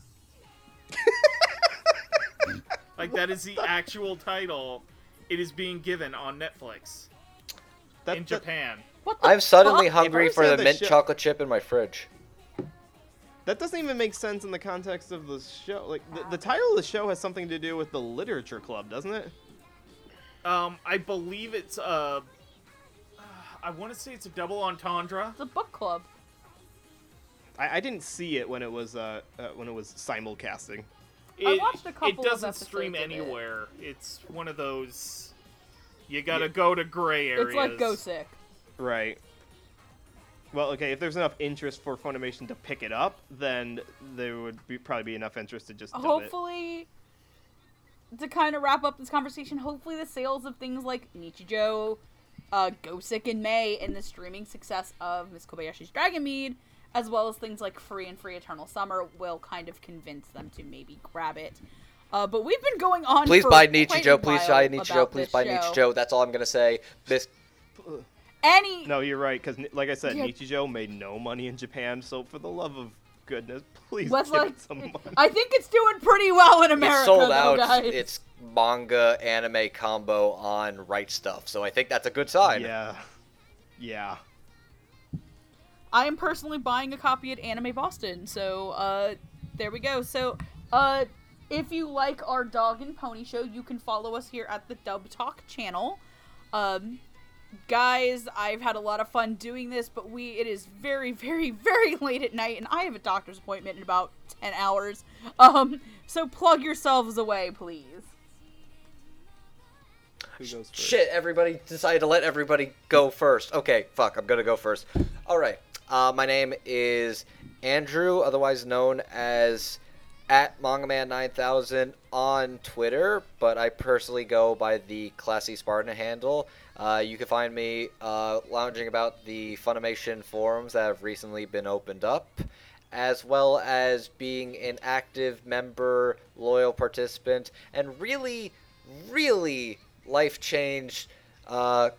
like that is the actual title it is being given on Netflix That, in that- Japan. What the I'm suddenly fuck? hungry for the the mint show- chocolate chip in my fridge. that doesn't even make sense in the context of the show. Like the, the title of the show has something to do with the literature club, doesn't it? Um, I believe it's uh, I want to say it's a double entendre. It's a book club. I, I didn't see it when it was uh, uh when it was simulcasting. It, I watched a couple It doesn't episodes stream of it. anywhere. It's one of those. You gotta go to gray areas. It's like Gosick. Right. Well, okay, if there's enough interest for Funimation to pick it up, then there would be, probably be enough interest to just dub it. hopefully to kind of wrap up this conversation hopefully the sales of things like nichijou uh gosick in may and the streaming success of miss kobayashi's Dragon Maid as well as things like free and free eternal summer will kind of convince them to maybe grab it uh, but we've been going on Please for buy quite a Nichijou. Please buy Nichijou. about Please buy show. Nichijou. That's all I'm gonna say. This any No, you're right, because like I said, Yeah. Nichijou made no money in Japan, so for the love of goodness, please Let's give like, it some money. I think it's doing pretty well in America. it's sold though, out. guys. It's manga anime combo on Right Stuf. So I think that's a good sign. Yeah. Yeah. I am personally buying a copy at Anime Boston. So, uh, there we go. So, uh, if you like our dog and pony show, you can follow us here at the Dub Talk channel. Um, guys, I've had a lot of fun doing this, but we it is very, very, very late at night, and I have a doctor's appointment in about ten hours. Um, so plug yourselves away, please. Who goes first? Shit, everybody decided to let everybody go first. Okay, fuck, I'm gonna go first. Alright, uh, my name is Andrew, otherwise known as at MangaMan9000 on Twitter, but I personally go by the Classy Spartan handle. Uh, you can find me uh, lounging about the Funimation forums that have recently been opened up, as well as being an active member, loyal participant, and really, really life changed uh,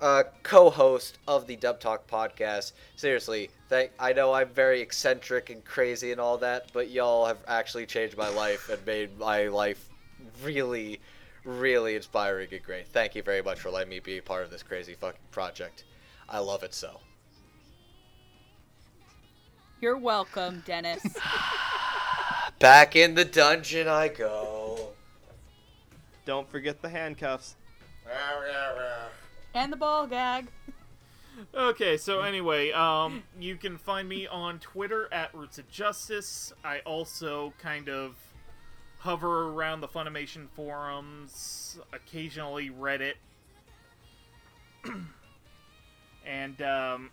uh, co-host of the Dub Talk podcast. Seriously, thank- I know I'm very eccentric and crazy and all that, but y'all have actually changed my life and made my life really, really inspiring and great. Thank you very much for letting me be a part of this crazy fucking project. I love it so. You're welcome, Dennis. Back in the dungeon I go. Don't forget the handcuffs. And the ball gag. Okay, so anyway, um, you can find me on Twitter at Roots of Justice. I also kind of hover around the Funimation forums, occasionally Reddit, and um,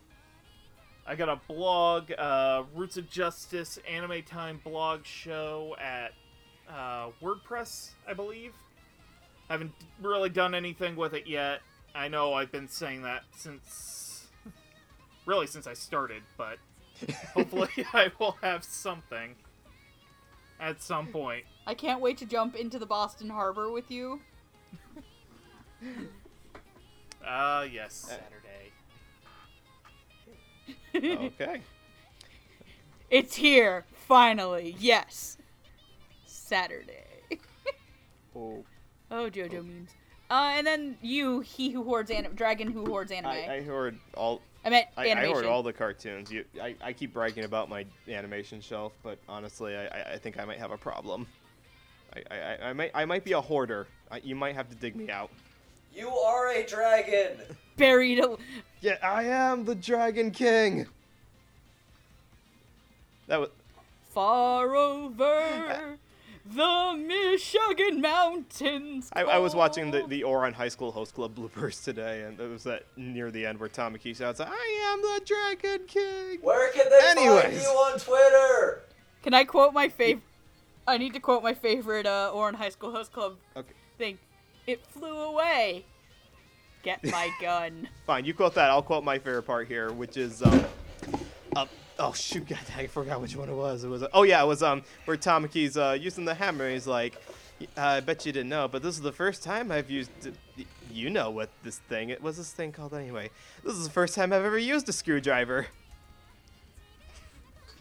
I got a blog, uh, Roots of Justice Anime Time blog show at uh, WordPress, I believe. Haven't really done anything with it yet. I know I've been saying that since really since I started, but hopefully I will have something at some point. I can't wait to jump into the Boston Harbor with you. Ah, yes, Saturday. Okay. It's here, finally. Yes. Saturday. oh, Oh, JoJo memes. Uh, and then you, he who hoards anime, dragon who hoards anime. I, I, I heard all. meant I, I hoard all the cartoons. You, I, I keep bragging about my animation shelf, but honestly, I, I, I think I might have a problem. I, I, I- I might I might be a hoarder. I, you might have to dig me out. You are a dragon! Buried. al- Yeah, I am the Dragon King. That was Far over the Michigan mountains. I, I was watching the, call. the Ouran High School Host Club bloopers today, and it was that near the end where Tamaki shouts, "I am the Dragon King." Where can they find Anyways. you on Twitter? Can I quote my favorite? I need to quote my favorite uh, Ouran High School Host Club Okay, thing. It flew away. Get my gun. fine. You quote that. I'll quote my favorite part here, which is um, uh, oh shoot, God, I forgot which one it was. It was oh yeah, it was um where Tamaki's uh using the hammer. He's like, I bet you didn't know, but this is the first time I've used. You know what this thing? It was this thing called anyway. This is the first time I've ever used a screwdriver.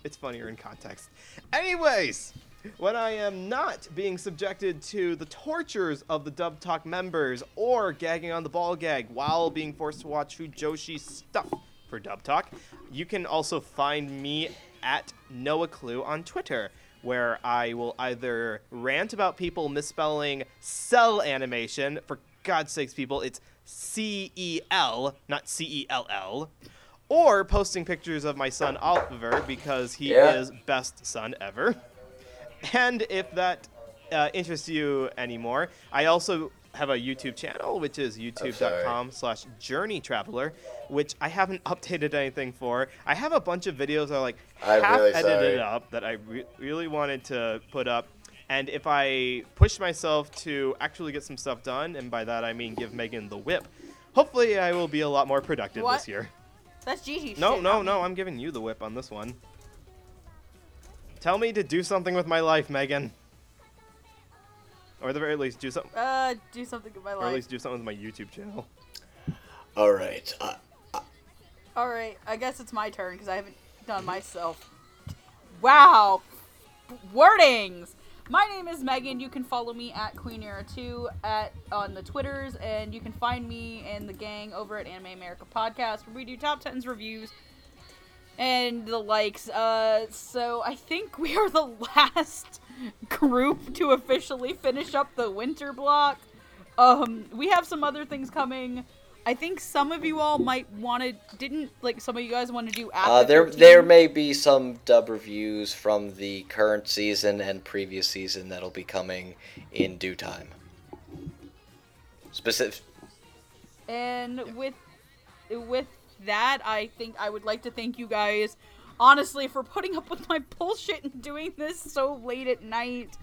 It's funnier in context. Anyways, when I am not being subjected to the tortures of the Dub Talk members or gagging on the ball gag while being forced to watch Fujoshi stuff for Dub Talk, you can also find me at Noah Clue on Twitter, where I will either rant about people misspelling cell animation. For God's sakes, people, it's C E L, not C E L L. Or posting pictures of my son Oliver because he Yeah. is best son ever. And if that uh, interests you anymore, I also have a YouTube channel, which is oh, youtube.com slash journey traveler, which I haven't updated anything for. I have a bunch of videos that are like I'm half really edited sorry. up that I re- really wanted to put up. And if I push myself to actually get some stuff done, and by that I mean give Megan the whip, hopefully I will be a lot more productive What? this year. That's Gigi. No, shit, no, no, me. I'm giving you the whip on this one. Tell me to do something with my life, Megan. Or at the very least, do something. Uh, do something in my life. Or at least do something with my YouTube channel. All right. Uh, All right, I guess it's my turn because I haven't done myself. Wow, wordings. My name is Megan. You can follow me at Queen Era 2 at on the Twitters, and you can find me and the gang over at Anime America Podcast, where we do top tens reviews and the likes. Uh, so I think we are the last group to officially finish up the winter block. Um, we have some other things coming. I think some of you all might want to didn't like some of you guys want to do after uh, there 13? there may be some dub reviews from the current season and previous season that'll be coming in due time. Specific. And with with that, I think I would like to thank you guys honestly for putting up with my bullshit and doing this so late at night.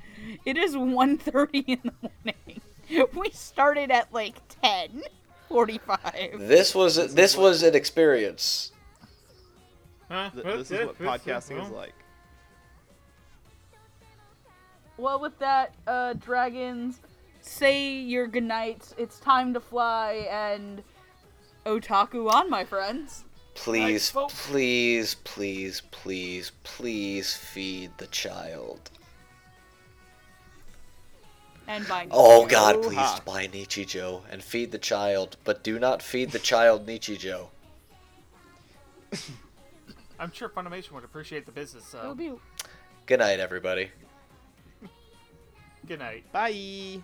It is 1:30 in the morning. We started at like 10:45. This was this was an experience. Huh? Th- this is what podcasting is like. Well, with that, uh, dragons, say your goodnights. It's time to fly and otaku on, my friends. Please, please, please, please, please feed the child. And. Oh God, please buy buy Nichijou and feed the child, but do not feed the child Nichijou. I'm sure Funimation would appreciate the business. So. Good night, everybody. Good night. Bye.